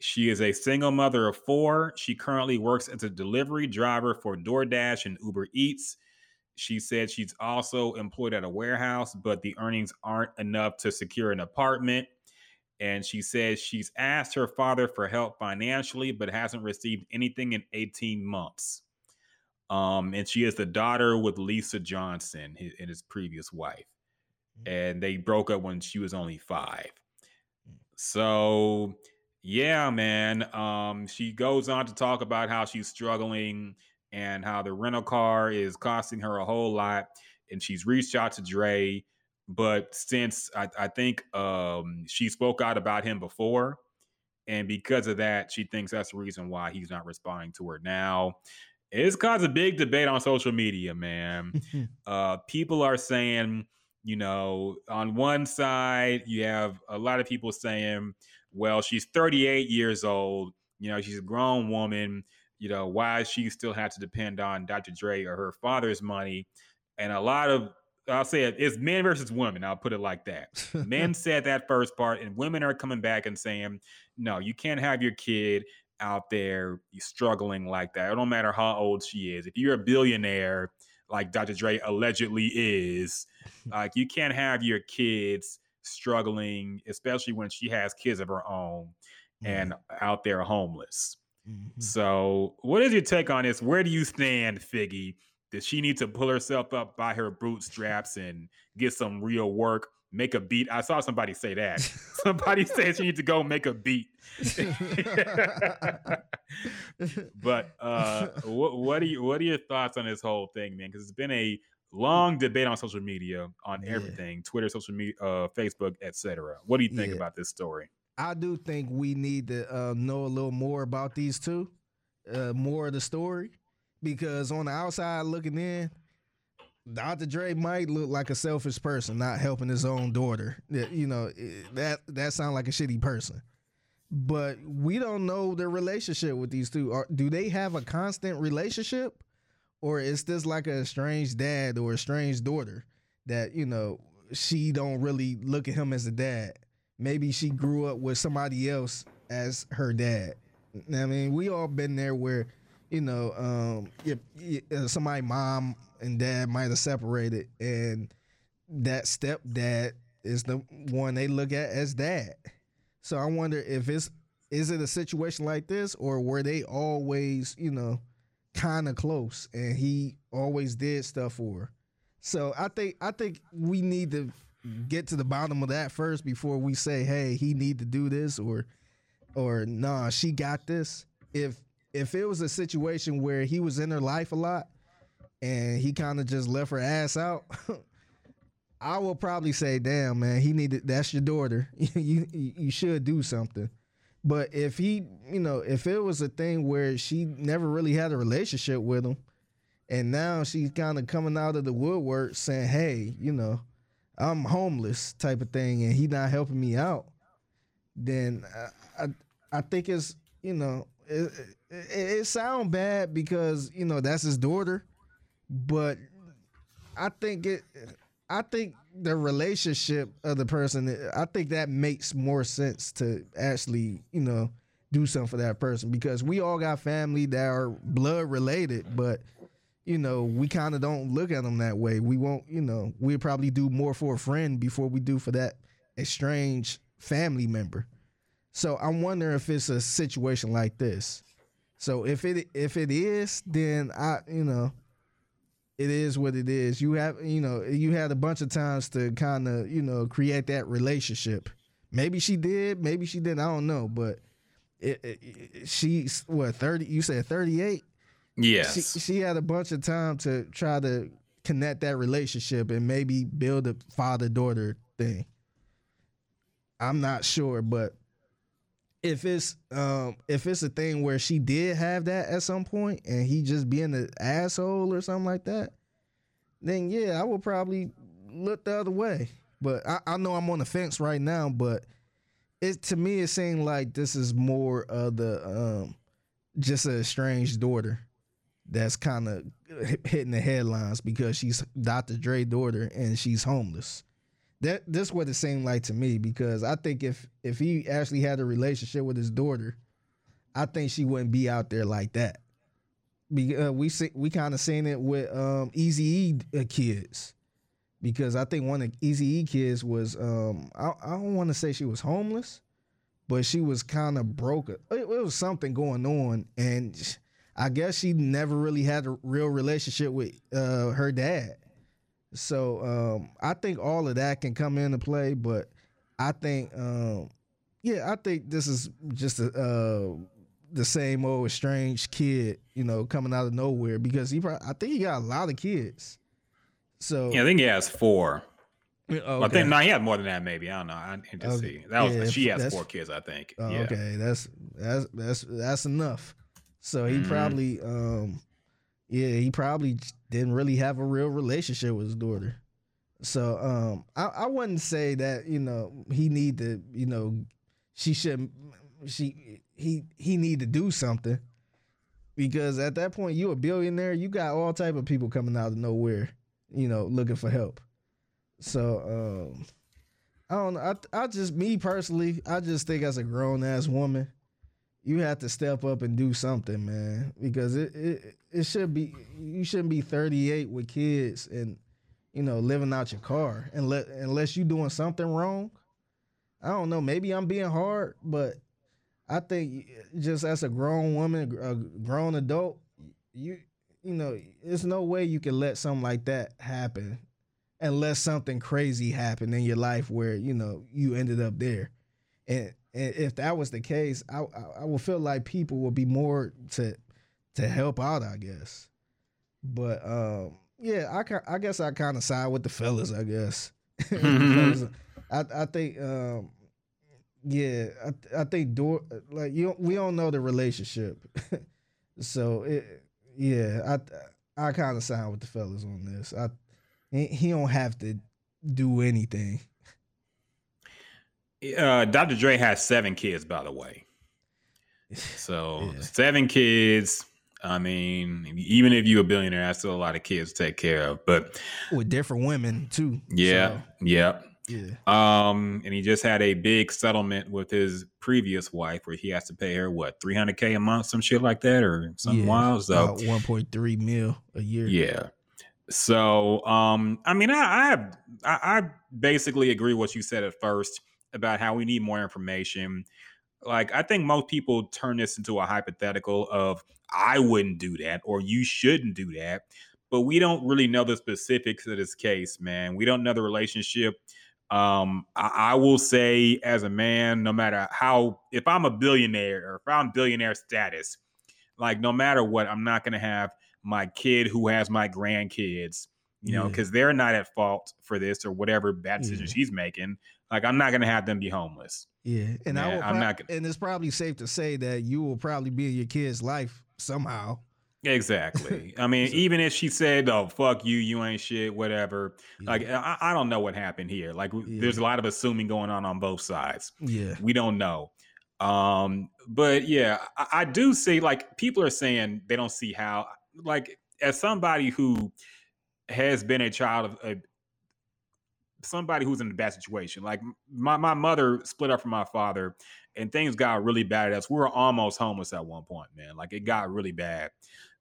She is a single mother of four. She currently works as a delivery driver for DoorDash and Uber Eats. She said she's also employed at a warehouse, but the earnings aren't enough to secure an apartment. And she says she's asked her father for help financially, but hasn't received anything in 18 months. Um, and she is the daughter with Lisa Johnson his, and his previous wife. And they broke up when she was only five. So yeah, man. Um, she goes on to talk about how she's struggling and how the rental car is costing her a whole lot. And she's reached out to Dre, but since I, I think um, she spoke out about him before, and because of that, she thinks that's the reason why he's not responding to her now. It's caused a big debate on social media, man. uh, people are saying, you know, on one side, you have a lot of people saying, well, she's 38 years old. You know, she's a grown woman. You know, why she still have to depend on Dr. Dre or her father's money? And a lot of, I'll say it, it's men versus women. I'll put it like that. men said that first part, and women are coming back and saying, no, you can't have your kid out there struggling like that. It don't matter how old she is. If you're a billionaire, like Dr. Dre allegedly is, like you can't have your kids struggling, especially when she has kids of her own and out there homeless. Mhm. So, what is your take on this? Where do you stand, Figgy? Does she need to pull herself up by her bootstraps and get some real work? Make a beat. I saw somebody say that. somebody says she needs to go make a beat. but uh, what, what are you, what are your thoughts on this whole thing, man? Because it's been a long debate on social media on Yeah. everything, Twitter, social media, uh, Facebook, etc. What do you think Yeah. about this story? I do think we need to uh, know a little more about these two, uh, more of the story, because on the outside looking in, Dr. Dre might look like a selfish person, not helping his own daughter. You know eh, that that sounds like a shitty person. But we don't know their relationship with these two. Are, do they have a constant relationship, or is this like a strange dad or a strange daughter that you know she don't really look at him as a dad? maybe she grew up with somebody else as her dad. I mean, we all been there where, you know, um, if, if somebody mom and dad might have separated, and that stepdad is the one they look at as dad. So I wonder if it's is it a situation like this, or were they always, you know, kind of close, and he always did stuff for her. So I think I think we need to get to the bottom of that first before we say, hey, he need to do this or or nah, she got this. If if it was a situation where he was in her life a lot and he kind of just left her ass out, I will probably say, damn man, he needed that's your daughter. you you should do something. But if he, you know, if it was a thing where she never really had a relationship with him, and now she's kind of coming out of the woodwork saying, "Hey, you know, I'm homeless," type of thing, and he not helping me out, then I I, I think it's you know it, it, it sound bad because you know that's his daughter, but I think it. I think the relationship of the person, I think that makes more sense to actually, you know, do something for that person because we all got family that are blood related, but you know, we kind of don't look at them that way. We won't, you know, we probably do more for a friend before we do for that estranged family member. So I'm wondering if it's a situation like this. So if it if it is, then I, you know, it is what it is. You have, you know, you had a bunch of times to kind of, you know, create that relationship. Maybe she did, maybe she didn't. I don't know, but it, it, it- she's what thirty? You said thirty eight. Yes. She, she had a bunch of time to try to connect that relationship and maybe build a father daughter thing. I'm not sure, but if it's um if it's a thing where she did have that at some point and he just being an asshole or something like that, then yeah, I would probably look the other way. But I, I know I'm on the fence right now, but it to me it seemed like this is more of the um just a estranged daughter that's kind of hitting the headlines because she's Dr. Dre daughter and she's homeless. That this what it seemed like to me because I think if if he actually had a relationship with his daughter, I think she wouldn't be out there like that. Be, uh, we see, we kind of seen it with um, Easy E uh, kids because I think one of Easy E kids was um, I, I don't want to say she was homeless, but she was kind of broke. It, it was something going on, and I guess she never really had a real relationship with uh, her dad. So um, I think all of that can come into play, but I think um, yeah, I think this is just a. Uh, the same old strange kid, you know, coming out of nowhere because he probably, I think he got a lot of kids. So Yeah, I think he has four. okay. I think no, he had more than that. Maybe I don't know. I need to Okay. see. That was Yeah, she has four kids. I think. Oh, yeah. okay, that's that's that's that's enough. So he Mhm. probably, um, yeah, he probably didn't really have a real relationship with his daughter. So um, I, I wouldn't say that you know he need to you know she shouldn't she he he need to do something because at that point you a billionaire you got all type of people coming out of nowhere you know looking for help. So um, I don't know. I, I just me personally, I just think as a grown ass woman, you have to step up and do something, man. Because it it, it should be you shouldn't be 38 with kids and you know living out your car unless unless you doing something wrong. I don't know. Maybe I'm being hard, but I think just as a grown woman, a grown adult, you you know, there's no way you can let something like that happen unless something crazy happened in your life where you know you ended up there and, if that was the case I, I i would feel like people would be more to to help out i guess but um yeah i i guess i kind of side with the fellas i guess fellas, i i think um yeah i, I think door like you we don't know the relationship so it yeah i i kind of side with the fellas on this i he, he don't have to do anything. Uh, Dr. Dre has seven kids, by the way. So Yeah. seven kids. I mean, even if you're a billionaire, that's still a lot of kids to take care of. But With different women too. yeah, yeah. So, yeah. Um, and he just had a big settlement with his previous wife where he has to pay her what 300k a month, some shit like that, or something yeah. wild. So About 1.3 mil a year. yeah. So, um, I mean, I, I have, I, I basically agree what you said at first about how we need more information. Like, I think most people turn this into a hypothetical of I wouldn't do that or you shouldn't do that, but we don't really know the specifics of this case, man. We don't know the relationship. Um, I, I will say, as a man, no matter how, if I'm a billionaire or if I'm billionaire status, like no matter what, I'm not gonna have my kid who has my grandkids, you know, Yeah. because they're not at fault for this or whatever bad decision Yeah. she's making. Like, I'm not gonna have them be homeless. Yeah. And I Yeah, will I'm prob- not gonna- and it's probably safe to say that you will probably be in your kid's life somehow. Exactly. I mean, even if she said, "Oh, fuck you, you ain't shit," whatever. Like, I, I don't know what happened here. Like, w there's a lot of assuming going on on both sides. yeah. we don't know um but yeah I, I do see like people are saying they don't see how like as somebody who has been a child of a somebody who's in a bad situation like my, my mother split up from my father and things got really bad at us we were almost homeless at one point man like it got really bad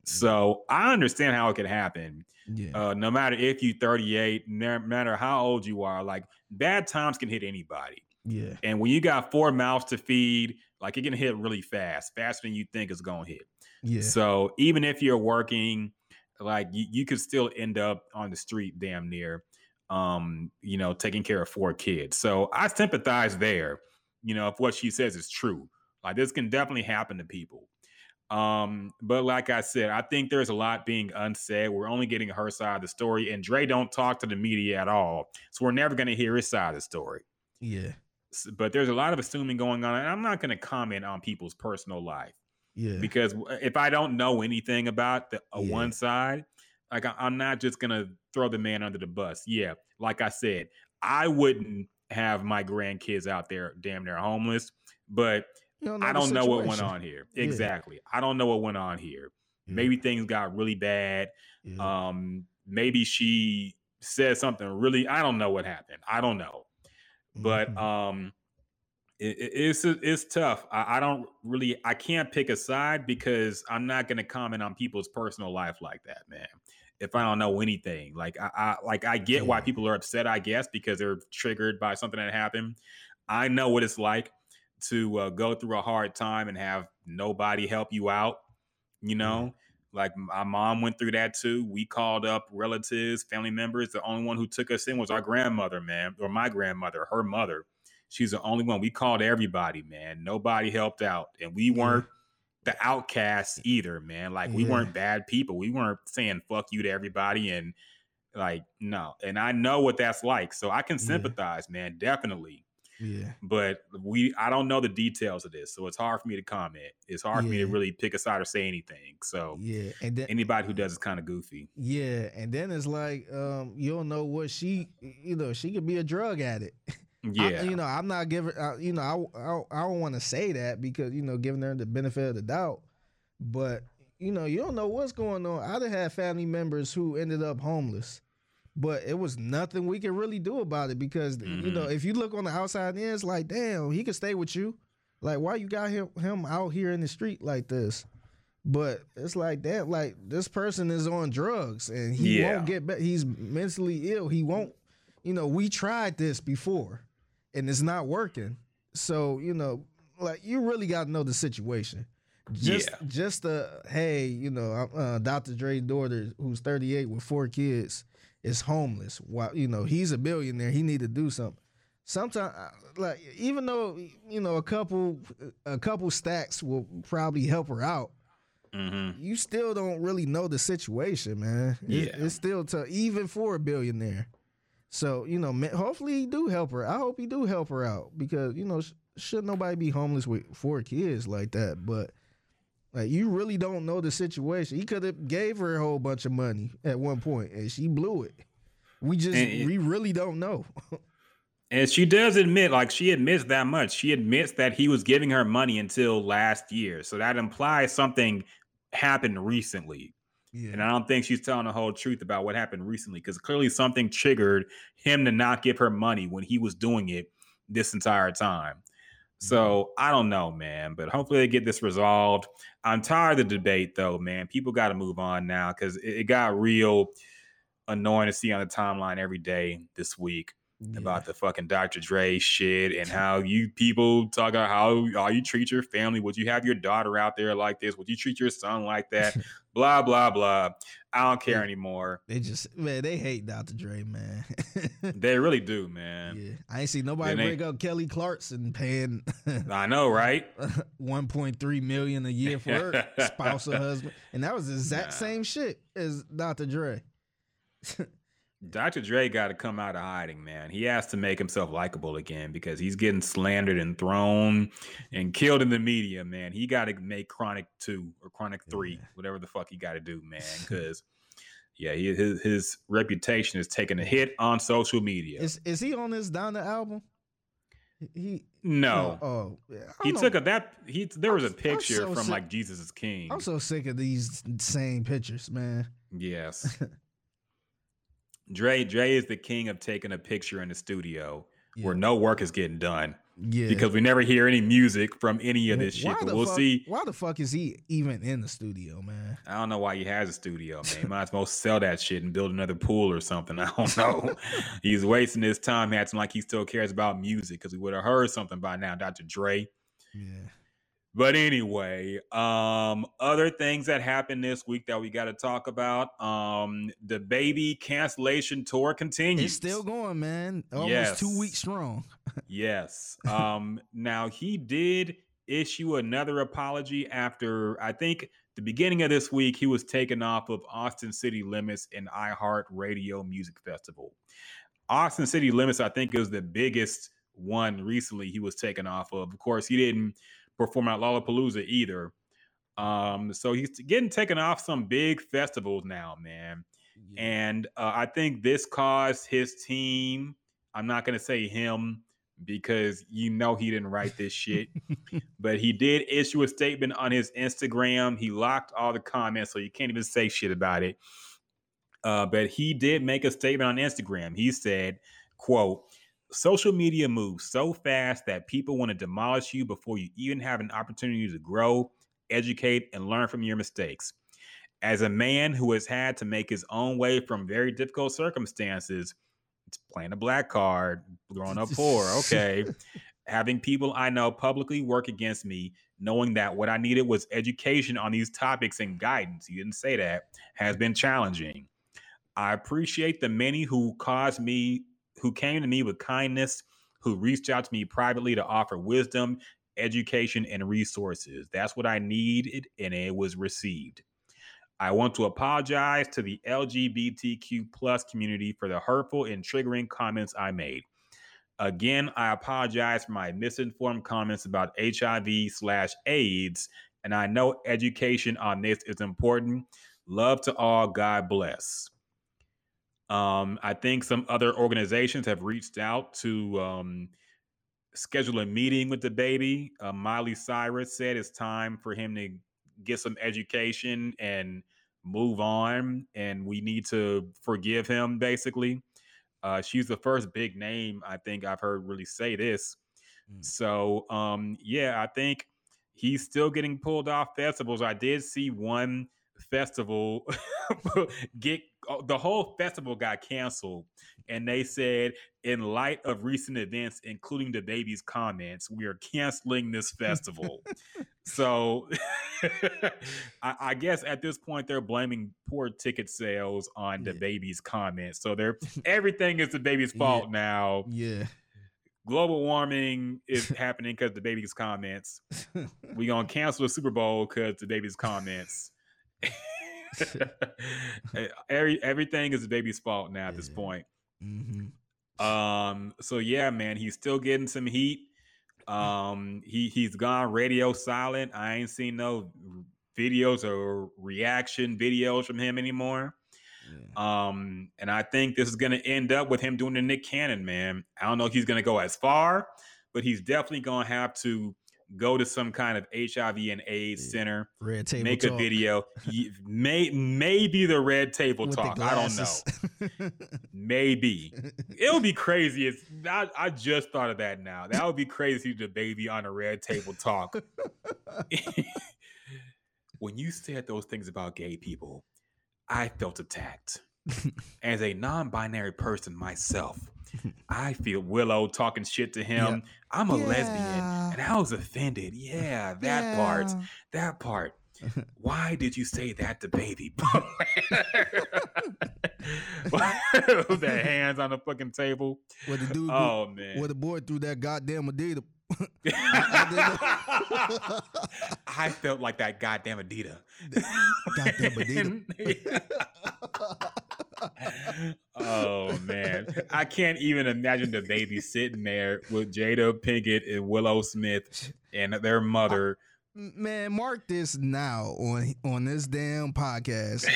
so i understand how it could happen Yeah. uh, no matter if you 38 no matter how old you are like bad times can hit anybody yeah. and when you got four mouths to feed, like it can hit really fast, faster than you think it's gonna hit. Yeah. So even if you're working, like you, you could still end up on the street damn near, um, you know, taking care of four kids. So I sympathize there, you know, if what she says is true. Like this can definitely happen to people. Um, but like I said, I think there's a lot being unsaid. We're only getting her side of the story, and Dre don't talk to the media at all. So we're never gonna hear his side of the story Yeah. but there's a lot of assuming going on and i'm not going to comment on people's personal life Yeah. because if i don't know anything about the a Yeah. one side like I, i'm not just going to throw the man under the bus yeah like i said i wouldn't have my grandkids out there damn near homeless, but I don't know what went on here. Yeah. Exactly. I don't know what went on here. Yeah, Maybe things got really bad. yeah, Um, maybe she said something really. I don't know what happened. I don't know, but mhm. um, it, it- it's it's tough. I, I don't really. I can't pick a side because I'm not going to comment on people's personal life like that, man. If I don't know anything, like I, I like I get why people are upset. I guess because they're triggered by something that happened. I know what it's like to uh, go through a hard time and have nobody help you out. You know, like my mom went through that too. We called up relatives, family members. The only one who took us in was our grandmother, man, or my grandmother, her mother. She's the only one. We called everybody, man. Nobody helped out, and we weren't the outcasts either, man. Like we Yeah. weren't bad people. We weren't saying fuck you to everybody and like no. And I know what that's like, so I can Yeah. sympathize, man. Definitely yeah, but we I don't know the details of this, so it's hard for me to comment. It's hard for me to really pick a side or say anything. So yeah, and then anybody who does is kind of goofy. yeah, and then it's like um, you don't know what she, you know, she could be a drug addict. I- Yeah, you know, I'm not giving, uh, you know, I I, I don't want to say that because you know, giving them the benefit of the doubt, but you know, you don't know what's going on. I done had family members who ended up homeless, but it was nothing we could really do about it because you know, if you look on the outside in, it's like, damn, he could stay with you. Like, why you got him him out here in the street like this? But it's like that, like this person is on drugs and he Yeah. won't get better. He's mentally ill. He won't. You know, we tried this before, and it's not working. So you know, like you really got to know the situation. Just, Yeah. just uh, hey, you know, uh, Dr. Dre's daughter, who's 38 with four kids, is homeless. While you know he's a billionaire, he need to do something. Sometimes, like even though you know a couple, a couple stacks will probably help her out Mm-hmm. you still don't really know the situation, man. It- Yeah. it's still tough, even for a billionaire. So you know, hopefully he do help her. I hope he do help her out because you know, sh- should nobody be homeless with four kids like that? But like, you really don't know the situation. He could have gave her a whole bunch of money at one point, and she blew it. We just, And we really don't know. and she does admit, like she admits that much. She admits that he was giving her money until last year, so that implies something happened recently. And I don't think she's telling the whole truth about what happened recently because clearly something triggered him to not give her money when he was doing it this entire time. So mm-hmm. I don't know, man, but hopefully they get this resolved. I'm tired of the debate, though, man. People got to move on now because it, it got real annoying to see on the timeline every day this week Yeah. about the fucking Dr. Dre shit and how you people talk about how, how you treat your family. Would you have your daughter out there like this? Would you treat your son like that? blah, blah, blah. I don't care Yeah. anymore. They just man, they hate Dr. Dre, man. They really do, man. yeah, I ain't see nobody they- bring up Kelly Clarkson paying I know, right? 1.3 million a year for her spouse or husband, and that was the exact Nah. same shit as Dr. Dre. Dr. Dre got to come out of hiding, man. He has to make himself likable again because he's getting slandered and thrown and killed in the media, man. He got to make Chronic 2 or Chronic 3, Yeah. whatever the fuck he got to do, man. Because, yeah, he, his, his reputation is taking a hit on social media. Is is he on this Donda album? He no. Oh, yeah, he don't took a that he there was a picture so from sick- like Jesus is King. I'm so sick of these same pictures, man. Yes. Dre Dre is the king of taking a picture in the studio Yeah. where no work is getting done Yeah, because we never hear any music from any of this Why shit. But we'll fuck- see. Why the fuck is he even in the studio, man? I don't know why he has a studio, man. Might as well sell that shit and build another pool or something. I don't know. He's wasting his time acting like he still cares about music because we would have heard something by now, Dr. Dre. Yeah. But anyway, um, other things that happened this week that we got to talk about. Um, the baby cancellation tour continues. It's still going, man. Almost two weeks strong. Yes. Um, now he did issue another apology after I think the beginning of this week he was taken off of Austin City Limits and iHeart Radio Music Festival. Austin City Limits, I think, is the biggest one recently he was taken off of. Of course, he didn't perform at Lollapalooza either. Um, so he's getting taken off some big festivals now, man. Yeah. And uh, I think this caused his team, I'm not gonna say him because you know he didn't write this shit. but he did issue a statement on his Instagram. He locked all the comments, so you can't even say shit about it. Uh, but he did make a statement on Instagram. He said, quote, social media moves so fast that people want to demolish you before you even have an opportunity to grow, educate, and learn from your mistakes. As a man who has had to make his own way from very difficult circumstances, it's playing a black card, growing up poor, okay. Having people I know publicly work against me, knowing that what I needed was education on these topics and guidance, you didn't say that, has been challenging. I appreciate the many who caused me, who came to me with kindness, who reached out to me privately to offer wisdom, education, and resources. That's what I needed, and it was received. I want to apologize to the LGBTQ plus community for the hurtful and triggering comments I made. Again, I apologize for my misinformed comments about HIV slash AIDS, and I know education on this is important. Love to all. God bless. Um, I think some other organizations have reached out to um, schedule a meeting with DaBaby. Uh, Miley Cyrus said it's time for him to get some education and move on, and we need to forgive him. Basically, uh, she's the first big name I think I've heard really say this. Mm. So, um, yeah, I think he's still getting pulled off festivals. I did see one festival get Oh, the whole festival got canceled and they said in light of recent events including DaBaby's comments we are canceling this festival so I, I guess at this point they're blaming poor ticket sales on the Yeah. baby's comments so they're everything is DaBaby's Yeah. fault now Yeah. global warming is happening because DaBaby's comments we gonna cancel the super bowl because DaBaby's comments Every, everything is DaBaby's fault now at this Yeah. point. hmm Um, so yeah, man, he's still getting some heat. Um, he he's gone radio silent. I ain't seen no videos or reaction videos from him anymore. Yeah. Um, and I think this is gonna end up with him doing the Nick Cannon, man. I don't know if he's gonna go as far, but he's definitely gonna have to go to some kind of HIV and AIDS Yeah. center, Red table make a video. May maybe the red table with talk. I don't know. Maybe it would be crazy. It's I, I just thought of that now. That would be crazy. DaBaby on a red table talk. when you said those things about gay people, I felt attacked. As a non-binary person myself, I feel Willow talking shit to him. I'm a lesbian, and I was offended. Yeah, that part. That part. Why did you say that to baby? With their hands on the fucking table. Where the dude, Oh man. where the boy threw that goddamn Adidas. I felt like that goddamn Adidas. Goddamn Adidas. Oh man, I can't even imagine DaBaby sitting there with Jada Pinkett and Willow Smith and their mother. Man, mark this now on on this damn podcast.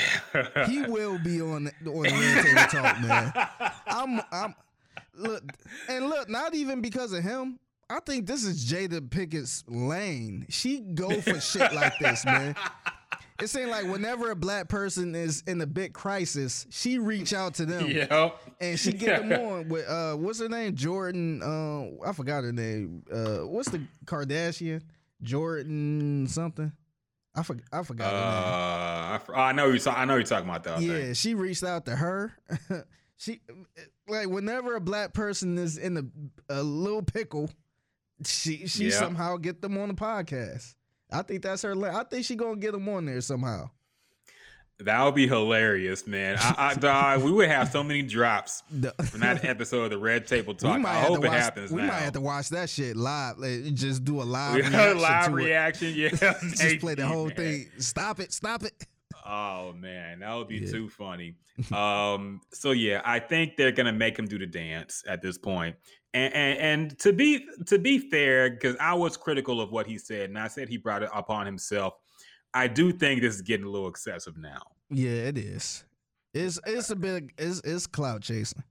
He will be on the- on the red table talk, man. I'm I'm look and look, not even because of him. I think this is Jada Pinkett's lane. She go for shit like this, man. It seems like whenever a black person is in a big crisis, she reach out to them Yep. and she get them on with uh what's her name? Jordan uh I forgot her name. Uh what's the Kardashian? Jordan something? I forgot I Uh, forgot her name. I, I know you. I know you're talking about that. Yeah, she reached out to her. she like whenever a black person is in a, a little pickle, she she Yeah. somehow get them on the podcast. I think that's her. la- I think she gonna get them on there somehow. That would be hilarious, man. I, I dog, we would have so many drops from that episode of the Red Table Talk. I hope it watch, happens We now. might have to watch that shit live. Like, just do a live We reaction. live to it. reaction, yeah. Just play the whole man. thing. Stop it! Stop it! Oh man, that would be Yeah. too funny. Um, so yeah, I think they're gonna make him do the dance at this point. And and, and to be to be fair, because I was critical of what he said, and I said he brought it upon himself. I do think this is getting a little excessive now. Yeah, it is. It's it's a bit. It's it's clout chasing.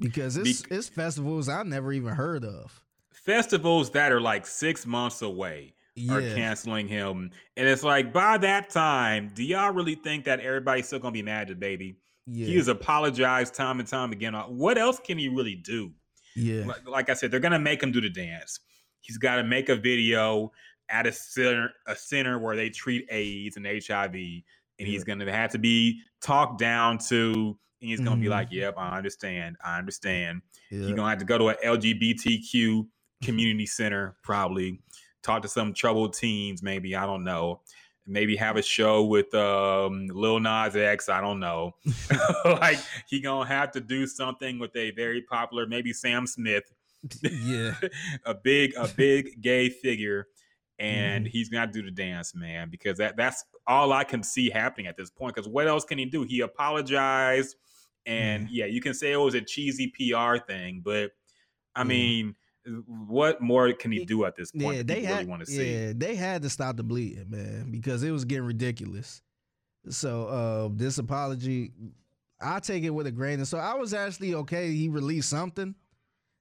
because it's Bec- it's festivals I never even heard of. Festivals that are like six months away are canceling him. And it's like by that time, do y'all really think that everybody's still gonna be mad at baby? yeah, He has apologized time and time again. What else can he really do? Yeah, Like, like I said, they're gonna make him do the dance. He's got to make a video at a center, a center where they treat AIDS and HIV, and he's gonna have to be talked down to. And he's gonna be Mhm. like, "Yep, I understand. I understand." yeah. You're gonna have to go to an LGBTQ community center, probably talk to some troubled teens, maybe. I don't know. Maybe have a show with um, Lil Nas X. I don't know. like he gonna have to do something with a very popular, maybe Sam Smith, yeah, a big, a big gay figure, and Mhm. he's gonna do the dance, man, because that that's all I can see happening at this point. Because what else can he do? He apologized, and yeah, you can say it was a cheesy PR thing, but I Yeah. mean, what more can he do at this point? yeah. They had, really want to see. yeah, they had to stop the bleeding, man, because it was getting ridiculous. So uh, this apology, I take it with a grain of. So I was actually okay. He released something.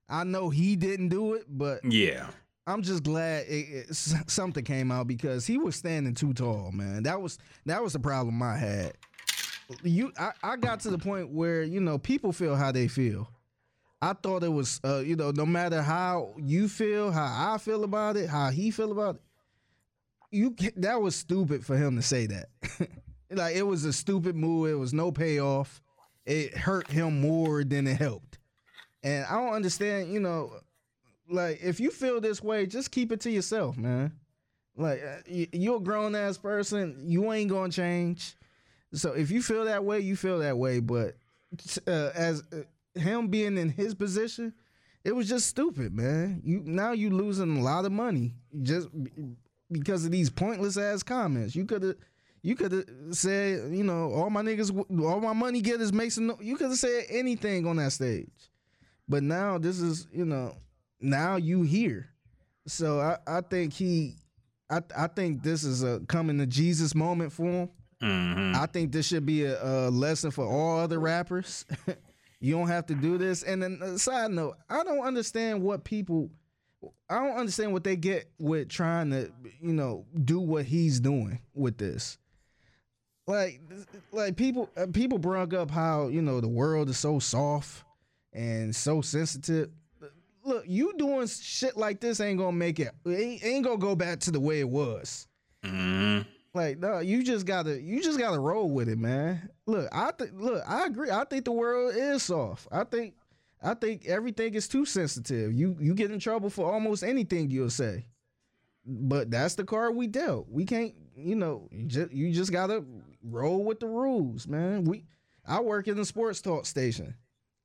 I know he didn't do it, but Yeah, I'm just glad it, it, something came out because he was standing too tall, man. That was that was the problem I had. You, I, I got to the point where you know people feel how they feel. I thought it was, uh, you know, no matter how you feel, how I feel about it, how he feel about it, you ca- that was stupid for him to say that. like it was a stupid move. It was no payoff. It hurt him more than it helped. And I don't understand, you know, like if you feel this way, just keep it to yourself, man. Like uh, you're a grown ass person, you ain't gonna change. So if you feel that way, you feel that way. But uh, as uh, him being in his position, it was just stupid, man. You now you losing a lot of money just because of these pointless ass comments. You could have. You could have said, you know, all my niggas, all my money getters makes no. You could have said anything on that stage, but now this is, you know, now you here. So I, I think he, I, I think this is a coming to Jesus moment for him. Mhm. I think this should be a, a lesson for all other rappers. you don't have to do this. And then a side note, I don't understand what people. I don't understand what they get with trying to, you know, do what he's doing with this. Like, like people, uh, people brought up how you know the world is so soft and so sensitive. Look, you doing shit like this ain't gonna make it. Ain't, ain't gonna go back to the way it was. Mhm. Like, no, you just gotta you just gotta roll with it, man. Look, I think look, I agree. I think the world is soft. I think I think everything is too sensitive. You you get in trouble for almost anything you'll say. But that's the card we dealt. We can't, you know, just, you just gotta roll with the rules, man. We I work in the sports talk station.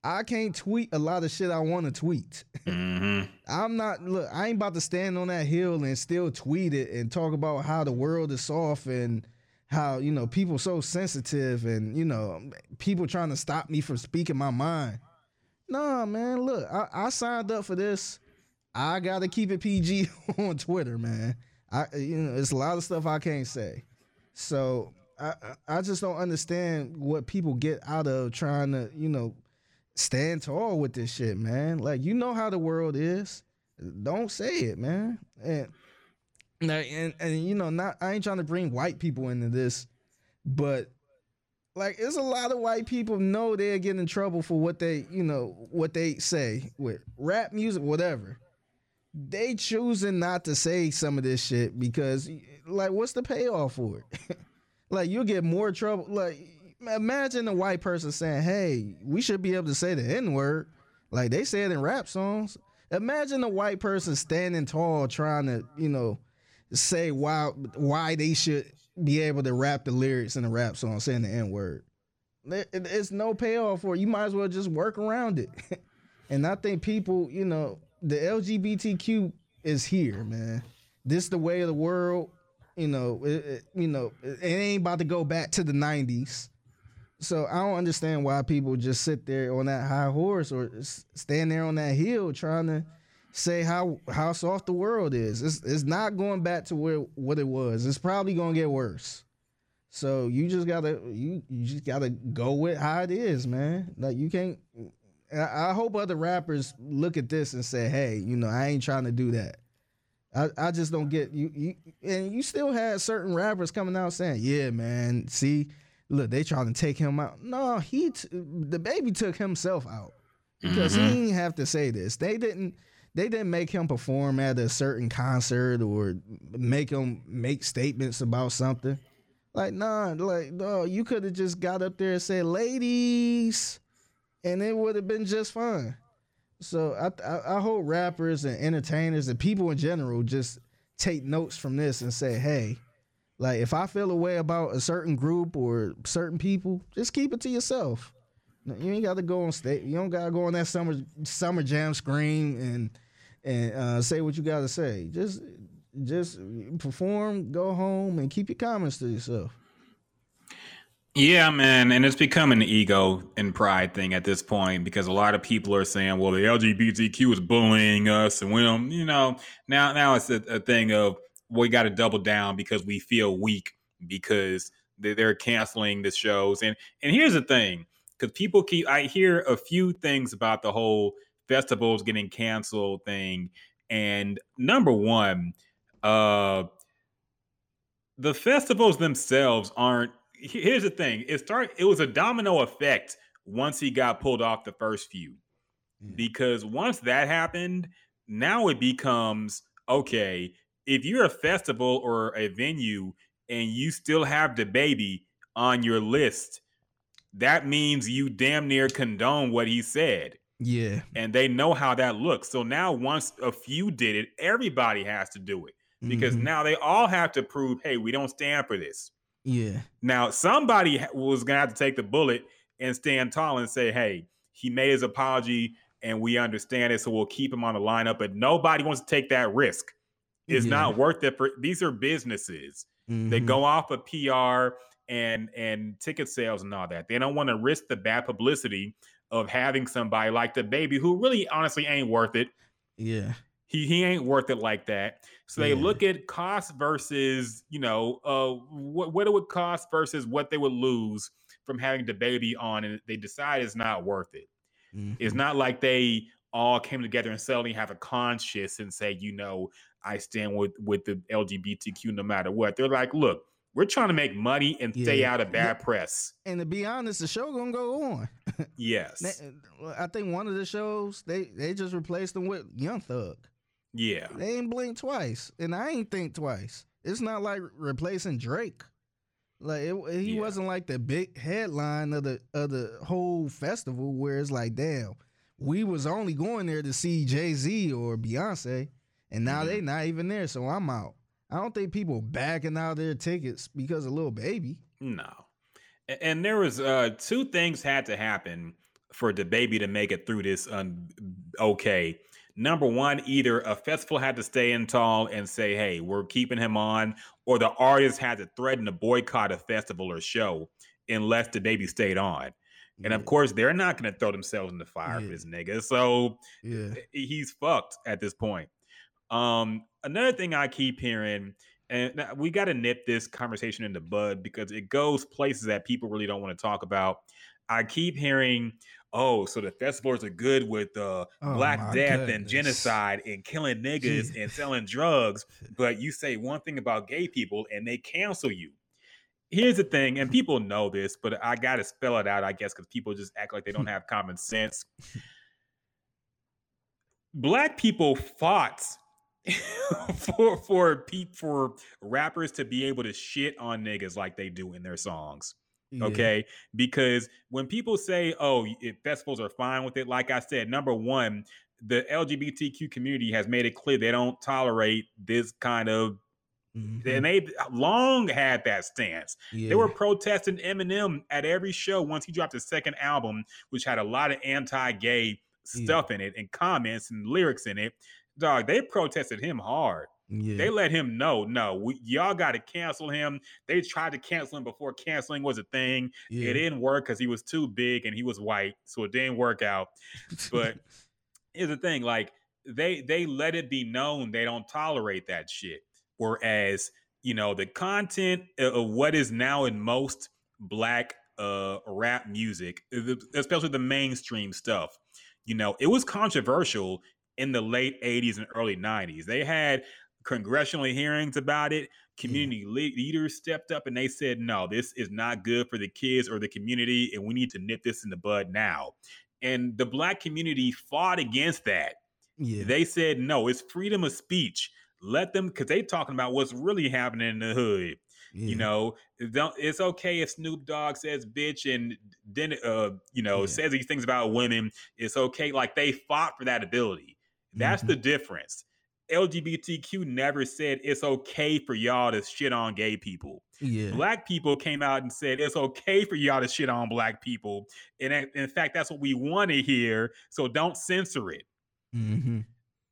I can't tweet a lot of shit I want to tweet. Mhm. I'm not look, I ain't about to stand on that hill and still tweet it and talk about how the world is soft and how, you know, people so sensitive and, you know, people trying to stop me from speaking my mind. Nah, man, look, I, I signed up for this. I gotta keep it PG on Twitter, man. I you know, it's a lot of stuff I can't say. So I I just don't understand what people get out of trying to, you know, stand tall with this shit, man. Like you know how the world is. Don't say it, man. And and and, you know, not I ain't trying to bring white people into this, but like it's a lot of white people know they're getting in trouble for what they, you know, what they say with rap music, whatever. They choosing not to say some of this shit because like what's the payoff for it? like you'll get more trouble like imagine a white person saying, "Hey, we should be able to say the N word," like they say it in rap songs. Imagine a white person standing tall trying to, you know, say why why they should be able to rap the lyrics in a rap song saying the N word. It's no payoff for it. You might as well just work around it. and I think people, you know, the LGBTQ is here, man. This the way of the world. You know, it, it- you know, it ain't about to go back to the '90s. So I don't understand why people just sit there on that high horse or stand there on that hill trying to say how how soft the world is. It's it's not going back to where what it was. It's probably gonna get worse. So you just gotta you you just gotta go with how it is, man. Like you can't. I, I hope other rappers look at this and say, "Hey, you know, I ain't trying to do that." I, I just don't get you, you. And you still had certain rappers coming out saying, "Yeah, man, see, look, they trying to take him out." No, he, t- DaBaby took himself out because he mm-hmm. didn't have to say this. They didn't. They didn't make him perform at a certain concert or make him make statements about something. Like, nah, like, no, you could have just got up there and said, "Ladies," and it would have been just fine. So I, I I hope rappers and entertainers and people in general just take notes from this and say, hey, like if I feel a way about a certain group or certain people, just keep it to yourself. You ain't got to go on state. You don't got to go on that summer summer jam screen and and uh, say what you got to say. Just just perform, go home, and keep your comments to yourself. Yeah, man, and it's become an ego and pride thing at this point because a lot of people are saying, "Well, the LGBTQ is bullying us," and we don't, you know. Now, now it's a, a thing of we got to double down because we feel weak because they- they're canceling the shows. And and here's the thing, because people keep, I hear a few things about the whole festivals getting canceled thing, and number one, uh, the festivals themselves aren't here's the thing it start it was a domino effect once he got pulled off the first few. Because once that happened now it becomes okay if you're a festival or a venue and you still have DaBaby on your list that means you damn near condone what he said Yeah, and they know how that looks so now once a few did it everybody has to do it because Mhm. now they all have to prove hey we don't stand for this yeah, now, somebody was going to have to take the bullet and stand tall and say, hey, he made his apology and we understand it, so we'll keep him on the lineup. But nobody wants to take that risk. It's Yeah. not worth it for these are businesses. They Mhm. go off of PR and and ticket sales and all that. They don't want to risk the bad publicity of having somebody like DaBaby who really honestly ain't worth it. Yeah, He he ain't worth it like that. So they Yeah. look at cost versus, you know, uh what what it would cost versus what they would lose from having DaBaby on, and they decide it's not worth it. It's Mhm. not like they all came together and suddenly have a conscience and say, you know, I stand with with the LGBTQ no matter what. They're like, look, we're trying to make money and stay out of bad press. And to be honest, the show gonna go on. Yes. I think one of the shows they they just replaced them with Young Thug. Yeah. They ain't blink twice, and I ain't think twice. It's not like replacing Drake. Like it, he Yeah. wasn't like the big headline of the of the whole festival where it's like, damn, we was only going there to see Jay Z or Beyonce, and now they not even there, so I'm out. I don't think people backing out their tickets because of little baby. No. And there was uh two things had to happen for DaBaby to make it through this um, okay. Number one, either a festival had to stay in tall and say, "Hey, we're keeping him on," or the artist had to threaten to boycott a festival or show unless DaBaby stayed on. And of course, they're not going to throw themselves in the fire for this nigga. So yeah, he's fucked at this point. Um, another thing I keep hearing, and we got to nip this conversation in the bud because it goes places that people really don't want to talk about. I keep hearing, oh, so the festivals are good with uh, Oh, black death and genocide and killing niggas and selling drugs, but you say one thing about gay people and they cancel you. Here's the thing, and people know this, but I got to spell it out, I guess, because people just act like they don't have common sense black people fought for for peop for rappers to be able to shit on niggas like they do in their songs. yeah. Okay, because when people say, "Oh, if festivals are fine with it," like I said, number one, the LGBTQ community has made it clear they don't tolerate this kind of, Mhm. and they long had that stance. yeah. They were protesting Eminem at every show once he dropped his second album, which had a lot of anti-gay Yeah. stuff in it and comments and lyrics in it. Dog, they protested him hard. yeah. They let him know, no, we, y'all got to cancel him. They tried to cancel him before canceling was a thing. yeah. It didn't work because he was too big and he was white, so it didn't work out. But here's the thing: like they they let it be known they don't tolerate that shit. Whereas you know the content of what is now in most black uh rap music, especially the mainstream stuff, You know, it was controversial in the late 80s and early 90s. They had congressional hearings about it. Community le- leaders stepped up and they said, no, this is not good for the kids or the community, and we need to nip this in the bud now. And the black community fought against that. Yeah. They said, no, it's freedom of speech. Let them, because they talking about what's really happening in the hood. yeah. You know, don't, it's okay if Snoop Dogg says bitch and then, uh, you know, Yeah. says these things about women. It's okay. Like they fought for that ability. That's Mhm. the difference. LGBTQ never said it's okay for y'all to shit on gay people. Yeah. Black people came out and said it's okay for y'all to shit on black people. And in- in fact, that's what we want to hear. So don't censor it Mm-hmm.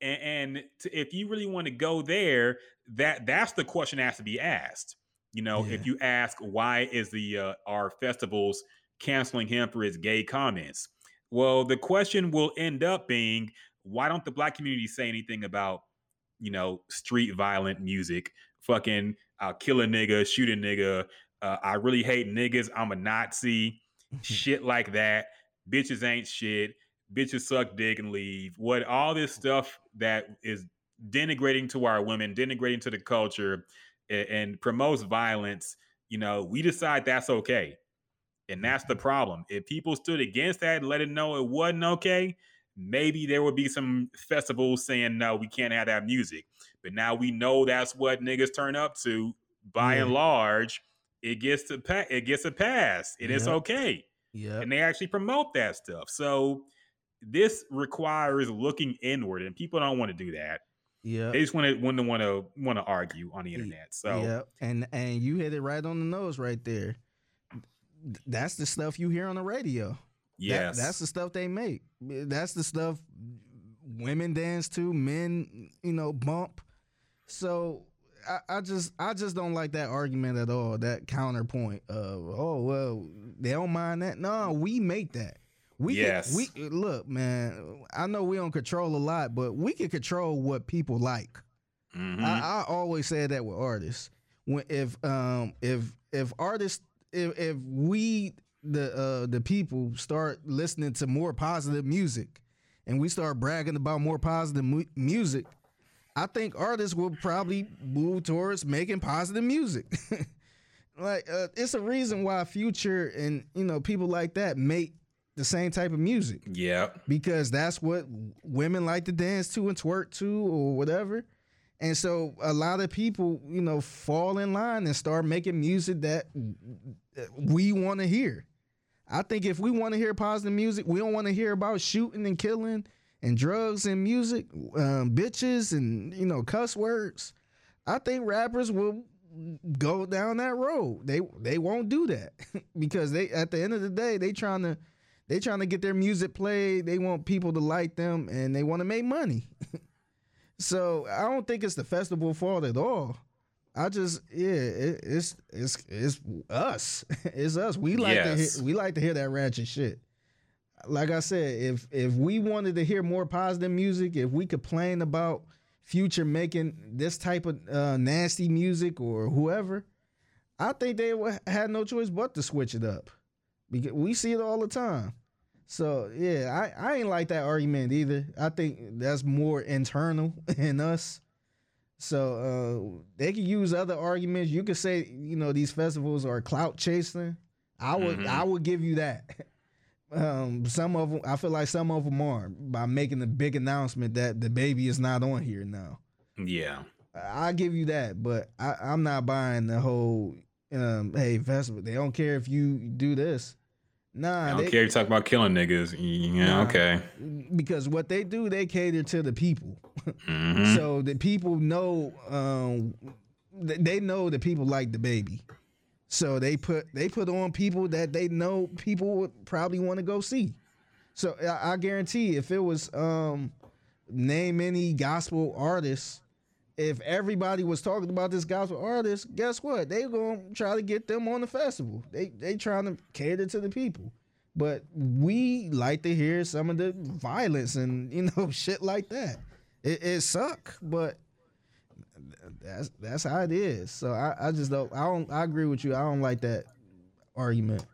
and, and to, if you really want to go there that that's the question that has to be asked you know Yeah. if you ask why is the uh, our festivals canceling him for his gay comments well the question will end up being why don't the black community say anything about you know street violent music? Fucking i'll kill a nigga shoot a nigga uh, i really hate niggas i'm a nazi shit like that. Bitches ain't shit bitches suck dick and leave what all this stuff that is denigrating to our women denigrating to the culture a- and, promotes violence you know we decide that's okay and that's the problem. If people stood against that and let it know it wasn't okay maybe there would be some festivals saying no we can't have that music but now we know that's what niggas turn up to by and large it gets to pa- it gets a pass and it's okay Yeah. and they actually promote that stuff. So this requires looking inward, and people don't want to do that. Yeah. They just want to want to want to want to argue on the internet. So Yeah, and and you hit it right on the nose right there. That's the stuff you hear on the radio. That- yes, that's the stuff they make. That's the stuff women dance to, men, you know, bump. So I, I just I just don't like that argument at all. That counterpoint of oh well they don't mind that. No, we make that. We can- Yes. we look man. I know we don't control a lot, but we can control what people like. Mhm. I, I always say that with artists. When if um if if artists if if we the uh the people start listening to more positive music and we start bragging about more positive mu- music, I think artists will probably move towards making positive music. like uh, it's a reason why Future and you know people like that make the same type of music yeah, because that's what women like to dance to and twerk to or whatever. And so a lot of people, you know, fall in line and start making music that we want to hear. I think if we want to hear positive music, we don't want to hear about shooting and killing and drugs and music, um, bitches and you know cuss words. I think rappers will go down that road. They they won't do that because they at the end of the day they trying to they trying to get their music played. They want people to like them and they want to make money. so I don't think it's the festival fault at all. I just yeah, it, it's it's it's us. it's us. We like to Yes. hear, we like to hear that ratchet shit. Like I said, if if we wanted to hear more positive music, if we complain about Future making this type of uh, nasty music or whoever, I think they had no choice but to switch it up because we see it all the time. So yeah, I, I ain't like that argument either. I think that's more internal in us. So uh, they could use other arguments. You could say, you know, these festivals are clout chasing. I would Mhm. I would give you that. Um, some of them, I feel like some of them are by making the big announcement that DaBaby is not on here now. yeah, I give you that, but I, I'm not buying the whole um, hey festival. They don't care if you do this. Nah, I don't they, care. You talk about killing niggas. Yeah, Nah. okay. because what they do, they cater to the people. Mhm. So the people know, um, they know the people like DaBaby. So they put they put on people that they know people would probably want to go see. So I, I guarantee if it was um, name any gospel artists, if everybody was talking about this gospel artist, guess what? They gonna try to get them on the festival. They they trying to cater to the people. But we like to hear some of the violence and you know shit like that. It, it suck, but that's that's how it is. So I, I just don't I don't I agree with you. I don't like that argument.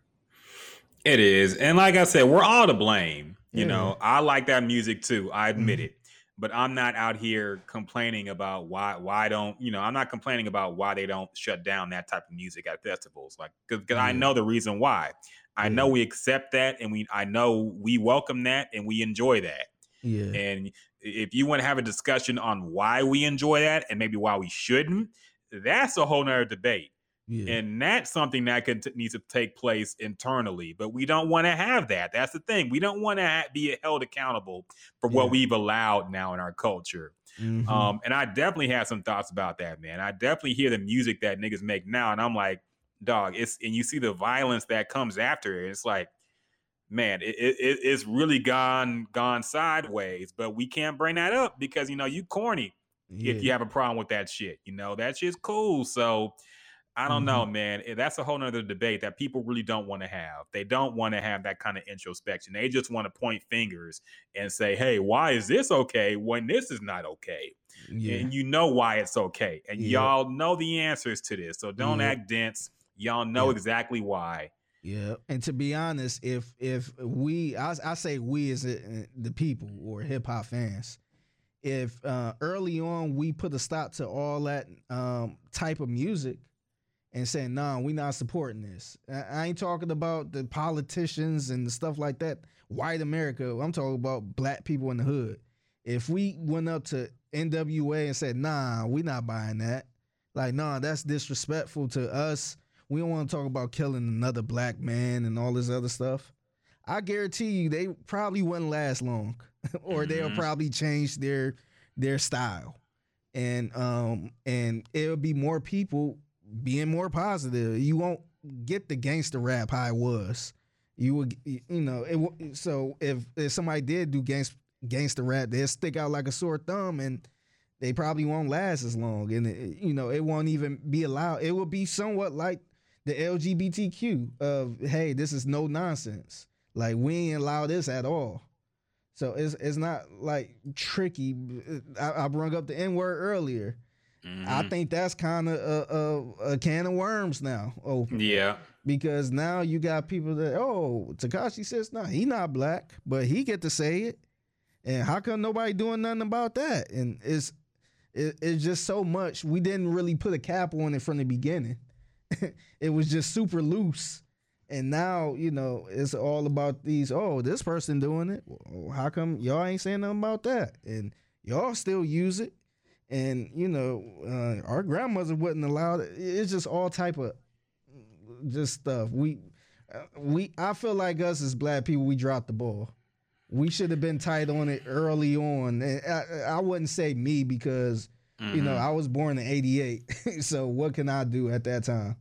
It is. And like I said, we're all to blame. You know, I like that music too. I admit Mhm. it. But I'm not out here complaining about why why don't you know I'm not complaining about why they don't shut down that type of music at festivals like because I know the reason why. I know we accept that and we I know we welcome that and we enjoy that. Yeah. and if you want to have a discussion on why we enjoy that and maybe why we shouldn't that's a whole nother debate Yeah. and that's something that could t- needs to take place internally but we don't want to have that that's the thing we don't want to ha- be held accountable for what we've allowed now in our culture Mhm. um and i definitely have some thoughts about that man i definitely hear the music that niggas make now and i'm like dog it's and you see the violence that comes after it it's like man it, it, it- it's really gone gone sideways but we can't bring that up because you know you corny yeah. if you have a problem with that shit. You know, that shit's cool. So I don't know, man. Eh, That's a whole nother debate that people really don't want to have. They don't want to have that kind of introspection. They just want to point fingers and say, hey, why is this okay when this is not okay? yeah. And you know why it's okay. And Yeah. y'all know the answers to this. So don't Yeah. act dense. Y'all know exactly why. Yeah, and to be honest, if if we, I, I say we as a, the people or hip hop fans, if uh, early on we put a stop to all that um, type of music and said, "Nah, we not supporting this." I, ain't talking about the politicians and the stuff like that. White America, I'm talking about black people in the hood. If we went up to NWA and said, "Nah, we not buying that," like, nah, that's disrespectful to us. We don't want to talk about killing another black man and all this other stuff. I guarantee you, they probably wouldn't last long, or they'll Mhm. probably change their their style, and um and it'll be more people being more positive. You won't get the gangster rap how it was. You would, you know, it. So if if somebody did do gangster gangster rap, they'll stick out like a sore thumb, and they probably won't last as long, and it, you know, it won't even be allowed. It will be somewhat like the LGBTQ of hey, this is no nonsense. Like we ain't allow this at all. So it's it's not like tricky. Uh, I, I brought up the N word earlier. I Mhm. think that's kind of a, a, a can of worms now. Oh, yeah. because now you got people that oh Tekashi says no, he not black, but he get to say it, and how come nobody doing nothing about that? And it's it, it's just so much. We didn't really put a cap on it from the beginning. it was just super loose, and now you know it's all about these. Oh, this person doing it. Well, how come y'all ain't saying nothing about that? And y'all still use it. And you know, uh, our grandmother wouldn't allow it. It's just all type of just stuff. We uh, we I feel like us as black people, we dropped the ball. We should have been tight on it early on. And I, I wouldn't say me because you know Mhm. I was born in '88, so what can I do at that time?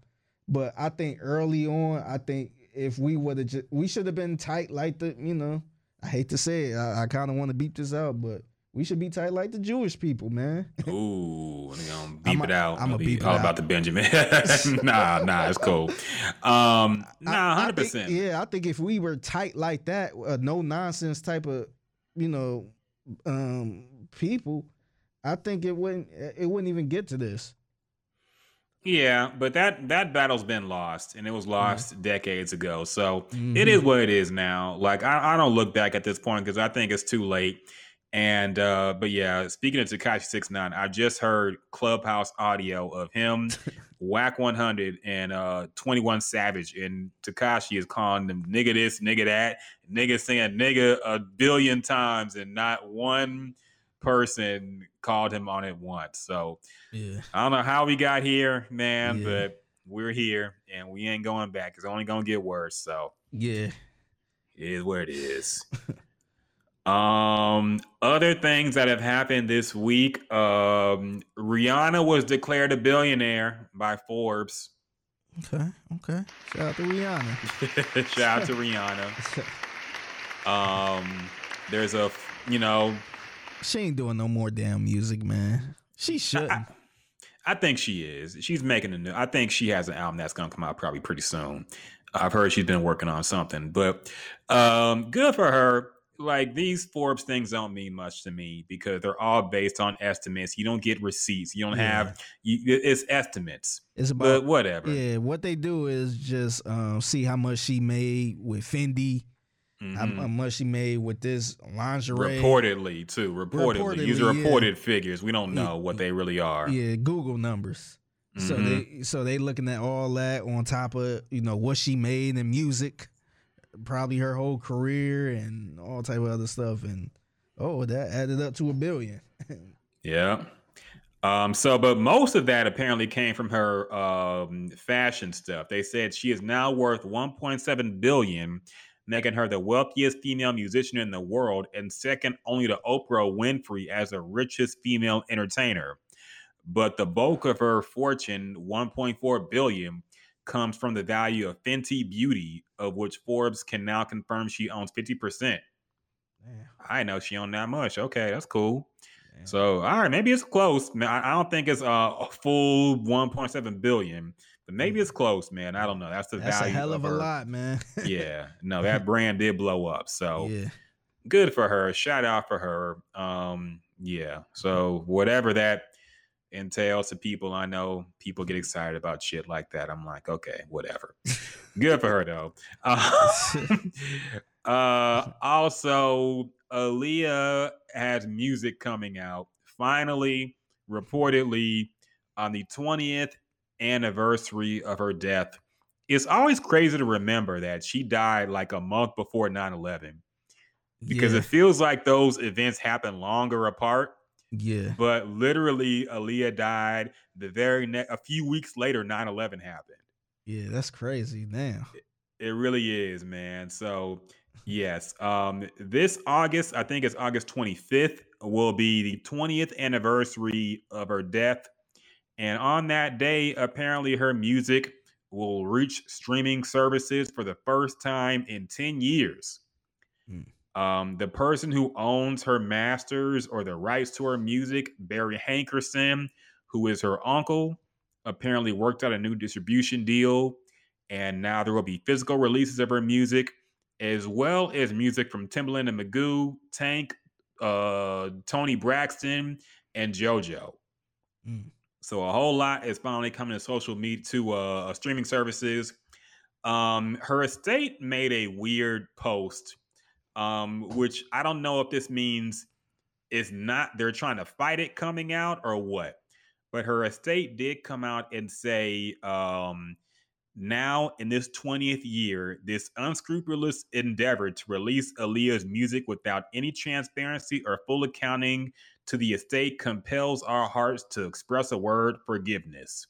But I think early on, I think if we would have, just, we should have been tight like the you know. I hate to say it, I, I kind of want to beat this out, but we should be tight like the Jewish people, man. Ooh, gonna beep I'ma- it out. It'll be beep it all out. about the Benjamin. nah, nah, it's cool. Um, nah, hundred percent. Yeah, I think if we were tight like that, a no nonsense type of, you know, um, people, I think it wouldn't it wouldn't even get to this. Yeah, but that that battle's been lost, and it was lost decades ago. So it Mhm. is what it is now. Like I, I don't look back at this point because I think it's too late. And uh, but yeah, speaking of Tekashi Six Nine, I just heard Clubhouse audio of him, Wack One Hundred, and uh, Twenty One Savage, and Tekashi is calling them nigga this, nigga that, nigga saying nigga a billion times, and not one person called him on it once. So Yeah. I don't know how we got here, man, Yeah. but we're here and we ain't going back. It's only gonna get worse. So Yeah. it is what it is. um, other things that have happened this week. Um, Rihanna was declared a billionaire by Forbes. Okay. Okay. Shout out to Rihanna. Shout out to Rihanna. Um, there's a you know, she ain't doing no more damn music, man. She shouldn't. I think she is. She's making a new. I think she has an album that's gonna come out probably pretty soon. I've heard she's been working on something, but um, good for her. Like these Forbes things don't mean much to me because they're all based on estimates. You don't get receipts. You don't Yeah. have. You, it's estimates. It's But about whatever. yeah. What they do is just um, see how much she made with Fenty how, Mhm. how much she made with this lingerie. Reportedly, too. Reportedly. These are Reportedly, yeah. reported figures. We don't Yeah, know what they really are. Yeah, Google numbers. So Mhm. they so they looking at all that on top of you know what she made in music, probably her whole career and all type of other stuff, and oh that added up to a billion. Yeah. Um, so, but most of that apparently came from her um, fashion stuff. They said she is now worth 1.7 billion, making her the wealthiest female musician in the world and second only to Oprah Winfrey as the richest female entertainer. But the bulk of her fortune, 1.4 billion, comes from the value of Fenty Beauty, of which Forbes can now confirm she owns 50%. Damn, I know she owned that much. Okay, that's cool. damn. So, all right, maybe it's close. Man, I don't think it's uh, a full 1.7 billion, but maybe it's close, man. I don't know. That's the that's a value hell of a her- lot, man. Yeah, no, that brand did blow up. So yeah, good for her. Shout out for her. Um, yeah. So whatever that entails to people, I know people get excited about shit like that. I'm like, okay, whatever. good for her though. Um, uh, also, Aaliyah has music coming out finally, reportedly on the 20th anniversary of her death. It's always crazy to remember that she died like a month before 9 11 because yeah, it feels like those events happen longer apart. Yeah, But literally, Aaliyah died the very next, a few weeks later, 9 11 happened. yeah. That's crazy. Damn. It really is, man. So, yes, um, this August, I think it's August 25th, will be the 20th anniversary of her death. And on that day, apparently her music will reach streaming services for the first time in 10 years. Mm. Um, the person who owns her masters or the rights to her music, Barry Hankerson, who is her uncle, apparently worked out a new distribution deal and now there will be physical releases of her music as well as music from Timbaland and Magoo, Tank, uh, Toni Braxton, and JoJo. Mm. So a whole lot is finally coming to social media to uh, streaming services. Um, her estate made a weird post, um, which I don't know if this means it's not they're trying to fight it coming out or what. But her estate did come out and say, um, now in this 20th year, this unscrupulous endeavor to release Aaliyah's music without any transparency or full accounting to the estate compels our hearts to express a word forgiveness.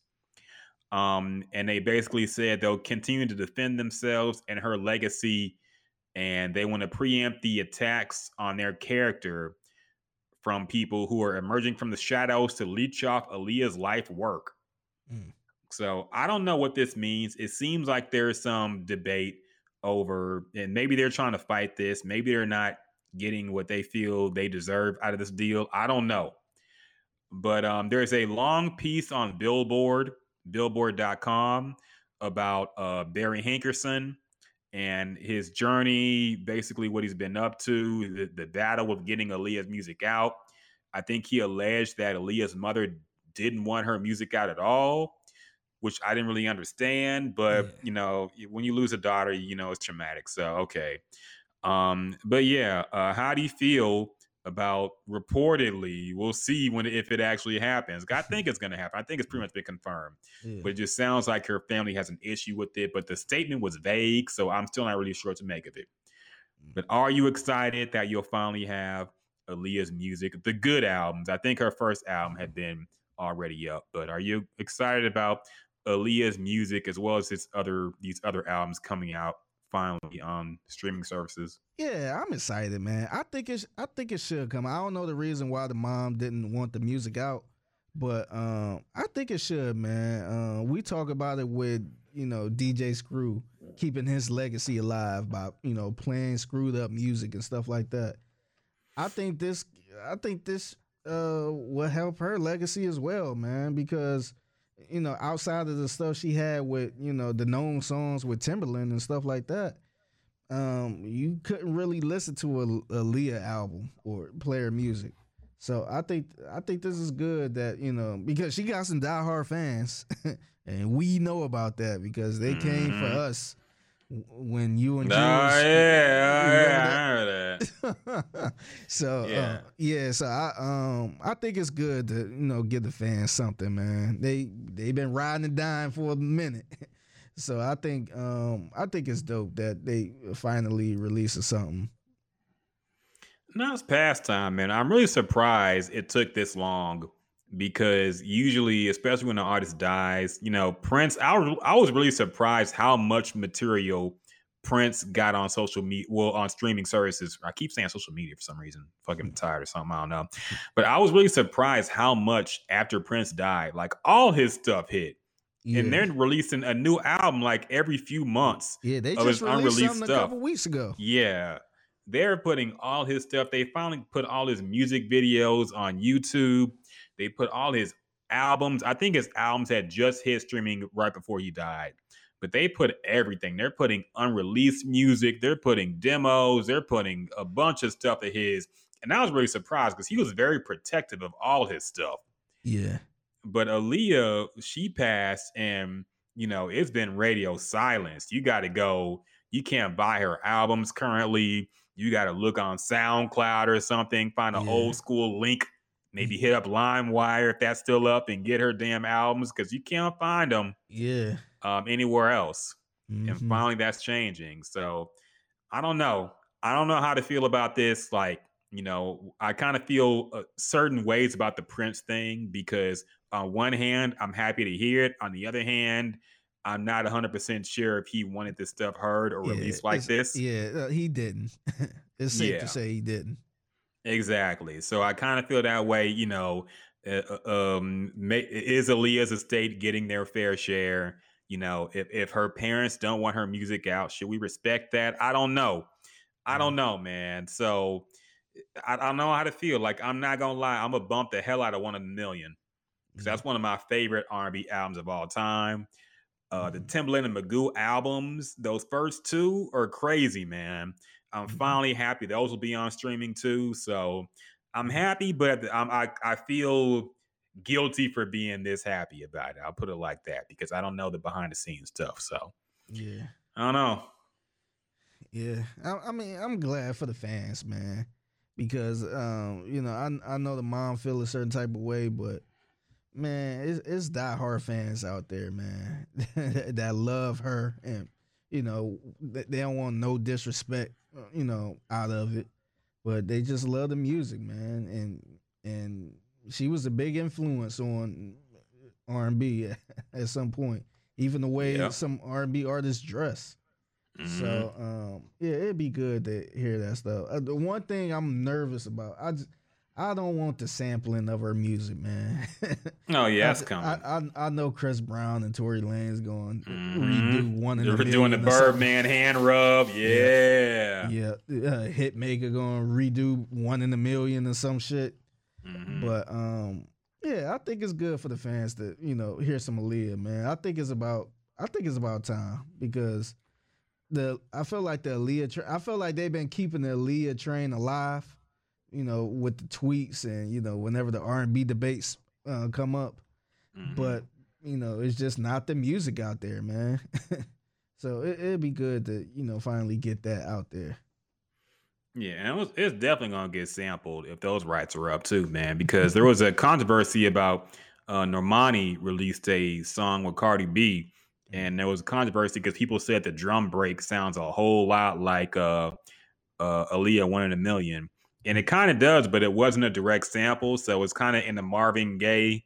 Um, and they basically said they'll continue to defend themselves and her legacy, and they want to preempt the attacks on their character from people who are emerging from the shadows to leech off Aaliyah's life work. Mm. So I don't know what this means. It seems like there's some debate over, and maybe they're trying to fight this. Maybe they're not getting what they feel they deserve out of this deal. I don't know. But um, there's a long piece on Billboard, billboard.com, about uh, Barry Hankerson and his journey, basically what he's been up to, the, the battle with getting Aaliyah's music out. I think he alleged that Aaliyah's mother didn't want her music out at all, which I didn't really understand. But Yeah. you know, when you lose a daughter, you know it's traumatic. So okay, um, but yeah, uh, how do you feel about reportedly? We'll see when if it actually happens. I think it's going to happen. I think it's pretty mm. much been confirmed. Yeah. But it just sounds like her family has an issue with it. But the statement was vague, so I'm still not really sure what to make of it. Mm. But are you excited that you'll finally have Aaliyah's music, the good albums? I think her first album had mm-hmm. been already up, but are you excited about Aaliyah's music as well as its other these other albums coming out finally on streaming services? Yeah, I'm excited, man. I think it. I think it should come. I don't know the reason why the mom didn't want the music out, but um, I think it should, man. Uh, we talk about it with you know DJ Screw keeping his legacy alive by you know playing screwed up music and stuff like that. I think this. I think this uh will help her legacy as well, man, because you know outside of the stuff she had with you know the known songs with Timbaland and stuff like that um, you couldn't really listen to a, Aaliyah album or play her music. So I think I think this is good that you know because she got some diehard fans, and we know about that because they came for Mhm. us when you and Oh Juelz- yeah, oh, yeah? I heard that. so yeah. Yeah. Uh, yeah, so I um I think it's good to you know give the fans something, man. They they've been riding and dying for a minute, so I think um I think it's dope that they finally releasing something. Now it's past time, man. I'm really surprised it took this long because usually, especially when an artist dies, you know, Prince. I was, I was really surprised how much material Prince got on social media, well, on streaming services. I keep saying social media for some reason. Fucking hmm. tired or something. I don't know. But I was really surprised how much after Prince died, like all his stuff hit. Yeah. And they're releasing a new album like every few months. yeah, they just released something a couple weeks ago. Yeah. They're putting all his stuff. They finally put all his music videos on YouTube. They put all his albums. I think his albums had just hit streaming right before he died. But they put everything. They're putting unreleased music. They're putting demos. They're putting a bunch of stuff of his. And I was really surprised because he was very protective of all his stuff Yeah, but Aaliyah, she passed, and you know it's been radio silenced. You got to go. You can't buy her albums currently. You got to look on SoundCloud or something. Find an Yeah. old school link. Maybe hit up LimeWire if that's still up, and get her damn albums because you can't find them yeah. um, anywhere else. Mhm. And finally, that's changing. So I don't know. I don't know how to feel about this. Like, you know, I kind of feel uh, certain ways about the Prince thing because on one hand, I'm happy to hear it. On the other hand, I'm not 100% sure if he wanted this stuff heard or Yeah, released like this. Yeah, uh, he didn't. it's safe Yeah. to say he didn't. Exactly. So I kind of feel that way, you know. Uh, uh, um, is Aaliyah's estate getting their fair share? You know, if if her parents don't want her music out, should we respect that? I don't know. I don't know, man. So I, I don't know how to feel. Like I'm not gonna lie, I'm gonna bump the hell out of one of the million because that's one of my favorite R&B albums of all time. Uh, the Timbaland and Magoo albums, those first two are crazy, man. I'm Mhm. finally happy those will be on streaming too. So I'm happy, but I'm, I I feel guilty for being this happy about it. I'll put it like that because I don't know the behind the scenes stuff. So Yeah. I don't know. Yeah, I, I mean, I'm glad for the fans, man, because um, you know, I I know the mom feel a certain type of way, but man, it's it's diehard fans out there, man, that love her, and you know, they don't want no disrespect, uh, you know, out of it, but they just love the music, man, and and she was a big influence on R and B at some point, even the way Yeah. some R and B artists dress. Mhm. So um, yeah, it'd be good to hear that stuff. Uh, the one thing I'm nervous about, I just, I don't want the sampling of her music, man. oh yeah, that's I, coming. I, I I know Chris Brown and Tory Lanez going to Mhm. redo one in They're a doing the million or something. Birdman hand rub. Yeah. Yeah, uh, Hitmaker going to redo one in a million or some shit. Mhm. But um, yeah, I think it's good for the fans to you know hear some Aaliyah, man. I think it's about I think it's about time because the I feel like the Aaliyah tra- I feel like they've been keeping the Aaliyah train alive, you know, with the tweets and you know whenever the R and B debates uh, come up, Mhm. but you know it's just not the music out there, man. so it, it'd be good to you know finally get that out there. Yeah, and it was, it's definitely gonna get sampled if those rights are up too, man. Because there was a controversy about uh, Normani released a song with Cardi B, and there was a controversy because people said the drum break sounds a whole lot like uh, uh, Aaliyah One in a Million, and it kind of does, but it wasn't a direct sample, so it's kind of in the Marvin Gaye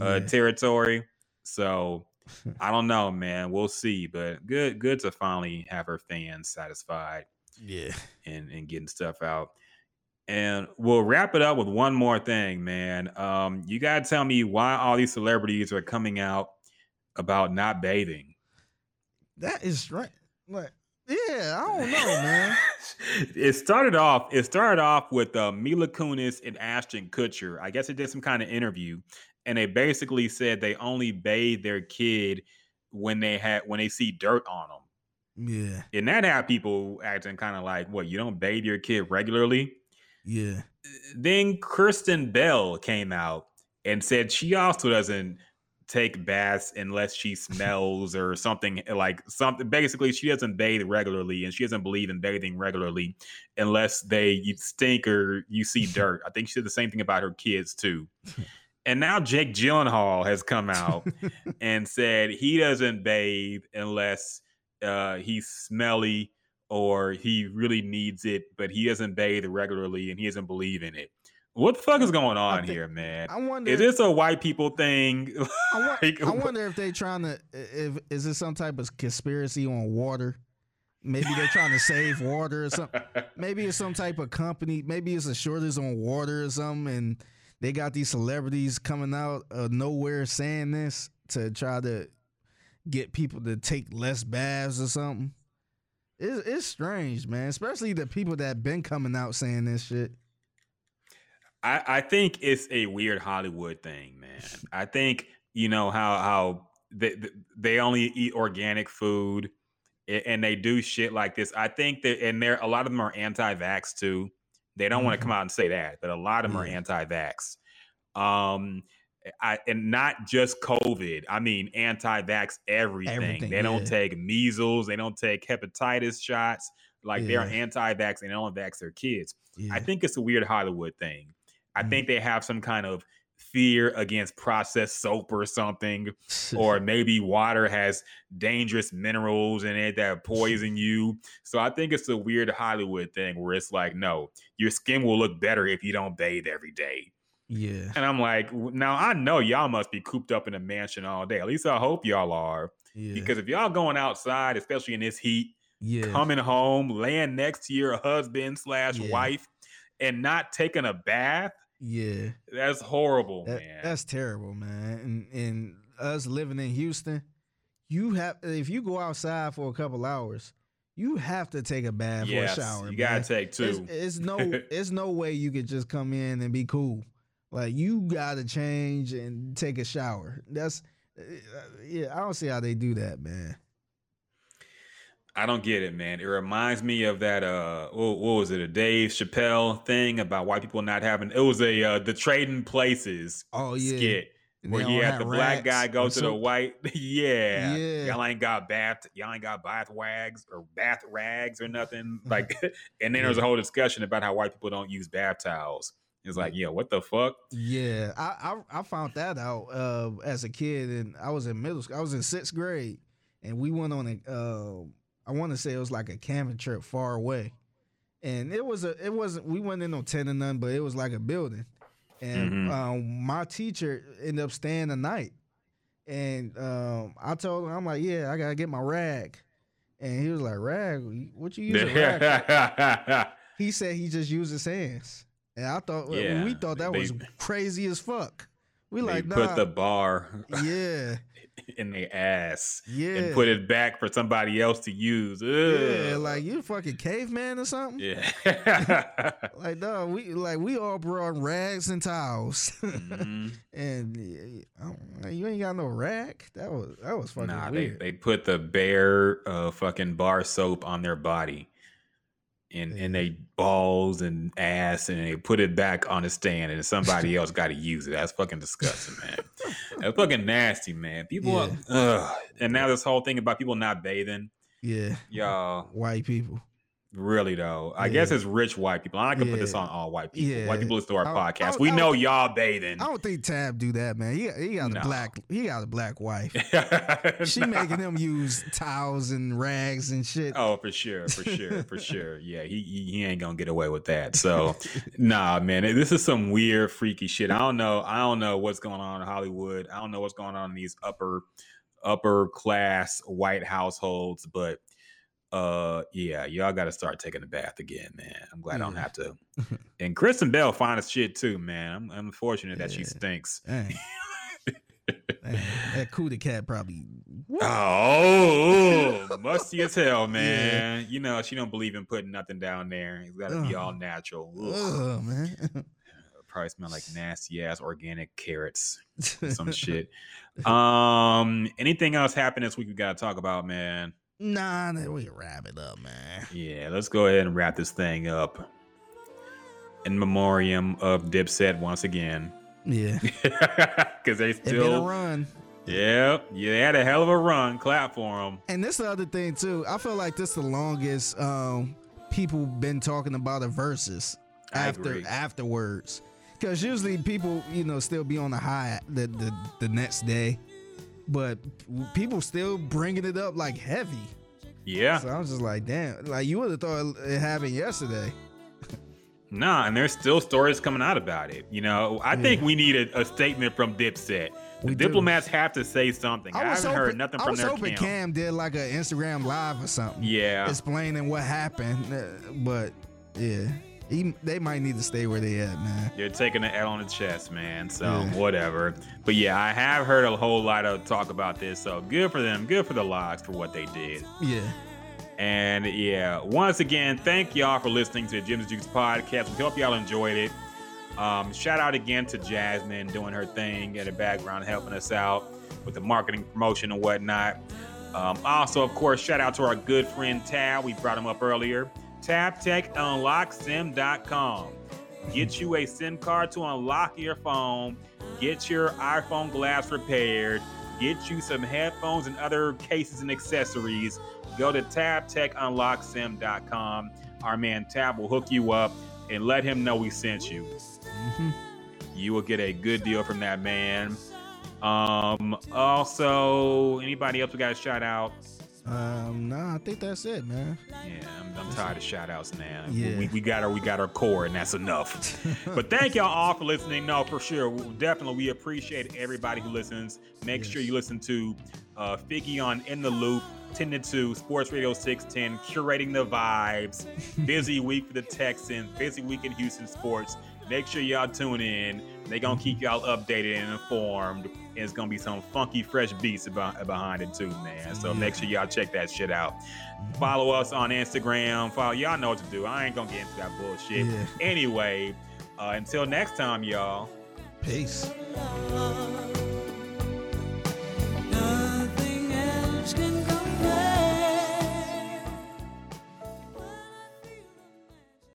uh, Yeah. territory. So I don't know, man. We'll see, but good, good to finally have her fans satisfied yeah. and and getting stuff out. And we'll wrap it up with one more thing, man. Um, you gotta tell me why all these celebrities are coming out about not bathing. That is right. Like, yeah, I don't know, man. it started off. It started off with uh, Mila Kunis and Ashton Kutcher. I guess they did some kind of interview, and they basically said they only bathe their kid when they had when they see dirt on them. Yeah, And that had people acting kind of like, "What? You don't bathe your kid regularly?" yeah, then Kristen Bell came out and said she also doesn't take baths unless she smells or something like something. Basically, she doesn't bathe regularly, and she doesn't believe in bathing regularly unless they stink or you see dirt. I think she said the same thing about her kids too. And now Jake Gyllenhaal has come out and said he doesn't bathe unless uh, he's smelly or he really needs it, but he doesn't bathe regularly and he doesn't believe in it. What the fuck is going on think- here, man? I wonder. Is this a white people thing? I, Like, I wonder if they're trying to. If is this some type of conspiracy on water? Maybe they're trying to save water or something. Maybe it's some type of company. Maybe it's a shortage on water or something, and they got these celebrities coming out of nowhere saying this to try to get people to take less baths or something. It's, it's strange, man. Especially the people that been coming out saying this shit. I, I think it's a weird Hollywood thing, man. I think you know how how they they only eat organic food and they do shit like this. I think that and there a lot of them are anti-vax too. They don't want to come out and say that, but a lot of them are anti-vax. Um I and not just COVID. I mean anti-vax everything. Everything, they don't take measles, they don't take hepatitis shots. Like they're anti-vax and they don't vax their kids. Yeah. I think it's a weird Hollywood thing. I think they have some kind of fear against processed soap or something, or maybe water has dangerous minerals in it that poison you. So I think it's a weird Hollywood thing where it's like, no, your skin will look better if you don't bathe every day. yeah. And I'm like, now I know y'all must be cooped up in a mansion all day. At least I hope y'all are. Yeah. Because if y'all going outside, especially in this heat, yeah. coming home, laying next to your husband slash Yeah. wife, and not taking a bath, yeah. that's horrible, That- man. That's terrible, man. And and us living in Houston, you have if you go outside for a couple hours, you have to take a bath yes, or a shower. you gotta man. take two. it's no it's no way you could just come in and be cool. Like you gotta change and take a shower. That's uh, yeah. I don't see how they do that, man. I don't get it, man. It reminds me of that. Uh, what, what was it? A Dave Chappelle thing about white people not having. It was a uh, the trading places Oh yeah. skit And where he had the black guy go to the white. yeah, Yeah. Y'all ain't got bath. Y'all ain't got bath wags or bath rags or nothing. Like, and then there was a whole discussion about how white people don't use bath towels. It's like, yeah, what the fuck? Yeah, I, I I found that out uh, as a kid, and I was in middle school. I was in sixth grade, and we went on a. Uh, I want to say it was like a camping trip far away, and it was a. It wasn't. We went in no tent or none, but it was like a building, and Mhm. um, my teacher ended up staying the night, and um, I told him, I'm like, yeah, I gotta get my rag, and he was like, rag, what you use a rag? for?" he said he just used his hands. And I thought Yeah, we thought that they- was crazy as fuck. We like nah, put the bar yeah, in their ass yeah, and put it back for somebody else to use. yeah, Ugh. like you fucking caveman or something. yeah. Like dog, we like we all brought rags and towels, Mhm. and yeah, don't- you ain't got no rag. That was that was fucking Nah, they, they put the bare uh, fucking bar soap on their body and and they mm-hmm. balls and ass and they put it back on the stand and somebody else got to use it. That's fucking disgusting, man. That's fucking nasty, man. People, Yeah. ugh. and now this whole thing about people not bathing, yeah, y'all. white people. Really though, I guess it's rich white people. I'm not gonna put this on all white people. Yeah. White people listen to our I- I podcast. don't- we know y'all bathing. I don't think Tab do that, man. He he got No. a black he got a black wife. She Nah. making him use towels and rags and shit. Oh, for sure, for sure, for sure. Yeah, he, he he ain't gonna get away with that. So, nah, man, this is some weird, freaky shit. I don't know. I don't know what's going on in Hollywood. I don't know what's going on in these upper upper class white households, but uh, yeah, y'all got to start taking a bath again, man. I'm glad I don't have to. And Kristen Bell fine as shit too, man. I'm, I'm unfortunate that she stinks. Dang. Dang. That Cuda cat probably. Oh, musty as hell, man. You know she don't believe in putting nothing down there. It's got to be all natural. Oh man. Probably smell like nasty ass organic carrots, some shit. Um, anything else happened this week we got to talk about, man? Nah, nah, we wrap it up, man. Yeah, let's go ahead and wrap this thing up. In memoriam of Dipset once again, Yeah, because they it a still run. Yeah, yeah, they had a hell of a run. Clap for them. And this the other thing too. I feel like this is the longest um people been talking about the Verzuz after afterwards. Cause usually people, you know, still be on the high the, the the next day, but people still bringing it up like heavy. Yeah, So I was just like, damn, like you would have thought it happened yesterday. nah, and there's still stories coming out about it. You know, I think we need a, a statement from Dipset. We do. diplomats have to say something. I, was haven't heard hoping- nothing I was their hoping camp. Cam did like an Instagram live or something. Yeah. explaining what happened. uh, But yeah, he, they might need to stay where they at, man. You're taking an L on the chest, man. So Yeah. whatever. But yeah, I have heard a whole lot of talk about this. So good for them. Good for the LOX for what they did. Yeah. And yeah, once again, thank y'all for listening to the Jim's Jukes podcast. We hope y'all enjoyed it. Um, shout out again to Jasmine doing her thing in the background, helping us out with the marketing promotion and whatnot. Um, also, of course, shout out to our good friend Tab. We brought him up earlier. TabTechUnlockSim.com. Get you a SIM card to unlock your phone. Get your iPhone glass repaired. Get you some headphones and other cases and accessories. Go to TabTechUnlockSim.com. Our man Tab will hook you up and let him know we sent you. You will get a good deal from that man. Um, also, anybody else we got to shout out? Um, nah, I think that's it, man. Yeah, I'm, I'm tired of shout outs now. Yeah. We, we got our we got our core, and that's enough. but thank y'all all for listening. No, for sure. We- Definitely, we appreciate everybody who listens. Make sure you listen to uh, Figgy on In the Loop, 10 to 2, Sports Radio 610, curating the vibes. Busy week for the Texans, busy week in Houston sports. Make sure y'all tune in. They gonna keep y'all updated and informed. And it's gonna be some funky, fresh beats about, behind it too, man. So make sure y'all check that shit out. Follow us on Instagram. Follow y'all know what to do. I ain't gonna get into that bullshit. Yeah. Anyway, uh, until next time, y'all. Peace. Nothing else can go